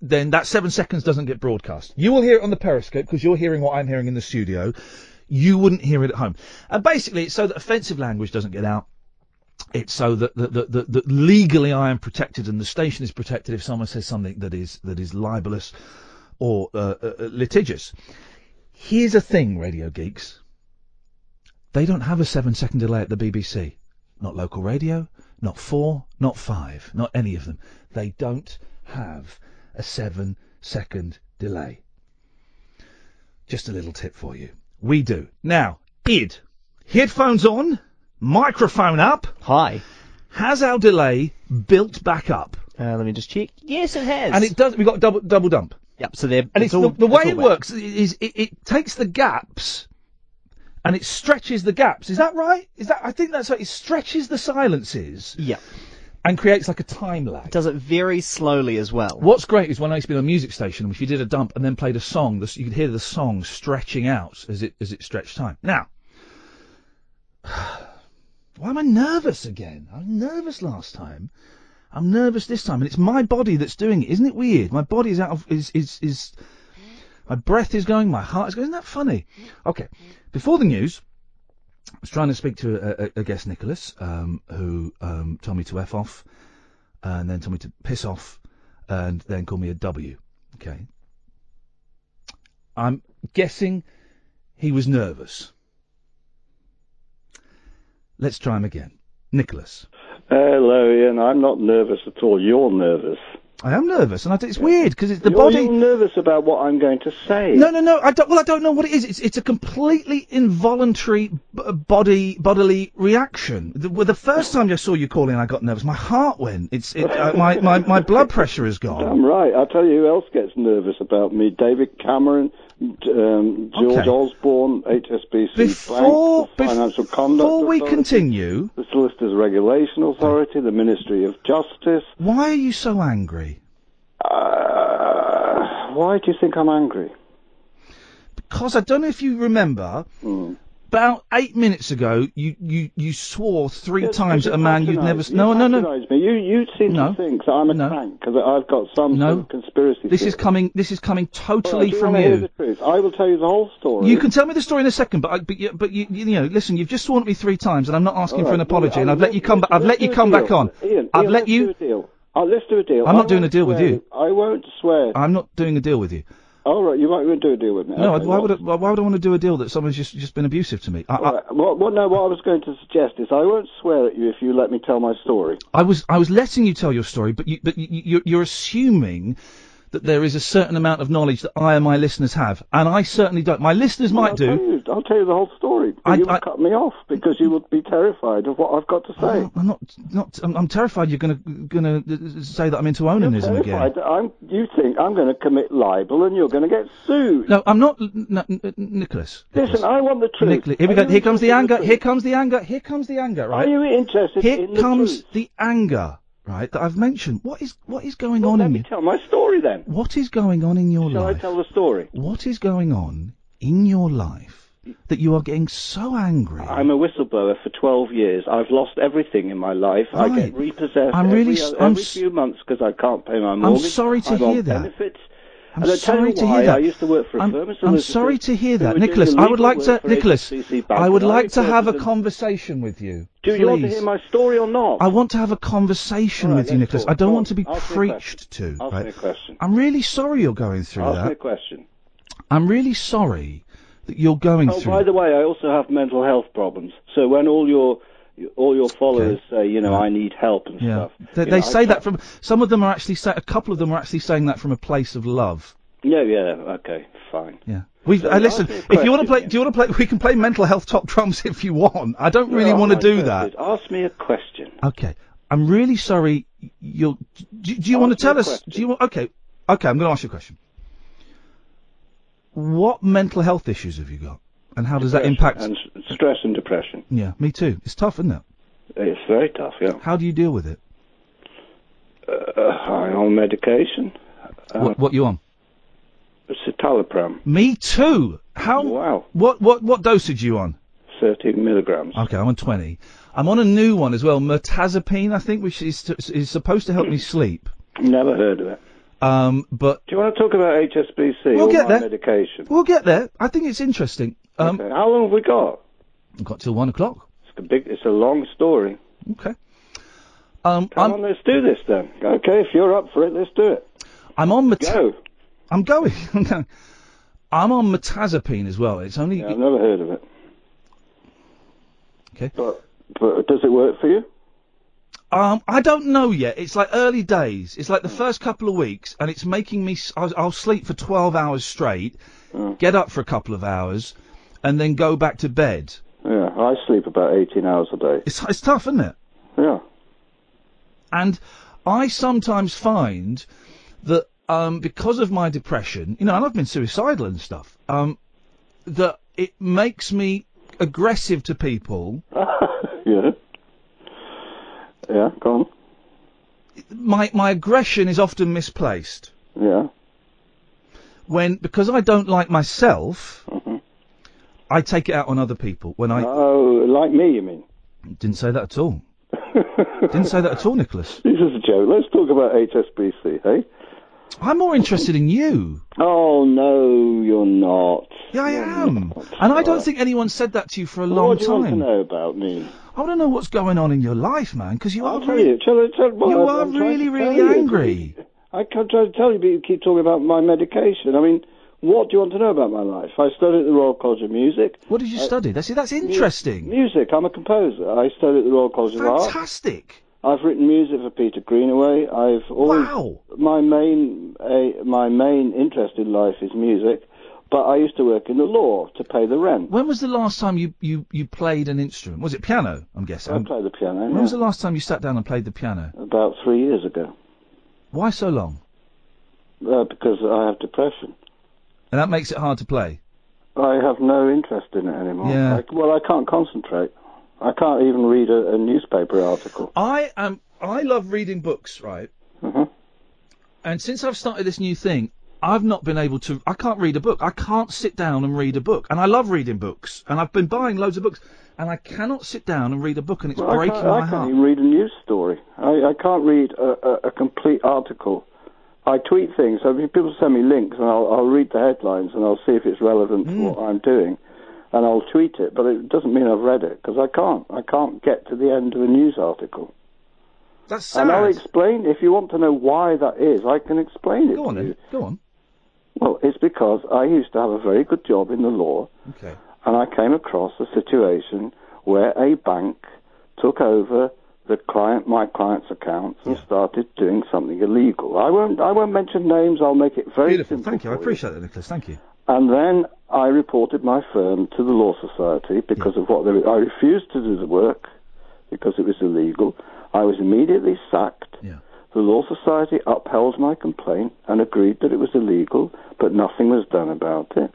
then that seven seconds doesn't get broadcast. You will hear it on the Periscope because you're hearing what I'm hearing in the studio. You wouldn't hear it at home. And basically, it's so that offensive language doesn't get out. It's so that, that, that, that, that legally I am protected and the station is protected if someone says something that is that is libelous or uh, uh, uh, litigious. Here's a thing, radio geeks. They don't have a seven second delay at the BBC. Not local radio, not four, not five, not any of them. They don't have a seven second delay. Just a little tip for you. We do. Now, id. Headphones on, microphone up. Hi. Has our delay built back up? Uh, let me just check. Yes, it has. And it does. We've got double double dump. Yep. So they're And it's, all, the, the way all it works is it, it takes the gaps and it stretches the gaps. Is that right? Is that I think that's right. It stretches the silences. Yeah. And creates like a time lag. Does it very slowly as well. What's great is when I used to be on a music station, if you did a dump and then played a song, you could hear the song stretching out as it as it stretched time. Now, why am I nervous again? I was nervous last time. I'm nervous this time, and it's my body that's doing it. Isn't it weird? My body is out of is is is. My breath is going, my heart is going. Isn't that funny? Okay. Before the news, I was trying to speak to a, a, a guest, Nicholas, um, who um, told me to f off, and then told me to piss off, and then called me a W. Okay. I'm guessing he was nervous. Let's try him again. Nicholas. Hello, Iain. I'm not nervous at all. You're nervous. I am nervous, and I, it's weird because it's the you're, body. You're nervous about what I'm going to say. No, no, no. I don't. Well, I don't know what it is. It's it's a completely involuntary b- body bodily reaction. The, well, the first time I saw you calling, I got nervous. My heart went. It's it, uh, my my my blood pressure has gone. I'm right. I'll tell you who else gets nervous about me. David Cameron, um, George Okay. Osborne, HSBC Before- Bank, the Financial Conduct Before we Authority, continue, the Solicitors Regulation Authority, the Ministry of Justice. why are you so angry? Uh, why do you think I'm angry? Because I don't know if you remember. Hmm. About eight minutes ago, you, you, you swore three times at a man you'd never. You No, no, no. Me. You, you seem No. to think that I'm a crank because I've got some No. sort of conspiracy. This is coming. This is coming totally you from you. the truth? I will tell you the whole story. You can tell me the story in a second, but I, but, you, but you, you know, listen, you've just sworn at me three times, and I'm not asking All for an right, well, apology, and uh, I've let you come. back. I've let you come back on. Iain, I've Iain, let you. Do a deal. Uh, let's do a deal. I'm not doing a deal with you. I won't swear. I'm not doing a deal with you. All right, you might want to do a deal with me. No, Okay, why well, would I, why would I want to do a deal that someone's just just been abusive to me? I, I, right, What, what, no, what I was going to suggest is I won't swear at you if you let me tell my story. I was I was letting you tell your story, but you but you, you, you're assuming that there is a certain amount of knowledge that I and my listeners have, and I certainly don't. My listeners Well, might I'll do. Tell you, I'll tell you the whole story. I- you I- cut me off because you would be terrified of what I've got to say. I'm not not. I'm, I'm terrified you're gonna gonna uh, say that I'm into onanism again. terrified that I'm, you think I'm going to commit libel and you're going to get sued. No, I'm not, Nicholas. Listen, I want the truth. Nicholas, here we go. Here comes the anger. Here comes the anger. Here comes the anger. Right. Are you interested Here in the comes truth? the anger. Right. That I've mentioned. What is what is going on Let in me you? tell my story then. What is going on in your life? Shall I tell the story? What is going on in your life that you are getting so angry? I'm a whistleblower for 12 years. I've lost everything in my life. I get repossessed I'm every, really every I'm few months because I can't pay my mortgage. I'm sorry to on hear that. Benefits. I'm sorry to hear that. I used to work for a I'm, firm I'm sorry to hear that, Nicholas. I would like to, Nicholas. I would like to have a conversation with you. Do you want to hear my story or not? I want to have a conversation with you, Nicholas. I don't want to be preached to. Ask me a question. I'm really sorry you're going through that. Ask me a question. I'm really sorry that you're going through. Oh, through. by the way, I also have mental health problems. So when all your all your followers say, you know, I need help and yeah, stuff. they, they know, say that from. Some of them are actually say, a couple of them are actually saying that from a place of love. Yeah, yeah, okay, fine. Yeah. We So uh, listen. ask If you want to play, do you want to play? We can play mental health Top Trumps if you want. I don't really No, want to do that. Ask me a question. Okay. I'm really sorry. You'll. Do, do you want to tell us? Do you want? Okay. Okay. I'm going to ask you a question. What mental health issues have you got, and how does that impact? And s- stress and depression. Yeah, me too. It's tough, isn't it? It's very tough, yeah. How do you deal with it? Uh, I'm on medication. Uh, what, what you on? Citalopram, Me too. How? Wow. What what what dosage you on? 13 milligrams. Okay, I'm on 20. I'm on a new one as well, mirtazapine, I think, which is is supposed to help me sleep. Never heard of it. Um, but Do you want to talk about HSBC We'll or get there. medication? we'll get there. I think it's interesting. Um, Okay, How long have we got? We've got till one o'clock. It's a big. It's a long story. Okay. Um, Come I'm, on, let's do this then. Okay, if you're up for it, let's do it. I'm on meta- Go. I'm going. I'm on metazapine as well. It's only Yeah, I've never heard of it. Okay. But, but does it work for you? Um, I don't know yet. It's like early days. It's like the first couple of weeks, and it's making me. s- I'll, I'll sleep for twelve hours straight, get up for a couple of hours, and then go back to bed. Yeah, I sleep about 18 hours a day. It's it's tough, isn't it? Yeah. And I sometimes find that um, because of my depression, you know, and I've been suicidal and stuff, um, that it makes me aggressive to people. yeah. Yeah, go on. My my aggression is often misplaced. Yeah. when because I don't like myself, I take it out on other people. When I Oh, like me, you mean? didn't say that at all. didn't say that at all, Nicholas. This is a joke. Let's talk about HSBC, hey? I'm more interested in you. Oh no, you're not. Yeah, I am. And I don't think anyone said that to you for a long what do you want to time. know about me? I want to know what's going on in your life, man, because you I'll are tell really, you. I tell, well, you I'm- are I'm really, really tell you. angry. I can't try to tell you, but you keep talking about my medication. I mean, what do you want to know about my life? I studied at the Royal College of Music. What did you I- study? That's that's interesting. Music. I'm a composer. I studied at the Royal College of Art. Fantastic. I've written music for Peter Greenaway. I've always Wow. my main uh, my main interest in life is music, but I used to work in the law to pay the rent. When was the last time you, you, you played an instrument? Was it piano? I'm guessing. I play the piano. When yeah. was the last time you sat down and played the piano? About three years ago, Why so long? uh, because I have depression. And that makes it hard to play. I have no interest in it anymore. Yeah. I, well, I can't concentrate. I can't even read a, a newspaper article. I am. I love reading books, right? Mm-hmm. And since I've started this new thing, I've not been able to. I can't read a book. I can't sit down and read a book. And I love reading books. And I've been buying loads of books. And I cannot sit down and read a book, and it's Well, I breaking can't, my I can't heart. even read a news story. I, I can't read a, a, a complete article. I tweet things, so if people send me links, and I'll, I'll read the headlines, and I'll see if it's relevant Hmm. to what I'm doing, and I'll tweet it. But it doesn't mean I've read it because I can't. I can't get to the end of a news article. That's And I'll explain if you want to know why that is. I can explain it. Go on then. you. Go on. Well, it's because I used to have a very good job in the law, Okay. and I came across a situation where a bank took over the client, my client's accounts, and started doing something illegal. I won't, I won't mention names. I'll make it very Beautiful. Thank you. I appreciate that, Nicholas. Thank you. And then I reported my firm to the Law Society because of what they. I refused to do the work because it was illegal. I was immediately sacked. Yeah. The Law Society upheld my complaint and agreed that it was illegal, but nothing was done about it.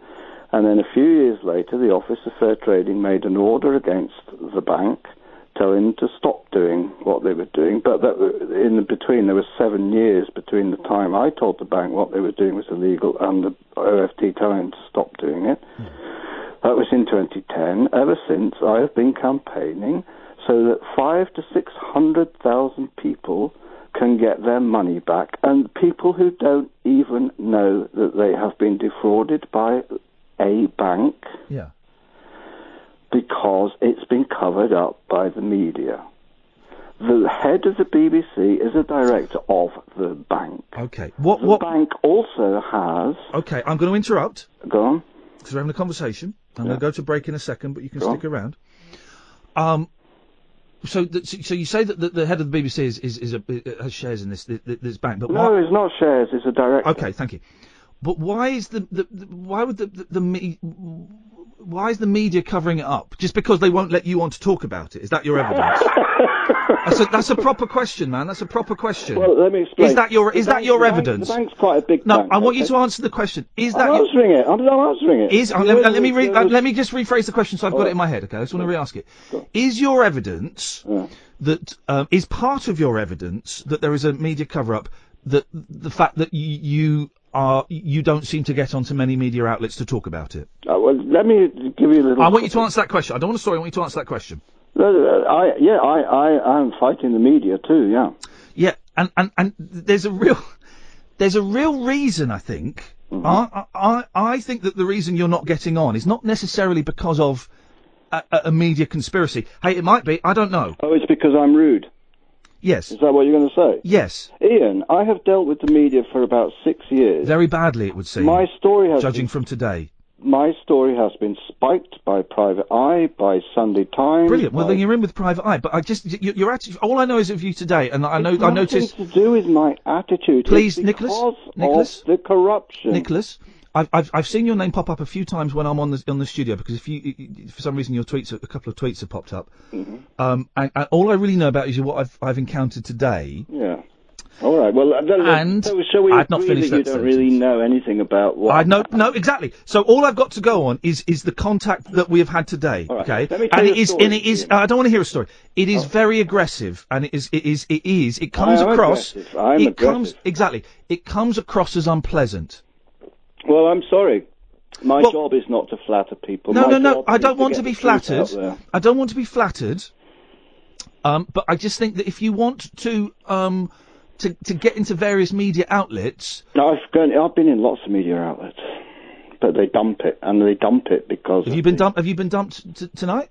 And then a few years later, the Office of Fair Trading made an order against the bank, telling them to stop doing what they were doing. But that, in the between, there was seven years between the time I told the bank what they were doing was illegal and the OFT telling them to stop doing it. Hmm. That was in 2010. Ever since, I have been campaigning so that five to six hundred thousand people can get their money back, and people who don't even know that they have been defrauded by a bank Yeah. Because it's been covered up by the media. The head of the BBC is a director of the bank. Okay. What? The What? bank also has. Okay. I'm going to interrupt. Go on. because we're having a conversation. I'm going to go to break in a second, but you can Go stick around. Um, so, th- so you say that the, the head of the BBC is, is, is a, has shares in this this, this bank, but No, why? it's not shares. It's a director. Okay, thank you. But why is the, the, the why would the the, the me, why is the media covering it up? Just because they won't let you on to talk about it? Is that your evidence? that's, a, that's a proper question, man. That's a proper question. Well, let me explain. Is that your is that your the bank- evidence? the bank's quite a big No, bank, I want you to answer the question. Is that I'm your, answering it. I'm not answering it. Is uh, let, me- let me re, uh, let me just rephrase the question so I've got it in my head. Okay, I just want to re-ask it. Is your evidence that um, is part of your evidence that there is a media cover-up that the fact that you, you are you don't seem to get onto many media outlets to talk about it? Uh, well, let me give you a little. I want you to answer that question. I don't want a story. I want you to answer that question. No, no, no, I yeah, I I am fighting the media too. Yeah. Yeah, and, and, and there's a real there's a real reason I think. I, I I think that the reason you're not getting on is not necessarily because of a, a a media conspiracy. Hey, it might be. I don't know. Oh, it's because I'm rude. Yes. Is that what you're going to say? Yes. Iain, I have dealt with the media for about six years. Very badly, it would seem. My story has judging been, from today. my story has been spiked by Private Eye, by Sunday Times. Brilliant. Well, by- then you're in with Private Eye. But I just you, you're actually all I know is of you today, and I know It's I noticed. to do with my attitude. Please, Nicholas, Nicholas, of the corruption. Nicholas, I've, I've I've seen your name pop up a few times when I'm on the on the studio because if you for some reason your tweets a couple of tweets have popped up, Mm-hmm. um, and, and all I really know about is what I've I've encountered today. Yeah. All right. Well, uh, then- And so we I've not agree finished that you don't really know anything about what? I know no exactly. So all I've got to go on is is the contact that we have had today. Okay, Let me tell and you it is story, and it is. I don't want to hear a story. It is very aggressive, and it is it is it is. It comes across. aggressive. I'm it aggressive. comes exactly. It comes across as unpleasant. Well, I'm sorry. My job is not to flatter people. No, My no, no. I don't want to be the truth out flattered. I don't want to be flattered. Um, but I just think that if you want to um to to get into various media outlets, No, I've gone, I've been in lots of media outlets, but they dump it, and they dump it because. have you been dumped? Have you been dumped t- tonight?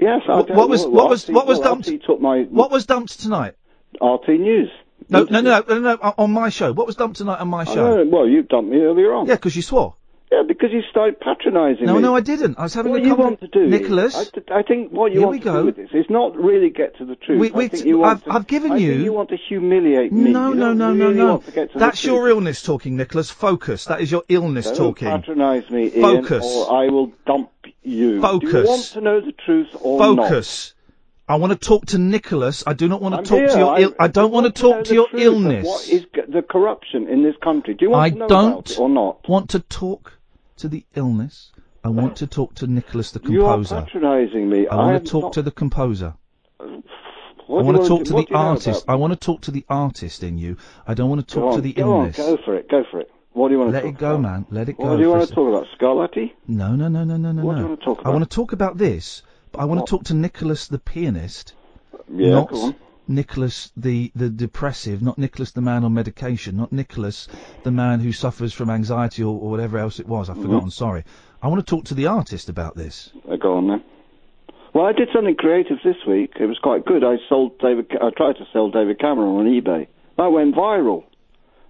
Yes. I What, what was what was what was dumped? Took my What was dumped tonight? RT News. No, no, no, no, no, on my show. What was dumped tonight on my show? well, you dumped me earlier on. Yeah, because you swore. Yeah, because you started patronising No, me. no, no, I didn't. I was having what a you want to do, Nicholas. I, th- I think what you Here want we to go. do with this is not really get to the truth. We- I think you want I've, to, I've given I you- you want to humiliate me. No, You no, no, no, really no. want to get That's truth. your illness talking, Nicholas. Focus. That is your illness Don't talking. patronise me, Iain, or I will dump you. Do you want to know the truth or not? Focus. I want to talk to Nicholas. I do not want to I'm talk here. to your. I- Ill- I don't want to talk to the your illness. What is g- the corruption in this country? Do you want I to know don't about it or not? want to talk to the illness. I want to talk to Nicholas the composer. You are patronising me. I want to talk not- to the composer. What I want to talk to the do you know artist. I want to talk to the artist in you. I don't want to talk to the go illness. On, go for it. Go for it. What do you want to Let talk it go, about? man. Let it go. What do you want to talk about? Scarlatti? No, no, no, no, no, no, What no. do you want to talk about? I want to talk about this, but I want to talk to Nicholas the pianist, Yeah, not. Nicholas the, the depressive, not Nicholas the man on medication, not Nicholas the man who suffers from anxiety or, or whatever else it was. I've Mm-hmm. forgotten, sorry. I want to talk to the artist about this. Uh, go on then. Well, I did something creative this week. It was quite good. I sold David. I tried to sell David Cameron on eBay. That went viral.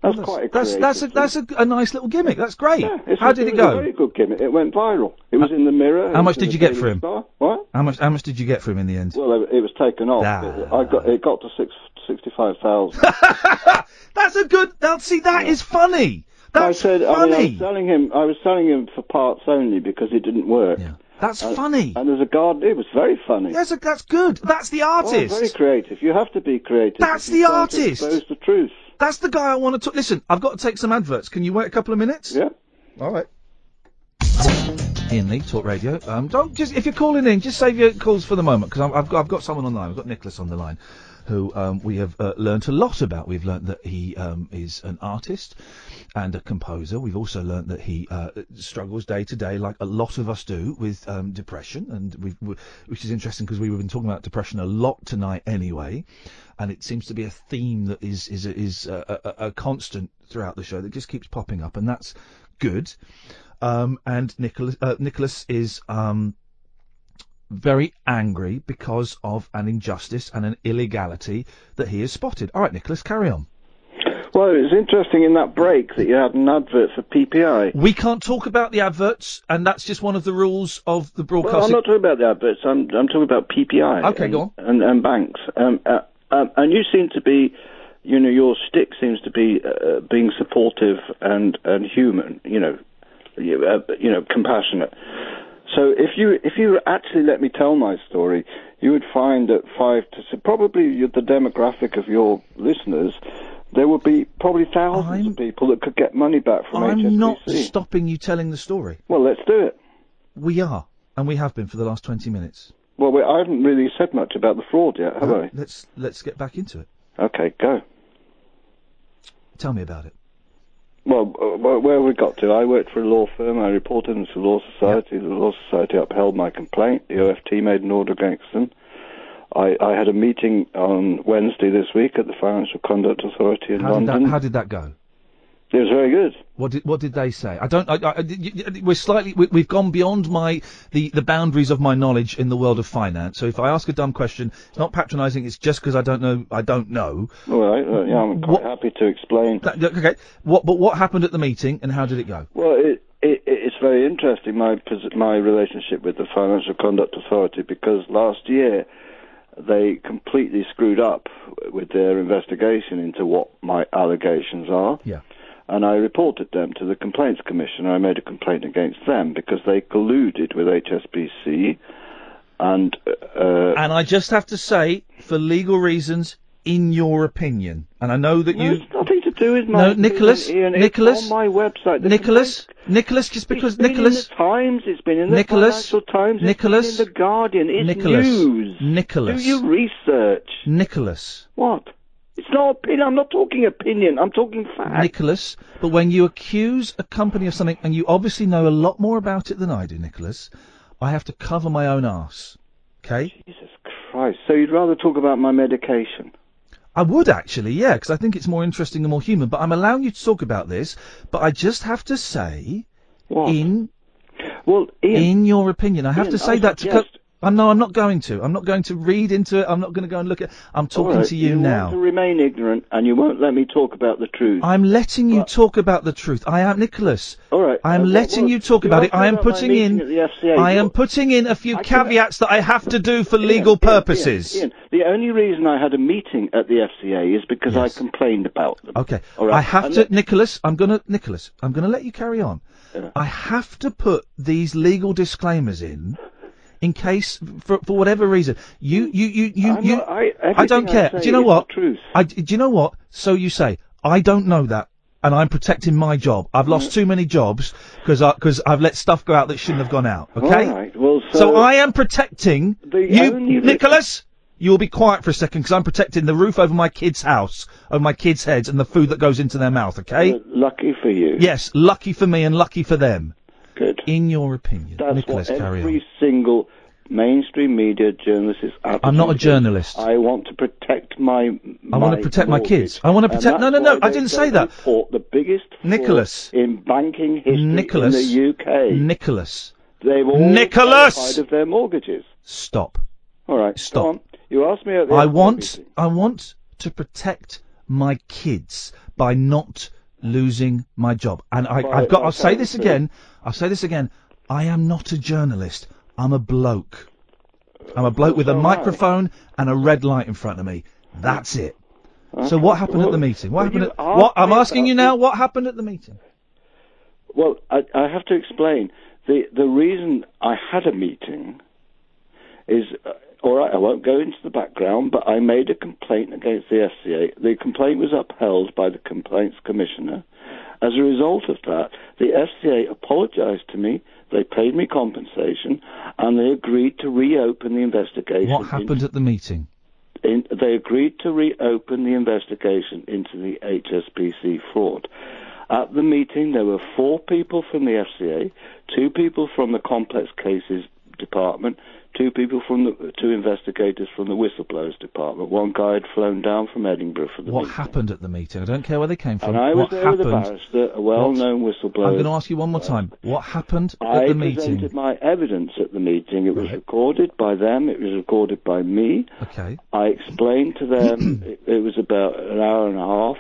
That's, quite a That's that's a, that's a, a nice little gimmick. That's great. It's How a- did it a go? very good gimmick. It went viral. It was in the Mirror. How much did you get for him? Star. What? How much how much did you get for him in the end? Well, it, it was taken off. It- I got it got to six sixty-five thousand. That's a good. Now, see, that is funny. That's I said, I mean, I funny. was selling him. I was selling him for parts only because it didn't work. That's And- funny. And there's a guard. It was very funny. Yes, that's good. That's the oh, artist. Well, very creative. You have to be creative. That's the artist. Expose the truth. That's the guy I want to talk. Listen, I've got to take some adverts. Can you wait a couple of minutes? Yeah. All right. Iain Lee, Talk Radio. Um, don't just if you're calling in, just save your calls for the moment because I've got I've got someone on the line. I've got Nicholas on the line, who um, we have uh, learnt a lot about. We've learnt that he um, is an artist and a composer. We've also learnt that he uh, struggles day to day, like a lot of us do, with um, depression, and we- which is interesting because we've been talking about depression a lot tonight anyway, and it seems to be a theme that is is is a, a, a constant throughout the show that just keeps popping up, and that's good. Um, and Nicholas uh, Nicholas is um, very angry because of an injustice and an illegality that he has spotted. All right, Nicholas, carry on. Well, it was interesting in that break that you had an advert for PPI. We can't talk about the adverts, and that's just one of the rules of the Well, I'm not talking about the adverts. I'm I'm talking about PPI. Okay, and, go on. And, and banks. Um, uh, um, and you seem to be, you know, your stick seems to be uh, being supportive and and human. You know, you, uh, you know, compassionate. So if you if you actually let me tell my story, you would find that five to six, probably the demographic of your listeners, there would be probably 1000s of people that could get money back from I'm HSBC. not stopping you telling the story. Well, let's do it. We are, and we have been for the last 20 minutes. Well, we, I haven't really said much about the fraud yet, have Uh, Let's let's get back into it. Okay, go. Tell me about it. Well, uh, where where we got to, I worked for a law firm. I reported into the Law Society. The Law Society upheld my complaint. The OFT made an order against them. I, I had a meeting on Wednesday this week at the Financial Conduct Authority in How did London. that How did that go? It was very good. What did What did they say? I don't. I, I, we're slightly. We, we've gone beyond my the, the boundaries of my knowledge in the world of finance. So if I ask a dumb question, it's not patronising. It's just because I don't know. I don't know. All right, uh, yeah, I'm quite happy to explain. That- okay. What? But what happened at the meeting and how did it go? Well, it, it, it's very interesting my my relationship with the Financial Conduct Authority because last year they completely screwed up with their investigation into what my allegations are. Yeah. And I reported them to the Complaints Commission. I made a complaint against them because they colluded with HSBC and uh, And I just have to say, for legal reasons, in your opinion, and I know that No, you. it's nothing to do with my No, Nicholas. Iain. Nicholas. on my website. The Nicholas. Nicholas. Just because Nicholas. Times. It's been in the Nicholas. Financial Times. Nicholas. It's been in the Guardian. It's Nicholas. news. Nicholas. Do your research. Nicholas. What? It's not opinion. I'm not talking opinion. I'm talking fact. Nicholas, but when you accuse a company of something, and you obviously know a lot more about it than I do, Nicholas, I have to cover my own arse. Okay? Jesus Christ. So you'd rather talk about my medication? I would actually, yeah, because I think it's more interesting and more human. But I'm allowing you to talk about this. But I just have to say, in Well, Iain, in your opinion, I have Iain, to say I that to suggest, Uh, no, I'm not going to. I'm not going to read into it. I'm not going to go and look at. I'm talking right, to you, you now. to remain ignorant, and you won't let me talk about the truth. I'm letting you talk about the truth. I am Nicholas. All right. I am uh, letting what- you talk you about it. I am putting in. FCA. I am putting in a few I can- caveats that I have to do for Iain, legal purposes. Iain, Iain, the only reason I had a meeting at the FCA is because I complained about them. Okay. All right. I have And to, let- Nicholas. I'm gonna, Nicholas. I'm gonna let you carry on. I have to put these legal disclaimers in, in case, for for whatever reason, you mm. you you you I'm you. not- I- I don't everything I care. do you know what? truth. I, do you know what? So you say. I don't know that. And I'm protecting my job. I've lost mm. too many jobs because because I've let stuff go out that shouldn't have gone out. Okay. All right. Well, so, So I am protecting The you, Nicholas. You'll be quiet for a second because I'm protecting the roof over my kids' house, over my kids' heads, and the food that goes into their mouth. Okay? Lucky for you. Yes, lucky for me and lucky for them. Good. In your opinion, That's Nicholas, what every single mainstream media journalist is I'm not a journalist. I want to protect my. I want to protect my kids. I want to protect. No, no, no. I didn't say that. The biggest Nicholas. in banking history Nicholas. in the UK. Nicholas. They've all Nicholas! of their mortgages. Stop. All right, Stop. You asked me I want. everything. I want to protect my kids by not losing my job. And I, I've got. I'll say this again. I'll say this again. I am not a journalist. I'm a bloke. I'm a bloke with a microphone and a red light in front of me. That's it. So what happened at the meeting? What happened? At, what I'm asking you now. What happened at the meeting? Well, I, I have to explain. The the reason I had a meeting is, uh, all right, I won't go into the background, but I made a complaint against the FCA. The complaint was upheld by the Complaints Commissioner. As a result of that, the FCA apologised to me, they paid me compensation, and they agreed to reopen the investigation. What happened at the meeting? in, they agreed to reopen the investigation into the HSBC fraud. At the meeting, there were four people from the FCA, two people from the complex cases department, two people from the two investigators from the whistleblowers department. One guy had flown down from Edinburgh for the What meeting. happened at the meeting? I don't care where they came from. And I was what there happened? with a barrister, a well-known whistleblower. I'm going to ask you one more time. Uh, what happened at I the presented my evidence at the meeting. It was recorded by them. It was recorded by me. Okay. I explained to them. it, it was about an hour and a half.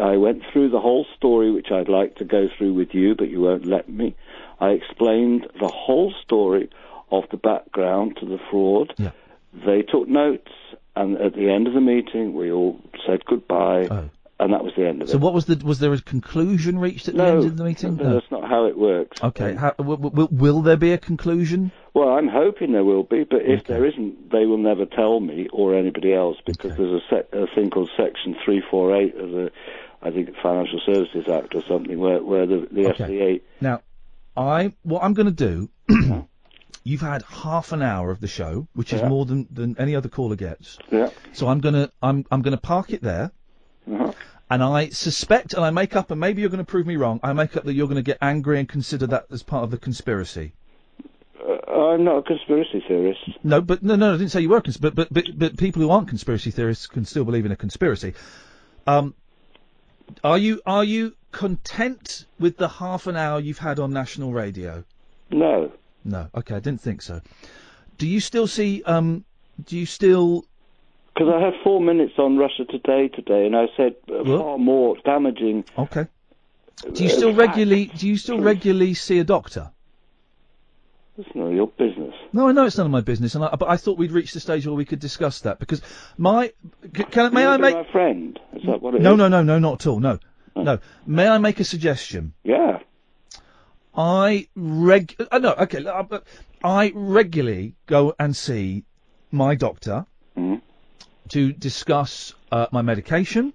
I, I went through the whole story, which I'd like to go through with you, but you won't let me. I explained the whole story of the background to the fraud. Yeah. They took notes, and at the end of the meeting, we all said goodbye, oh. and that was the end of Oh. So it. what was the was there a conclusion reached at the end of the meeting? no, that's not how it works. Okay. How, w- w- will, will there be a conclusion? Well, I'm hoping there will be, but if there isn't, they will never tell me or anybody else because there's a, sec- a thing called Section 348 of the, I think, Financial Services Act or something, where, where the, the Okay. FCA. Now, I what I'm going to do. You've had half an hour of the show, which is Yeah. more than, than any other caller gets. Yeah. So I'm gonna I'm I'm gonna park it there. Uh-huh. And I suspect, and I make up, and maybe you're going to prove me wrong. I make up that you're going to get angry and consider that as part of the conspiracy. Uh, I'm not a conspiracy theorist. No, but no, no, I didn't say you were. Cons- but, but but but people who aren't conspiracy theorists can still believe in a conspiracy. Um, are you are you content with the half an hour you've had on national radio? No. No. Okay, I didn't think so. Do you still see? Um, do you still? Because I had four minutes on Russia Today today, and I said uh, Well- far more damaging. Okay. Do you uh, still regularly? Do you still regularly see a doctor? It's none of your business. No, I know it's none of my business, and I, but I thought we'd reached the stage where we could discuss that because my can may You I wanna be make my friend? Is that what it is? no no no no not at all no no may I make a suggestion? Yeah. I reg uh, no okay uh, but I regularly go and see my doctor Mm-hmm. to discuss uh, my medication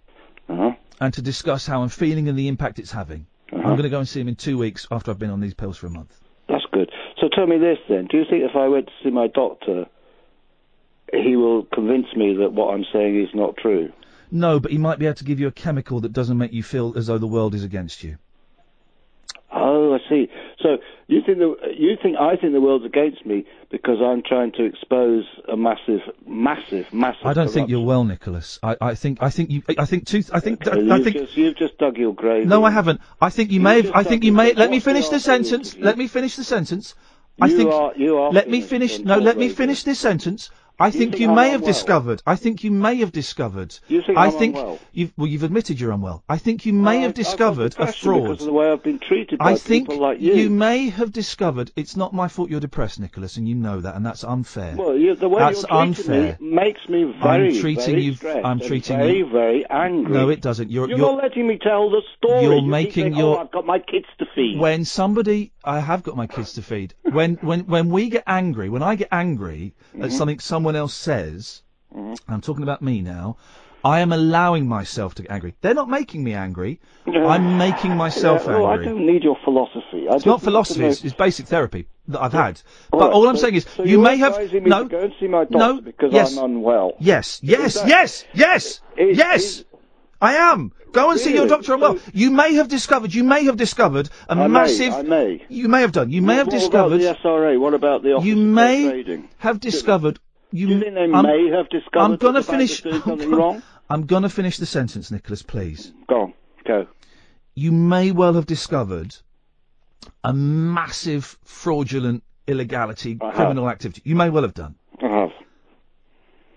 Uh-huh. and to discuss how I'm feeling and the impact it's having. I'm Uh-huh. going to go and see him in two weeks after I've been on these pills for a month. That's good. So tell me this then. Do you think if I went to see my doctor, he will convince me that what I'm saying is not true? No, but he might be able to give you a chemical that doesn't make you feel as though the world is against you. I see. So you think the you think I think the world's against me because I'm trying to expose a massive, massive, massive. I don't think you're well, Nicholas. I, I think I think you I think two I think corruption. I You've think just, you've just dug your grave. no, I haven't. I think you may have. I think you may. Let me finish the sentence. Let me finish the sentence. I You think. are- you are let me finish. No, let me finish this sentence. I You think think you I'm may have unwell? discovered. I think you may have discovered. You think I I'm think unwell? you've well, you've admitted you're unwell. I think you may I- have discovered a fraud. because of the way I've been treated by I think people like you. may have discovered it's not my fault you're depressed, Nicholas, and you know that, and that's unfair. Well, you, the way that's you're treating unfair. me makes me very, I'm treating very you. I'm treating very, you. very angry. No, it doesn't. You're You're, you're, not letting me tell the story. You're You making saying, your- Oh, I've got my kids to feed. when somebody I have got my kids to feed. When when when we get angry, when I get angry Mm-hmm. at something someone else says, mm-hmm. I'm talking about me now. I am allowing myself to get angry. They're not making me angry. I'm making myself yeah, well, I don't need your philosophy. I It's not philosophy. It's, it's basic therapy that I've had. All but right, all I'm saying is, so you may have no. go and see my doctor no, because yes. I'm unwell. Yes, yes, that- yes, yes, yes. I am. Go and see your Really? doctor. Well, you may have discovered. You may have discovered a I may, massive. I may. You may have done. You may have discovered. About the SRA. What about the Office You may Trading? have discovered. You, Do you think they I'm- may have discovered I'm gonna finish. I'm something gonna- wrong? I'm gonna finish the sentence, Nicholas. Please. Go on. Go. You may well have discovered a massive fraudulent illegality, I have. criminal activity. You may well have done. I have.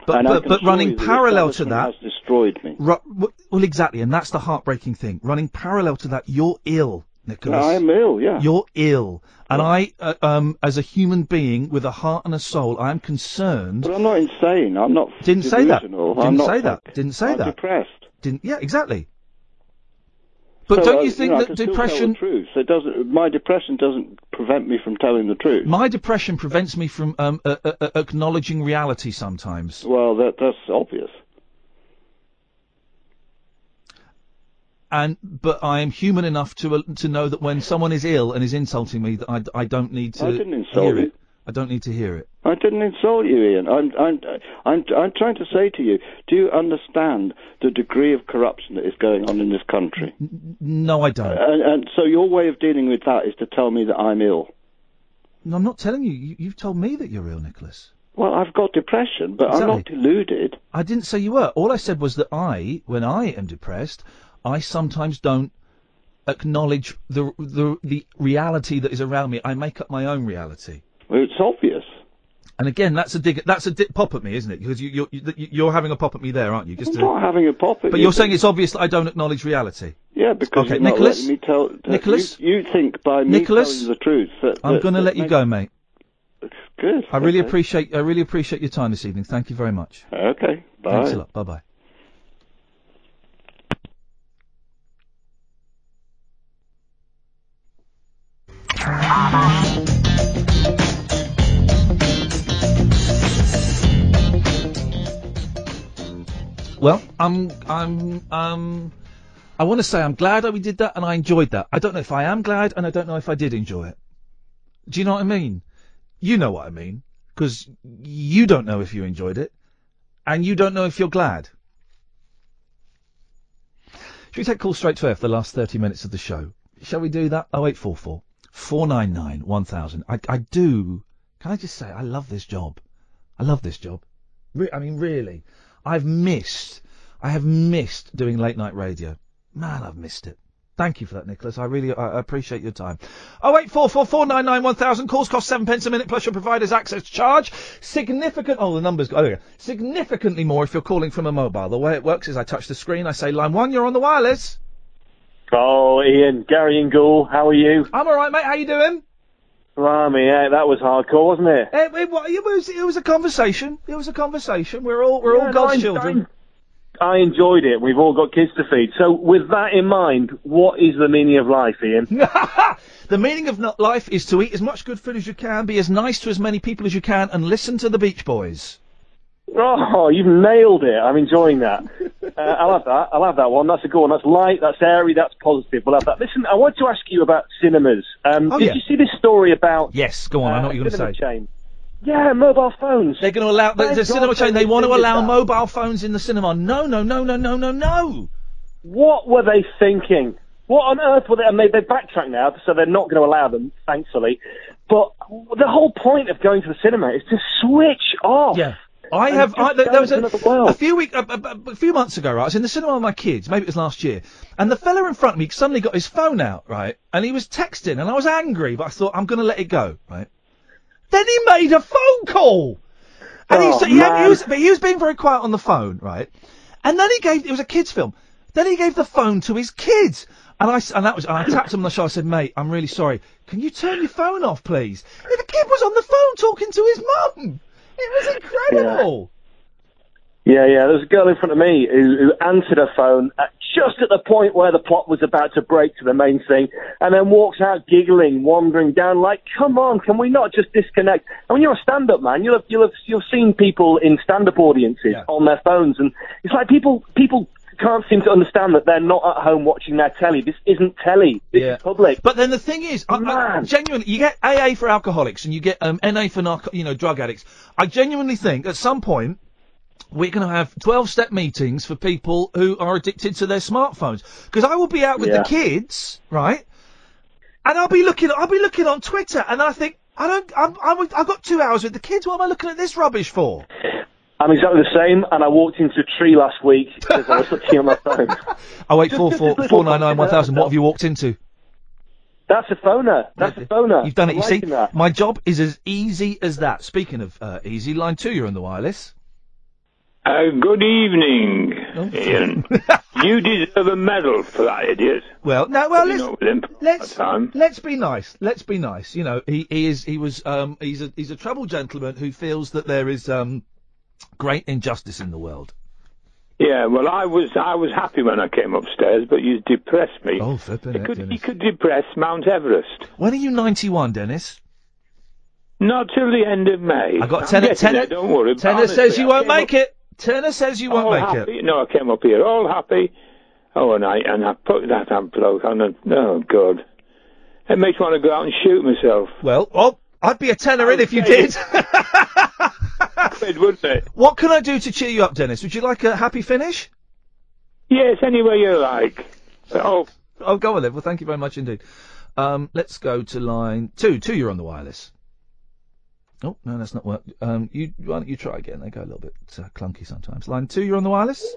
But And but, but running parallel to that, has destroyed me. Ru- well, exactly, and that's the heartbreaking thing. Running parallel to that, you're ill, Nicholas. I am ill, yeah. You're ill, and I, uh, um, as a human being with a heart and a soul, I am concerned. But I'm not insane. I'm not. Didn't say that. Didn't I'm not say that. like- Didn't say I'm that. depressed. Didn't. Yeah, exactly. But So, don't uh, you think know, I that can still depression? Truth. It doesn't. My depression doesn't prevent me from telling the truth. My depression prevents me from um, uh, uh, uh, acknowledging reality sometimes. Well, that that's obvious. And but I am human enough to uh, to know that when someone is ill and is insulting me, that I, I don't need to I didn't insult hear you. it. I don't need to hear it. I didn't insult you, Iain. I'm, I'm, I'm, I'm trying to say to you, do you understand the degree of corruption that is going on in this country? No, I don't. And, and so your way of dealing with that is to tell me that I'm ill. No, I'm not telling you. you. You've told me that you're ill, Nicholas. Well, I've got depression, but I'm not deluded. I didn't say you were. All I said was that I, when I am depressed, I sometimes don't acknowledge the the the reality that is around me. I make up my own reality. Well, it's obvious. And again, that's a dig. That's a di- pop at me, isn't it? Because you, you're you- you're having a pop at me there, aren't you? Just I'm to- not having a pop at but you. you're saying it's obvious that I don't acknowledge reality. Yeah, because Okay, you're not Nicholas? letting me tell. that Nicholas? you, you think by me Nicholas? telling the truth that I'm that- going to that let you makes- go, mate. Good. I really okay. appreciate I really appreciate your time this evening. Thank you very much. Okay. Bye. Thanks a lot. Bye bye. Well, I'm I'm um I want to say I'm glad that we did that and I enjoyed that. I don't know if I am glad and I don't know if I did enjoy it. Do you know what I mean? You know what I mean because you don't know if you enjoyed it and you don't know if you're glad. Should we take calls straight to air for the last 30 minutes of the show? Shall we do that? 0844 499 1000. I, I do. Can I just say, I love this job. I love this job. Re- I mean, really. I've missed, I have missed doing late night radio. Man, I've missed it. Thank you for that, Nicholas. I really I, appreciate your time. Oh eight four four four nine nine one thousand. Calls cost seven pence a minute plus your provider's access charge. Significant. Oh, the numbers. Oh, there. Significantly more if you're calling from a mobile. The way it works is I touch the screen. I say line one. You're on the wireless. Oh, Iain, Gary and Gould, how are you? I'm all right, mate. How you doing? Blimey, yeah, that was hardcore, wasn't it? It, it, wa- it was it was a conversation. It was a conversation. We're all we're Yeah, all no, God's I- children. I enjoyed it. We've all got kids to feed. So, with that in mind, what is the meaning of life, Iain? The meaning of not life is to eat as much good food as you can, be as nice to as many people as you can, and listen to the Beach Boys. Oh, you've nailed it. I'm enjoying that. Uh, I'll have that. I'll have that one. That's a good one. That's light. That's airy. That's positive. We'll have that. Listen, I want to ask you about cinemas. Um, Oh, did yeah. you see this story about? Yes, go on. I know uh, what you're going to say. Chain? Yeah, mobile phones. They're going to allow the, the cinema chain. They want to allow that. mobile phones in the cinema. No, no, no, no, no, no, no. What were they thinking? What on earth were they? And they, they backtrack now, so they're not going to allow them, thankfully. But the whole point of going to the cinema is to switch off. Yeah. I And have. I, there, was a, a few week, a, a, a few months ago. Right, I was in the cinema with my kids. Maybe it was last year, and the fella in front of me suddenly got his phone out, right, and he was texting, and I was angry, but I thought I'm going to let it go, right. Then he made a phone call. And he, Oh, said- he, had- he was, but he was being very quiet on the phone, right? And then he gave, it was a kid's film. Then he gave the phone to his kids. And I, and that was, and I tapped him on the shoulder. I said, mate, I'm really sorry. Can you turn your phone off, please? And the kid was on the phone talking to his mum. It was incredible. Yeah, yeah. There was a girl in front of me who, who answered her phone at, just at the point where the plot was about to break to the main thing, and then walks out giggling, wandering down like, "Come on, can we not just disconnect?" And when you're a stand-up man, you'll have you'll have you've seen people in stand-up audiences on their phones, and it's like people people can't seem to understand that they're not at home watching their telly. This isn't telly. This Yeah. is public. But then the thing is, I, I, genuinely, you get AA for alcoholics and you get um, NA for narco- you know drug addicts. I genuinely think at some point we're going to have 12-step meetings for people who are addicted to their smartphones. Because I will be out with Yeah. the kids, right? And I'll be looking, I'll be looking on Twitter, and I think I don't, I'm, I'm, I've got two hours with the kids. What am I looking at this rubbish for? I'm exactly the same, and I walked into a tree last week because I was looking at my phone. Oh wait, Just- four just four this little four nine nine one thousand. What have you walked into? That's a phoner. That's a phoner. You've done it. I'm You see, liking that. my job is as easy as that. Speaking of uh, easy, line two, you're on the wireless. Uh, good evening, Oh. Iain. you deserve a medal for that idiot. Well, no, well, let's up with him for let's let's be nice. Let's be nice. You know, he, he is he was um he's a he's a troubled gentleman who feels that there is um great injustice in the world. Yeah, well, I was I was happy when I came upstairs, but you depressed me. Oh, flipping you it, could you could depress Mount Everest. When are you 91, Dennis? Not till the end of May. I got I'm tenor. getting Tenor, there, don't worry. Honestly, says you I won't make it. Tenor says you won't make happy. it. No, I came up here all happy. Oh, and I and I put that envelope on. And, oh God, it makes me want to go out and shoot myself. Well, oh, I'd be a tenor in if you did. It wouldn't it? what can I do to cheer you up, Dennis? Would you like a happy finish? Yes, any way you like. Oh, oh, go on then. Well, thank you very much indeed. Um, let's go to line two. Two, you're on the wireless. Oh no, that's not work. Um, you why don't you try again? They go a little bit uh, clunky sometimes. Line two, you're on the wireless.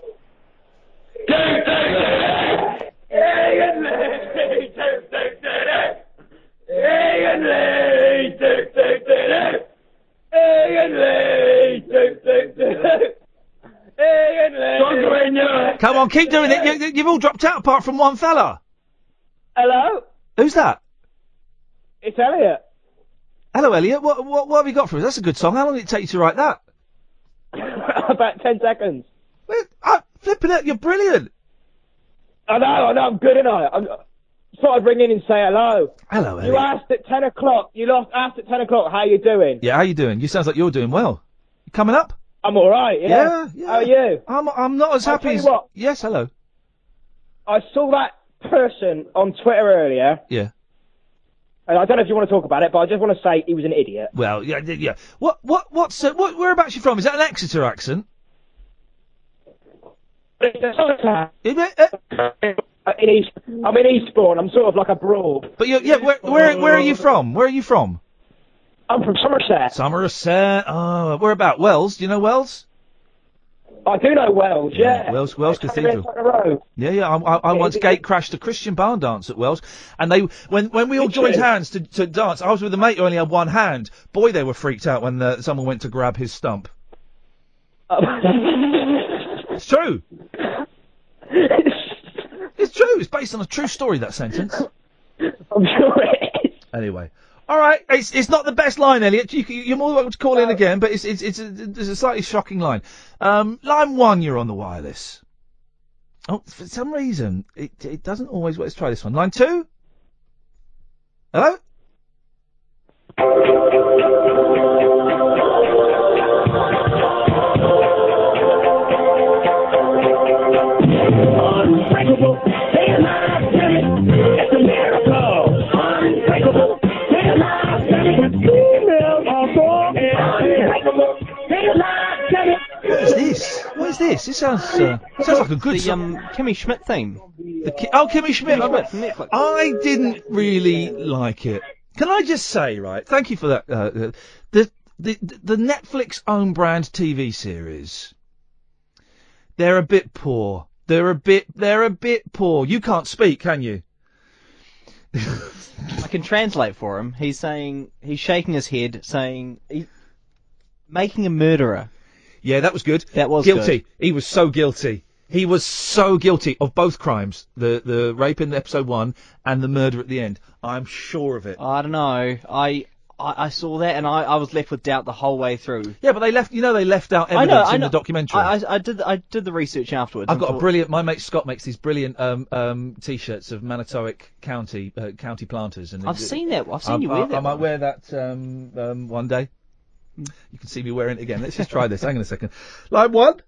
Come on, keep doing it. You, you've all dropped out apart from one fella. Hello? Who's that? It's Elliot. Hello, Elliot. What, what, what have you got for us? That's a good song. How long did it take you to write that? About 10 seconds. I, flipping it, you're brilliant. I know, I know, I'm good, and I? I'm, thought I'd ring in and say hello. Hello, Elliot. You asked at 10 o'clock, you lost, asked at 10 o'clock, how you doing? Yeah, how you doing? You sounds like you're doing well. You coming up? I'm alright, yeah. Yeah, yeah. How are you? I'm, I'm not as happy tell you as. what. Yes, hello. I saw that person on Twitter earlier, Yeah. and I don't know if you want to talk about it, but I just want to say he was an idiot. Well, yeah, yeah. What, what, what's, uh, what, whereabouts you from? Is that an Exeter accent? Uh, In East, I'm in Eastbourne. I'm sort of like abroad. But you, yeah, where, where, where are you from? Where are you from? I'm from Somerset. Somerset. Oh, where about? Wells. Do you know Wells? I do know Wells, yeah. Wells, Wells It's Cathedral. Yeah, yeah. I, I, I once gate crashed a Christian barn dance at Wells, and they when when we all joined hands to, to dance. I was with a mate who only had one hand. Boy, they were freaked out when uh, someone went to grab his stump. It's true. It's true. It's based on a true story. That sentence. I'm sure it is. Anyway. All right, it's it's not the best line, Elliot. You, you're more than welcome to call in again, but it's it's it's a, it's a slightly shocking line. Um, line one, you're on the wireless. Oh, for some reason it it doesn't always. Work. Let's try this one. Line two. Hello. Is this? This sounds uh, sounds like a good The song. um, Kimmy Schmidt theme. The Ki- oh, Kimmy Schmidt. Schmidt from Netflix. I didn't really like it. Can I just say, right? Thank you for that. Uh, uh, the the the Netflix own brand TV series. They're a bit poor. They're a bit. They're a bit poor. You can't speak, can you? I can translate for him. He's saying he's shaking his head, saying he, making a murderer. Yeah, that was good. That was guilty. good. He was so guilty. He was so guilty of both crimes: the the rape in episode one and the murder at the end. I'm sure of it. I don't know. I I, I saw that and I, I was left with doubt the whole way through. Yeah, but they left. You know, they left out evidence know, I in know. the documentary. I, I, I did I did the research afterwards. I've and got a thought- brilliant. My mate Scott makes these brilliant um, um, t-shirts of Manitowoc County uh, county planters, and I've seen that- I've seen you I, wear I, that I might one. wear that um, um, one day. You can see me wearing it again. Let's just try this. Hang on a second. Line one.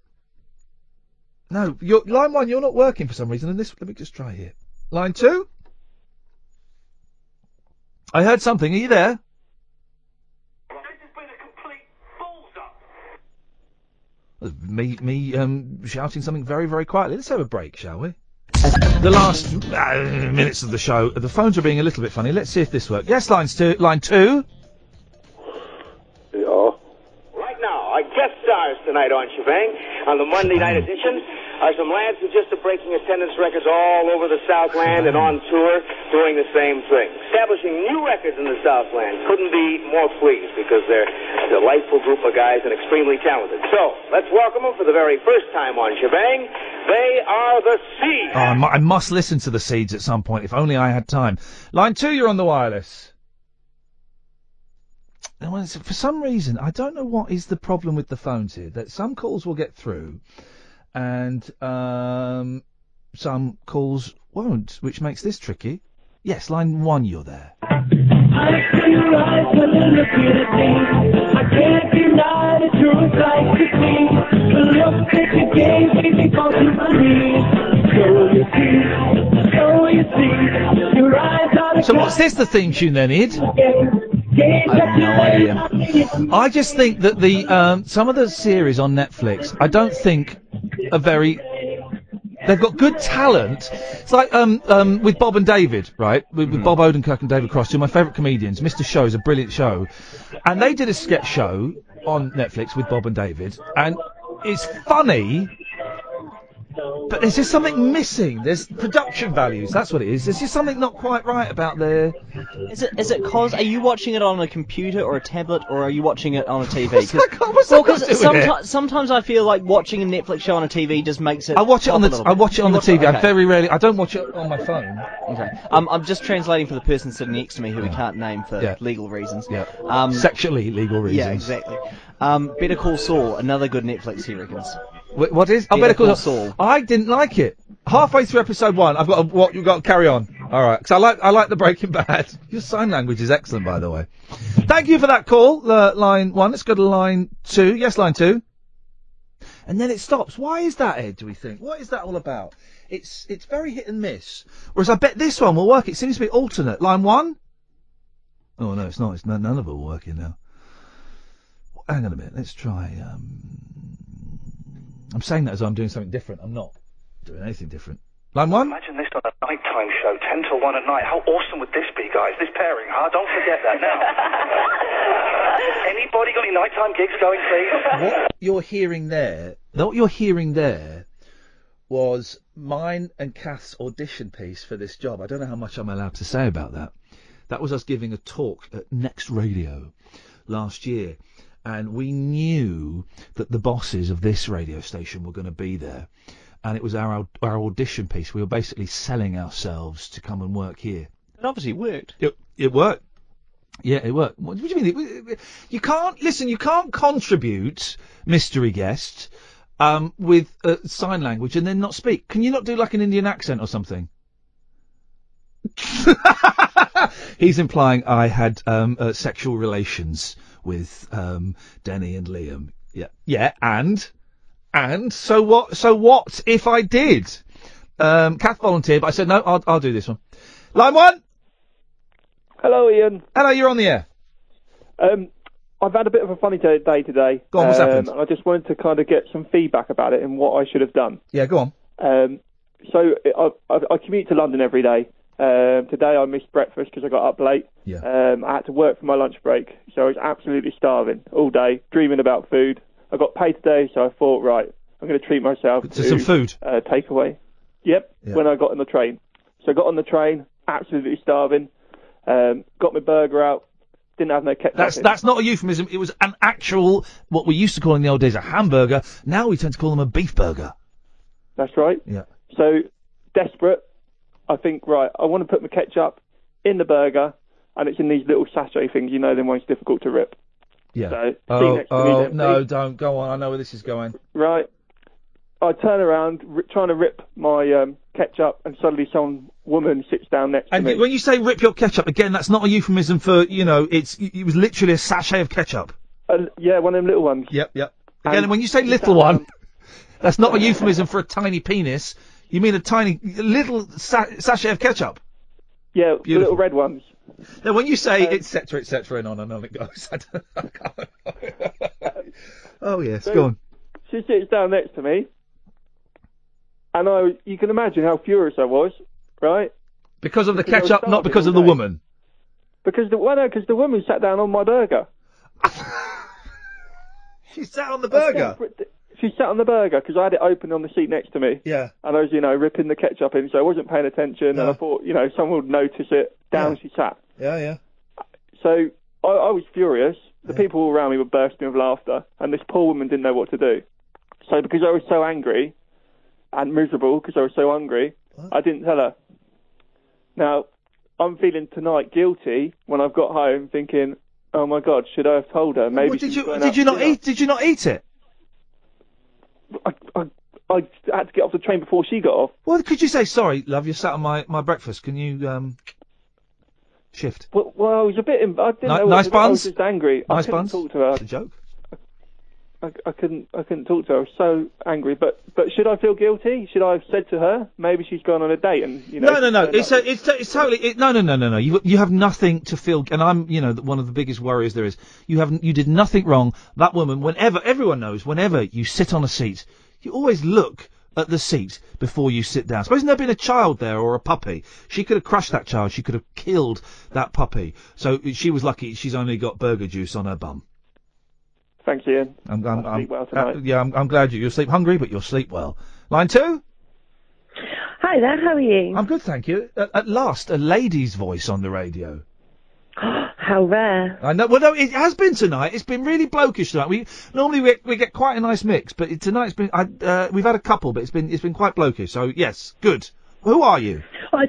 No, you're, line one. You're not working for some reason. And this. Let me just try here. Line two. I heard something. Are you there? Me, me, um, shouting something very, very quietly. Let's have a break, shall we? The last uh, minutes of the show, the phones are being a little bit funny. Let's see if this works. Yes, lines two, line two. Tonight on Shebang on the Monday night mm. edition are some lads who just are breaking attendance records all over the Southland and on tour doing the same thing. Establishing new records in the Southland. Couldn't be more pleased because they're a delightful group of guys and extremely talented. So, let's welcome them for the very first time on Shebang. They are the Seeds. Oh, I, mu- I must listen to the seeds at some point. If only I had time. Line two, you're on the wireless. For some reason, I don't know what is the problem with the phones here. That some calls will get through, and um, some calls won't, which makes this tricky. Yes, line one, you're there. So what's this the theme tune then, Id? I have no idea. I just think that the um, some of the series on Netflix, I don't think are very. They've got good talent. It's like um, um, with Bob and David, right? With, with Bob Odenkirk and David Cross, two of my favourite comedians. Mr. Show is a brilliant show, and they did a sketch show on Netflix with Bob and David, and it's funny. But there's just something missing. There's production values. That's what it is. There's just something not quite right about their. Is it is it cause are you watching it on a computer or a tablet or are you watching it on a TV? What's that got- what's well, that got to do with sometimes it? sometimes I feel like watching a Netflix show on a TV just makes it. I watch it on the t- I watch it on the TV. I very rarely. I don't watch it on my phone. Okay. Um, I'm just translating for the person sitting next to me who we can't name for Yeah. legal reasons. Yeah. Um, Sexually legal reasons. Yeah, exactly. Um, Better Call Saul, another good Netflix, he reckons. Wh- what is? Oh, Better Call Saul. I didn't like it. Halfway through episode one, I've got to, what you've got to carry on. All right, because I like I like the Breaking Bad. Your sign language is excellent, by the way. Thank you for that call. Uh, line one. Let's go to line two. Yes, line two. And then it stops. Why is that, Ed? Do we think? What is that all about? It's it's very hit and miss. Whereas I bet this one will work. It seems to be alternate. Line one. Oh no, it's not. It's none, none of them are working now. Hang on a minute. Let's try. Um, I'm saying that as I'm doing something different. I'm not doing anything different. Line one. Imagine this on a nighttime show, 10 till 1 at night. How awesome would this be, guys? This pairing, huh? Don't forget that now. Anybody got any nighttime gigs going, please? what you're hearing there, what you're hearing there, was mine and Kath's audition piece for this job. I don't know how much I'm allowed to say about that. That was us giving a talk at Next Radio last year, and we knew that the bosses of this radio station were going to be there, and it was our our audition piece. We were basically selling ourselves to come and work here. And obviously it worked. It, it worked. Yeah, it worked. What, what do you mean? You can't listen. You can't contribute mystery guest um, with uh, sign language and then not speak. Can you not do like an Indian accent or something? He's implying I had um, uh, sexual relations with um, Denny and Liam. Yeah, yeah, and and so what? So what if I did? Um, Kath volunteered, but I said no. I'll, I'll do this one. Line one. Hello, Iain. Hello, you're on the air. Um, I've had a bit of a funny day day today. Go on, what's um, happened? and I just wanted to kind of get some feedback about it and what I should have done. Yeah, go on. Um, so I, I, I commute to London every day. Um, today I missed breakfast because I got up late. Yeah. Um, I had to work for my lunch break, so I was absolutely starving all day, dreaming about food. I got paid today, so I thought, right, I'm going to treat myself To some food? Uh, takeaway. Yep. Yeah. When I got on the train, so I got on the train, absolutely starving. Um, got my burger out. Didn't have no ketchup. That's in. that's not a euphemism. It was an actual what we used to call in the old days a hamburger. Now we tend to call them a beef burger. That's right. Yeah. So desperate, I think right. I want to put my ketchup in the burger, and it's in these little sachet things. You know, them ones difficult to rip. Yeah. So, Oh, me, oh then, no, don't go on. I know where this is going. Right. I turn around, r- trying to rip my um, ketchup, and suddenly some woman sits down next And to me. And when you say rip your ketchup again, that's not a euphemism for you know. It's it was literally a sachet of ketchup. Uh, yeah, one of them little ones. Yep, yep. Again, And when you say little one, down- that's not a euphemism for a tiny penis. You mean a tiny little sa- sachet of ketchup. Yeah, the little red ones. Now, when you say Um, et cetera, et cetera, and on and on it goes. I don't, I oh yes, So- go on. She sits down next to me, and I, you can imagine how furious I was, right? Because of the Because ketchup, not because of the woman. Because the well, no, because the woman sat down on my burger. She sat on the I burger. She sat on the burger because I had it open on the seat next to me. Yeah. And I was, you know, ripping the ketchup in, so I wasn't paying attention, and I thought, you know, someone would notice it. Down she sat. Yeah, yeah. So I, I was furious. The people all around me were bursting with laughter, and this poor woman didn't know what to do. So because I was so angry and miserable because I was so hungry, I didn't tell her. Now I'm feeling tonight guilty when I've got home, thinking, "Oh my God, should I have told her?" Maybe Well, did you did you not dinner." eat? Did you not eat it? I, I, I had to get off the train before she got off. Well, could you say sorry, love? You sat on my, my breakfast. Can you um shift? Well, well I was a bit. em- I didn't Ni- know nice to do. I was just angry. I Nice couldn't buns? talk to her. It's a joke. I, I couldn't. I couldn't talk to her. I was so angry. But but should I feel guilty? Should I have said to her? Maybe she's gone on a date and you know. No, no, no. It's a, it's it's totally it, no, no, no, no, no. You you have nothing to feel. And I'm you know one of the biggest worries there is. You haven't you did nothing wrong. That woman, whenever everyone knows, whenever you sit on a seat, you always look at the seat before you sit down. Supposing there'd been a child there or a puppy, she could have crushed that child. She could have killed that puppy. So she was lucky. She's only got burger juice on her bum. Thanks, Iain. I'm, I'm, I'll I'm, sleep well uh, yeah, I'm, I'm glad you. You'll sleep hungry, but you'll sleep well. Line two. Hi there, how are you? I'm good, thank you. At, at last, a lady's voice on the radio. How rare. I know. Well, no, it has been tonight. It's been really blokish tonight. We normally we, we get quite a nice mix, but it, tonight's been. I, uh, we've had a couple, but it's been it's been quite blokish. So yes, good. Who are you? I,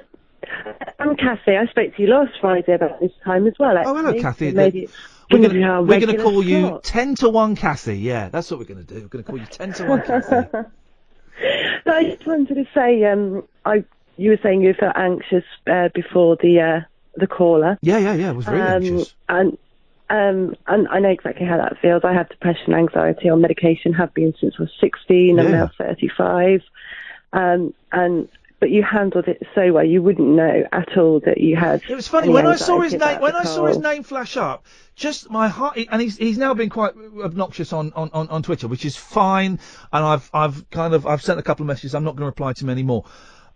I'm Kathy. I spoke to you last Friday about this time as well. Oh, hello. Kathy. So maybe it's We're be our we're gonna call you ten to one, Kathy. Yeah, that's what we're gonna do. We're gonna call you ten to one. No, I just wanted to say, um, I you were saying you felt anxious uh, before the uh, the caller. Yeah, yeah, yeah. I was very um, anxious. And um, and I know exactly how that feels. I have depression, anxiety on medication. Have been since I was 16. I'm now 35. Um, and but you handled it so well. You wouldn't know at all that you had. It was funny when I saw his name. When I saw his name flash up, just my heart. And he's he's now been quite obnoxious on, on, on, on Twitter, which is fine. And I've I've kind of I've sent a couple of messages. I'm not going to reply to him anymore.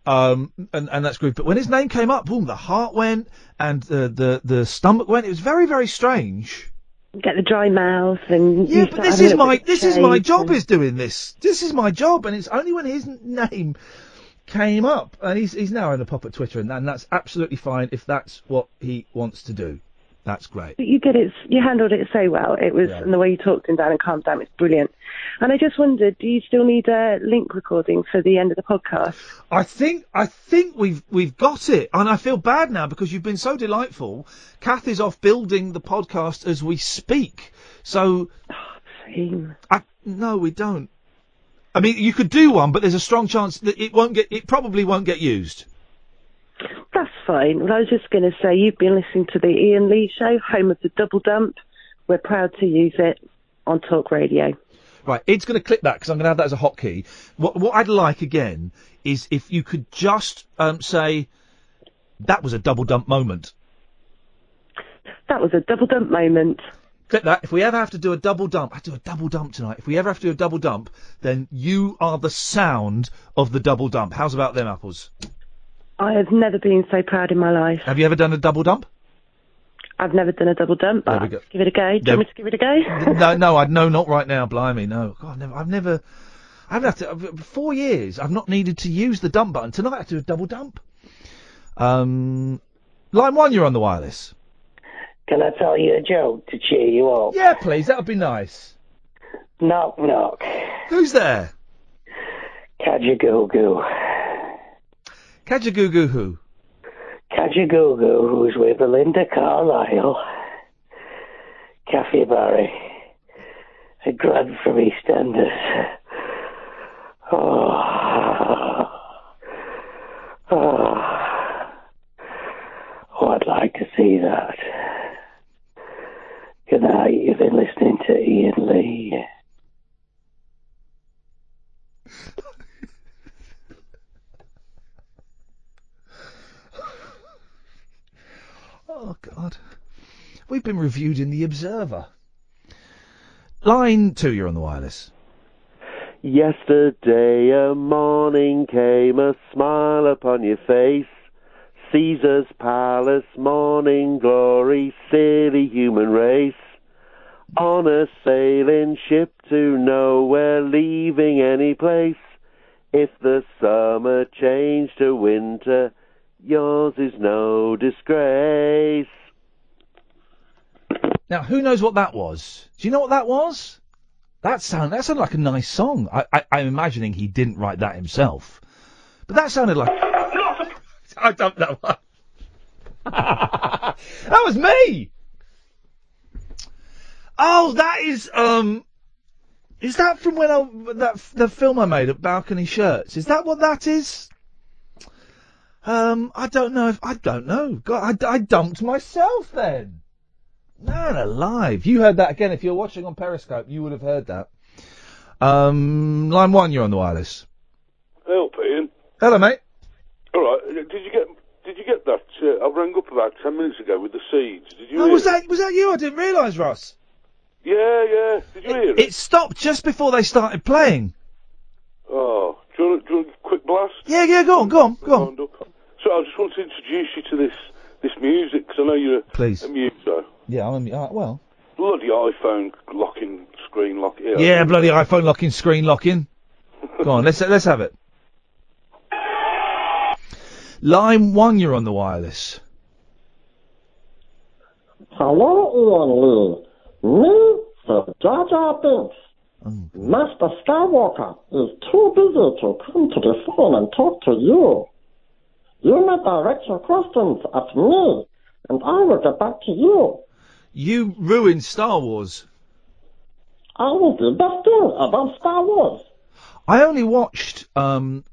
Um, and, and that's good. But when his name came up, boom, the heart went and the the the stomach went. It was very very strange. Get the dry mouth and Yeah, but this is my this is my job and- is doing this. This is my job, and it's only when his name came up, and he's he's now in the pop at Twitter, and, and that's absolutely fine if that's what he wants to do. That's great. But you did it. You handled it so well. It was, and the way you talked him down and calmed down, it's brilliant. And I just wondered, do you still need a link recording for the end of the podcast? I think I think we've we've got it, and I feel bad now because you've been so delightful. Kath is off building the podcast as we speak, so oh, I no, we don't. I mean, you could do one, but there's a strong chance that it won't get. It probably won't get used. That's fine. Well, I was just going to say, you've been listening to the Iain Lee Show, home of the double dump. We're proud to use it on Talk Radio. Right, it's going to clip that because I'm going to have that as a hotkey. What what I'd like again is if you could just um, say that was a double dump moment. That was a double dump moment. Clip that. If we ever have to do a double dump, I do a double dump tonight. If we ever have to do a double dump, then you are the sound of the double dump. How's about them apples? I have never been so proud in my life. Have you ever done a double dump? I've never done a double dump, but we go. I'll give it a go. Do you There- want me to give it a go? no, no, I no, not right now. Blimey, no. God, I've never, I've never, I haven't had to, four years. I've not needed to use the dump button. Tonight I have to do a double dump. Um, line one, you're on the wireless. Can I tell you a joke to cheer you up? Yeah, please. That would be nice. Knock, knock. Who's there? Kajagoogoo. Kajagoogoo who? Kajagoogoo, who's with Belinda Carlisle, Kathy Barry, a grad from EastEnders. Oh. Oh. oh, I'd like to see that. Good night. You've been listening to Iain Lee. Oh God. We've been reviewed in the Observer. Line two, you're on the wireless. Yesterday a morning came, a smile upon your face. Caesar's palace, morning glory, silly human race. On a sailing ship to nowhere, leaving any place. If the summer changed to winter, yours is no disgrace. Now, who knows what that was? Do you know what that was? That sound that sounded like a nice song. I, I, I'm imagining he didn't write that himself, but that sounded like. I don't know. that was me. Oh, that is um. Is that from when I that the film I made at Balcony Shirts? Is that what that is? Um, I don't know if I don't know. God, I, I dumped myself then. Man alive! You heard that again. If you're watching on Periscope, you would have heard that. Um, line one, you're on the wireless. Help, Iain. Hello, mate. All right. Did you get Did you get that? Uh, I rang up about ten minutes ago with the seeds. Did you? Oh, hear was it? that was that you? I didn't realise, Ross. Yeah, yeah. Did you hear it? It stopped just before they started playing. Oh, do you, want, do you want a quick blast? Yeah, yeah. Go on, go on, go on. So I just want to introduce you to this this music because I know you're a, Please. a muso. Yeah, I'm uh, well. Bloody iPhone locking screen lock. Yeah. Yeah, bloody iPhone locking, screen locking. Go on, let's let's have it. Line one, you're on the wireless. Hello, Iain Lee. Me, Sir Jar Jar Binks. Master Skywalker is too busy to come to the phone and talk to you. You may direct your questions at me, and I will get back to you. You ruined Star Wars. I will do the thing about Star Wars. I only watched um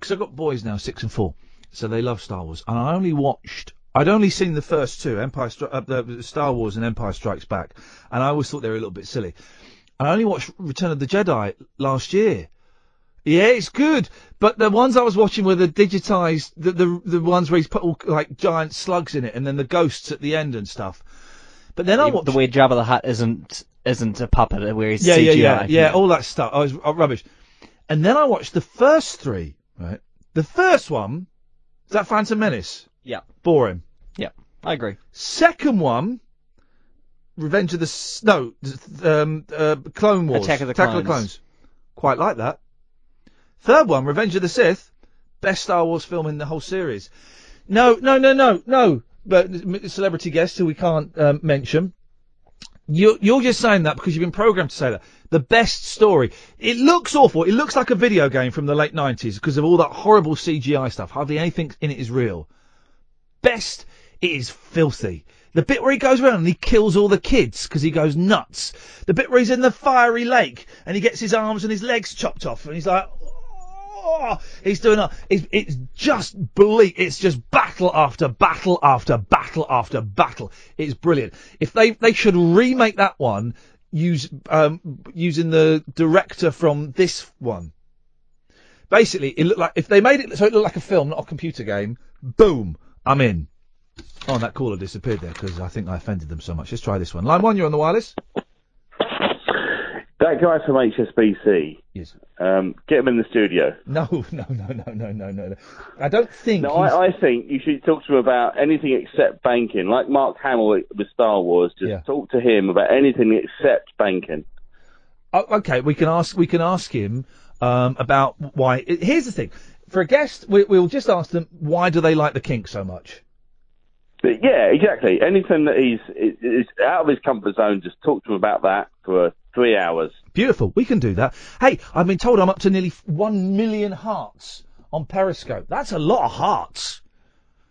'cause I've got boys now, six and four, so they love Star Wars, and I only watched. I'd only seen the first two, Empire Stri- uh, the Star Wars and Empire Strikes Back, and I always thought they were a little bit silly. And I only watched Return of the Jedi last year. Yeah, it's good, but the ones I was watching were the digitized, the the, the ones where he's put all like giant slugs in it, and then the ghosts at the end and stuff. But then I watched the weird Jabba the Hutt isn't isn't a puppet where he's yeah, CGI. yeah, yeah, yeah, all that stuff. I was uh, rubbish. And then I watched the first three. Right, the first one is that Phantom Menace. Yeah. Boring. Yeah, I agree. Second one, Revenge of the S- no, um, uh, Clone Wars. Attack of the Attack of the Clones. Clones. Quite like that. Third one, Revenge of the Sith, best Star Wars film in the whole series. No, no, no, no, no. But celebrity guest who we can't um, mention. You're, you're just saying that because you've been programmed to say that. The best story. It looks awful. It looks like a video game from the late 90s because of all that horrible CGI stuff. Hardly anything in it is real. Best, it is filthy. The bit where he goes around and he kills all the kids because he goes nuts. The bit where he's in the fiery lake and he gets his arms and his legs chopped off and he's like, oh, he's doing a, it's, it's just bleak. It's just battle after battle after battle after battle. It's brilliant. If they, they should remake that one, use, um, using the director from this one. Basically, it looked like, if they made it so it looked like a film, not a computer game, boom, I'm in. Oh, and that caller disappeared there because I think I offended them so much. Let's try this one. Line one, you're on the wireless. That guy from HSBC. Yes. Um, get him in the studio. No, no, no, no, no, no, no. I don't think. No, I, I think you should talk to him about anything except banking. Like Mark Hamill with Star Wars, just talk to him about anything except banking. Oh, okay, we can ask. We can ask him um, about why. Here's the thing. for a guest, we, we'll just ask them why do they like the kink so much. But yeah, exactly. Anything that he's is, is out of his comfort zone, just talk to him about that for three hours. Beautiful. We can do that. Hey, I've been told I'm up to nearly one million hearts on Periscope. That's a lot of hearts.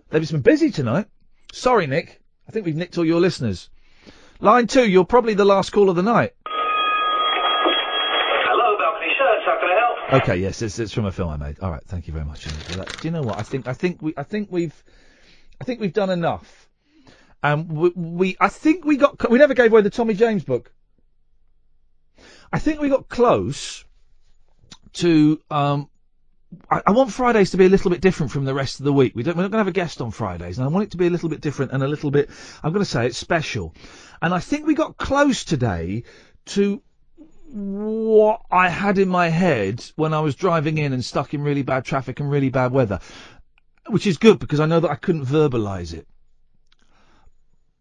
They've just been busy tonight. Sorry, Nick. I think we've nicked all your listeners. Line two, you're probably the last call of the night. Hello, balcony shirts. How can I help? Okay, yes, it's, it's from a film I made. All right, thank you very much. Iain, for that. Do you know what? I think I think we I think we've I think we've done enough. Um, we, we I think we got we never gave away the Tommy James book. I think we got close to um. I, I want Fridays to be a little bit different from the rest of the week. We don't, we're not going to have a guest on Fridays, and I want it to be a little bit different and a little bit. I'm going to say it's special, and I think we got close today to what I had in my head when I was driving in and stuck in really bad traffic and really bad weather, which is good because I know that I couldn't verbalise it.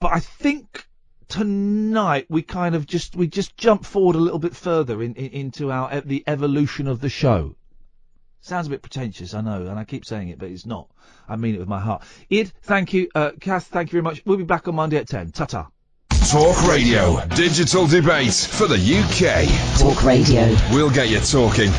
But I think tonight we kind of just we just jump forward a little bit further in, in, into our the evolution of the show. Sounds a bit pretentious, I know, and I keep saying it, but it's not. I mean it with my heart. Id, thank you. Uh, Kath, thank you very much. We'll be back on Monday at 10. Ta-ta. Talk Radio. Digital debate for the UK. Talk Radio. We'll get you talking.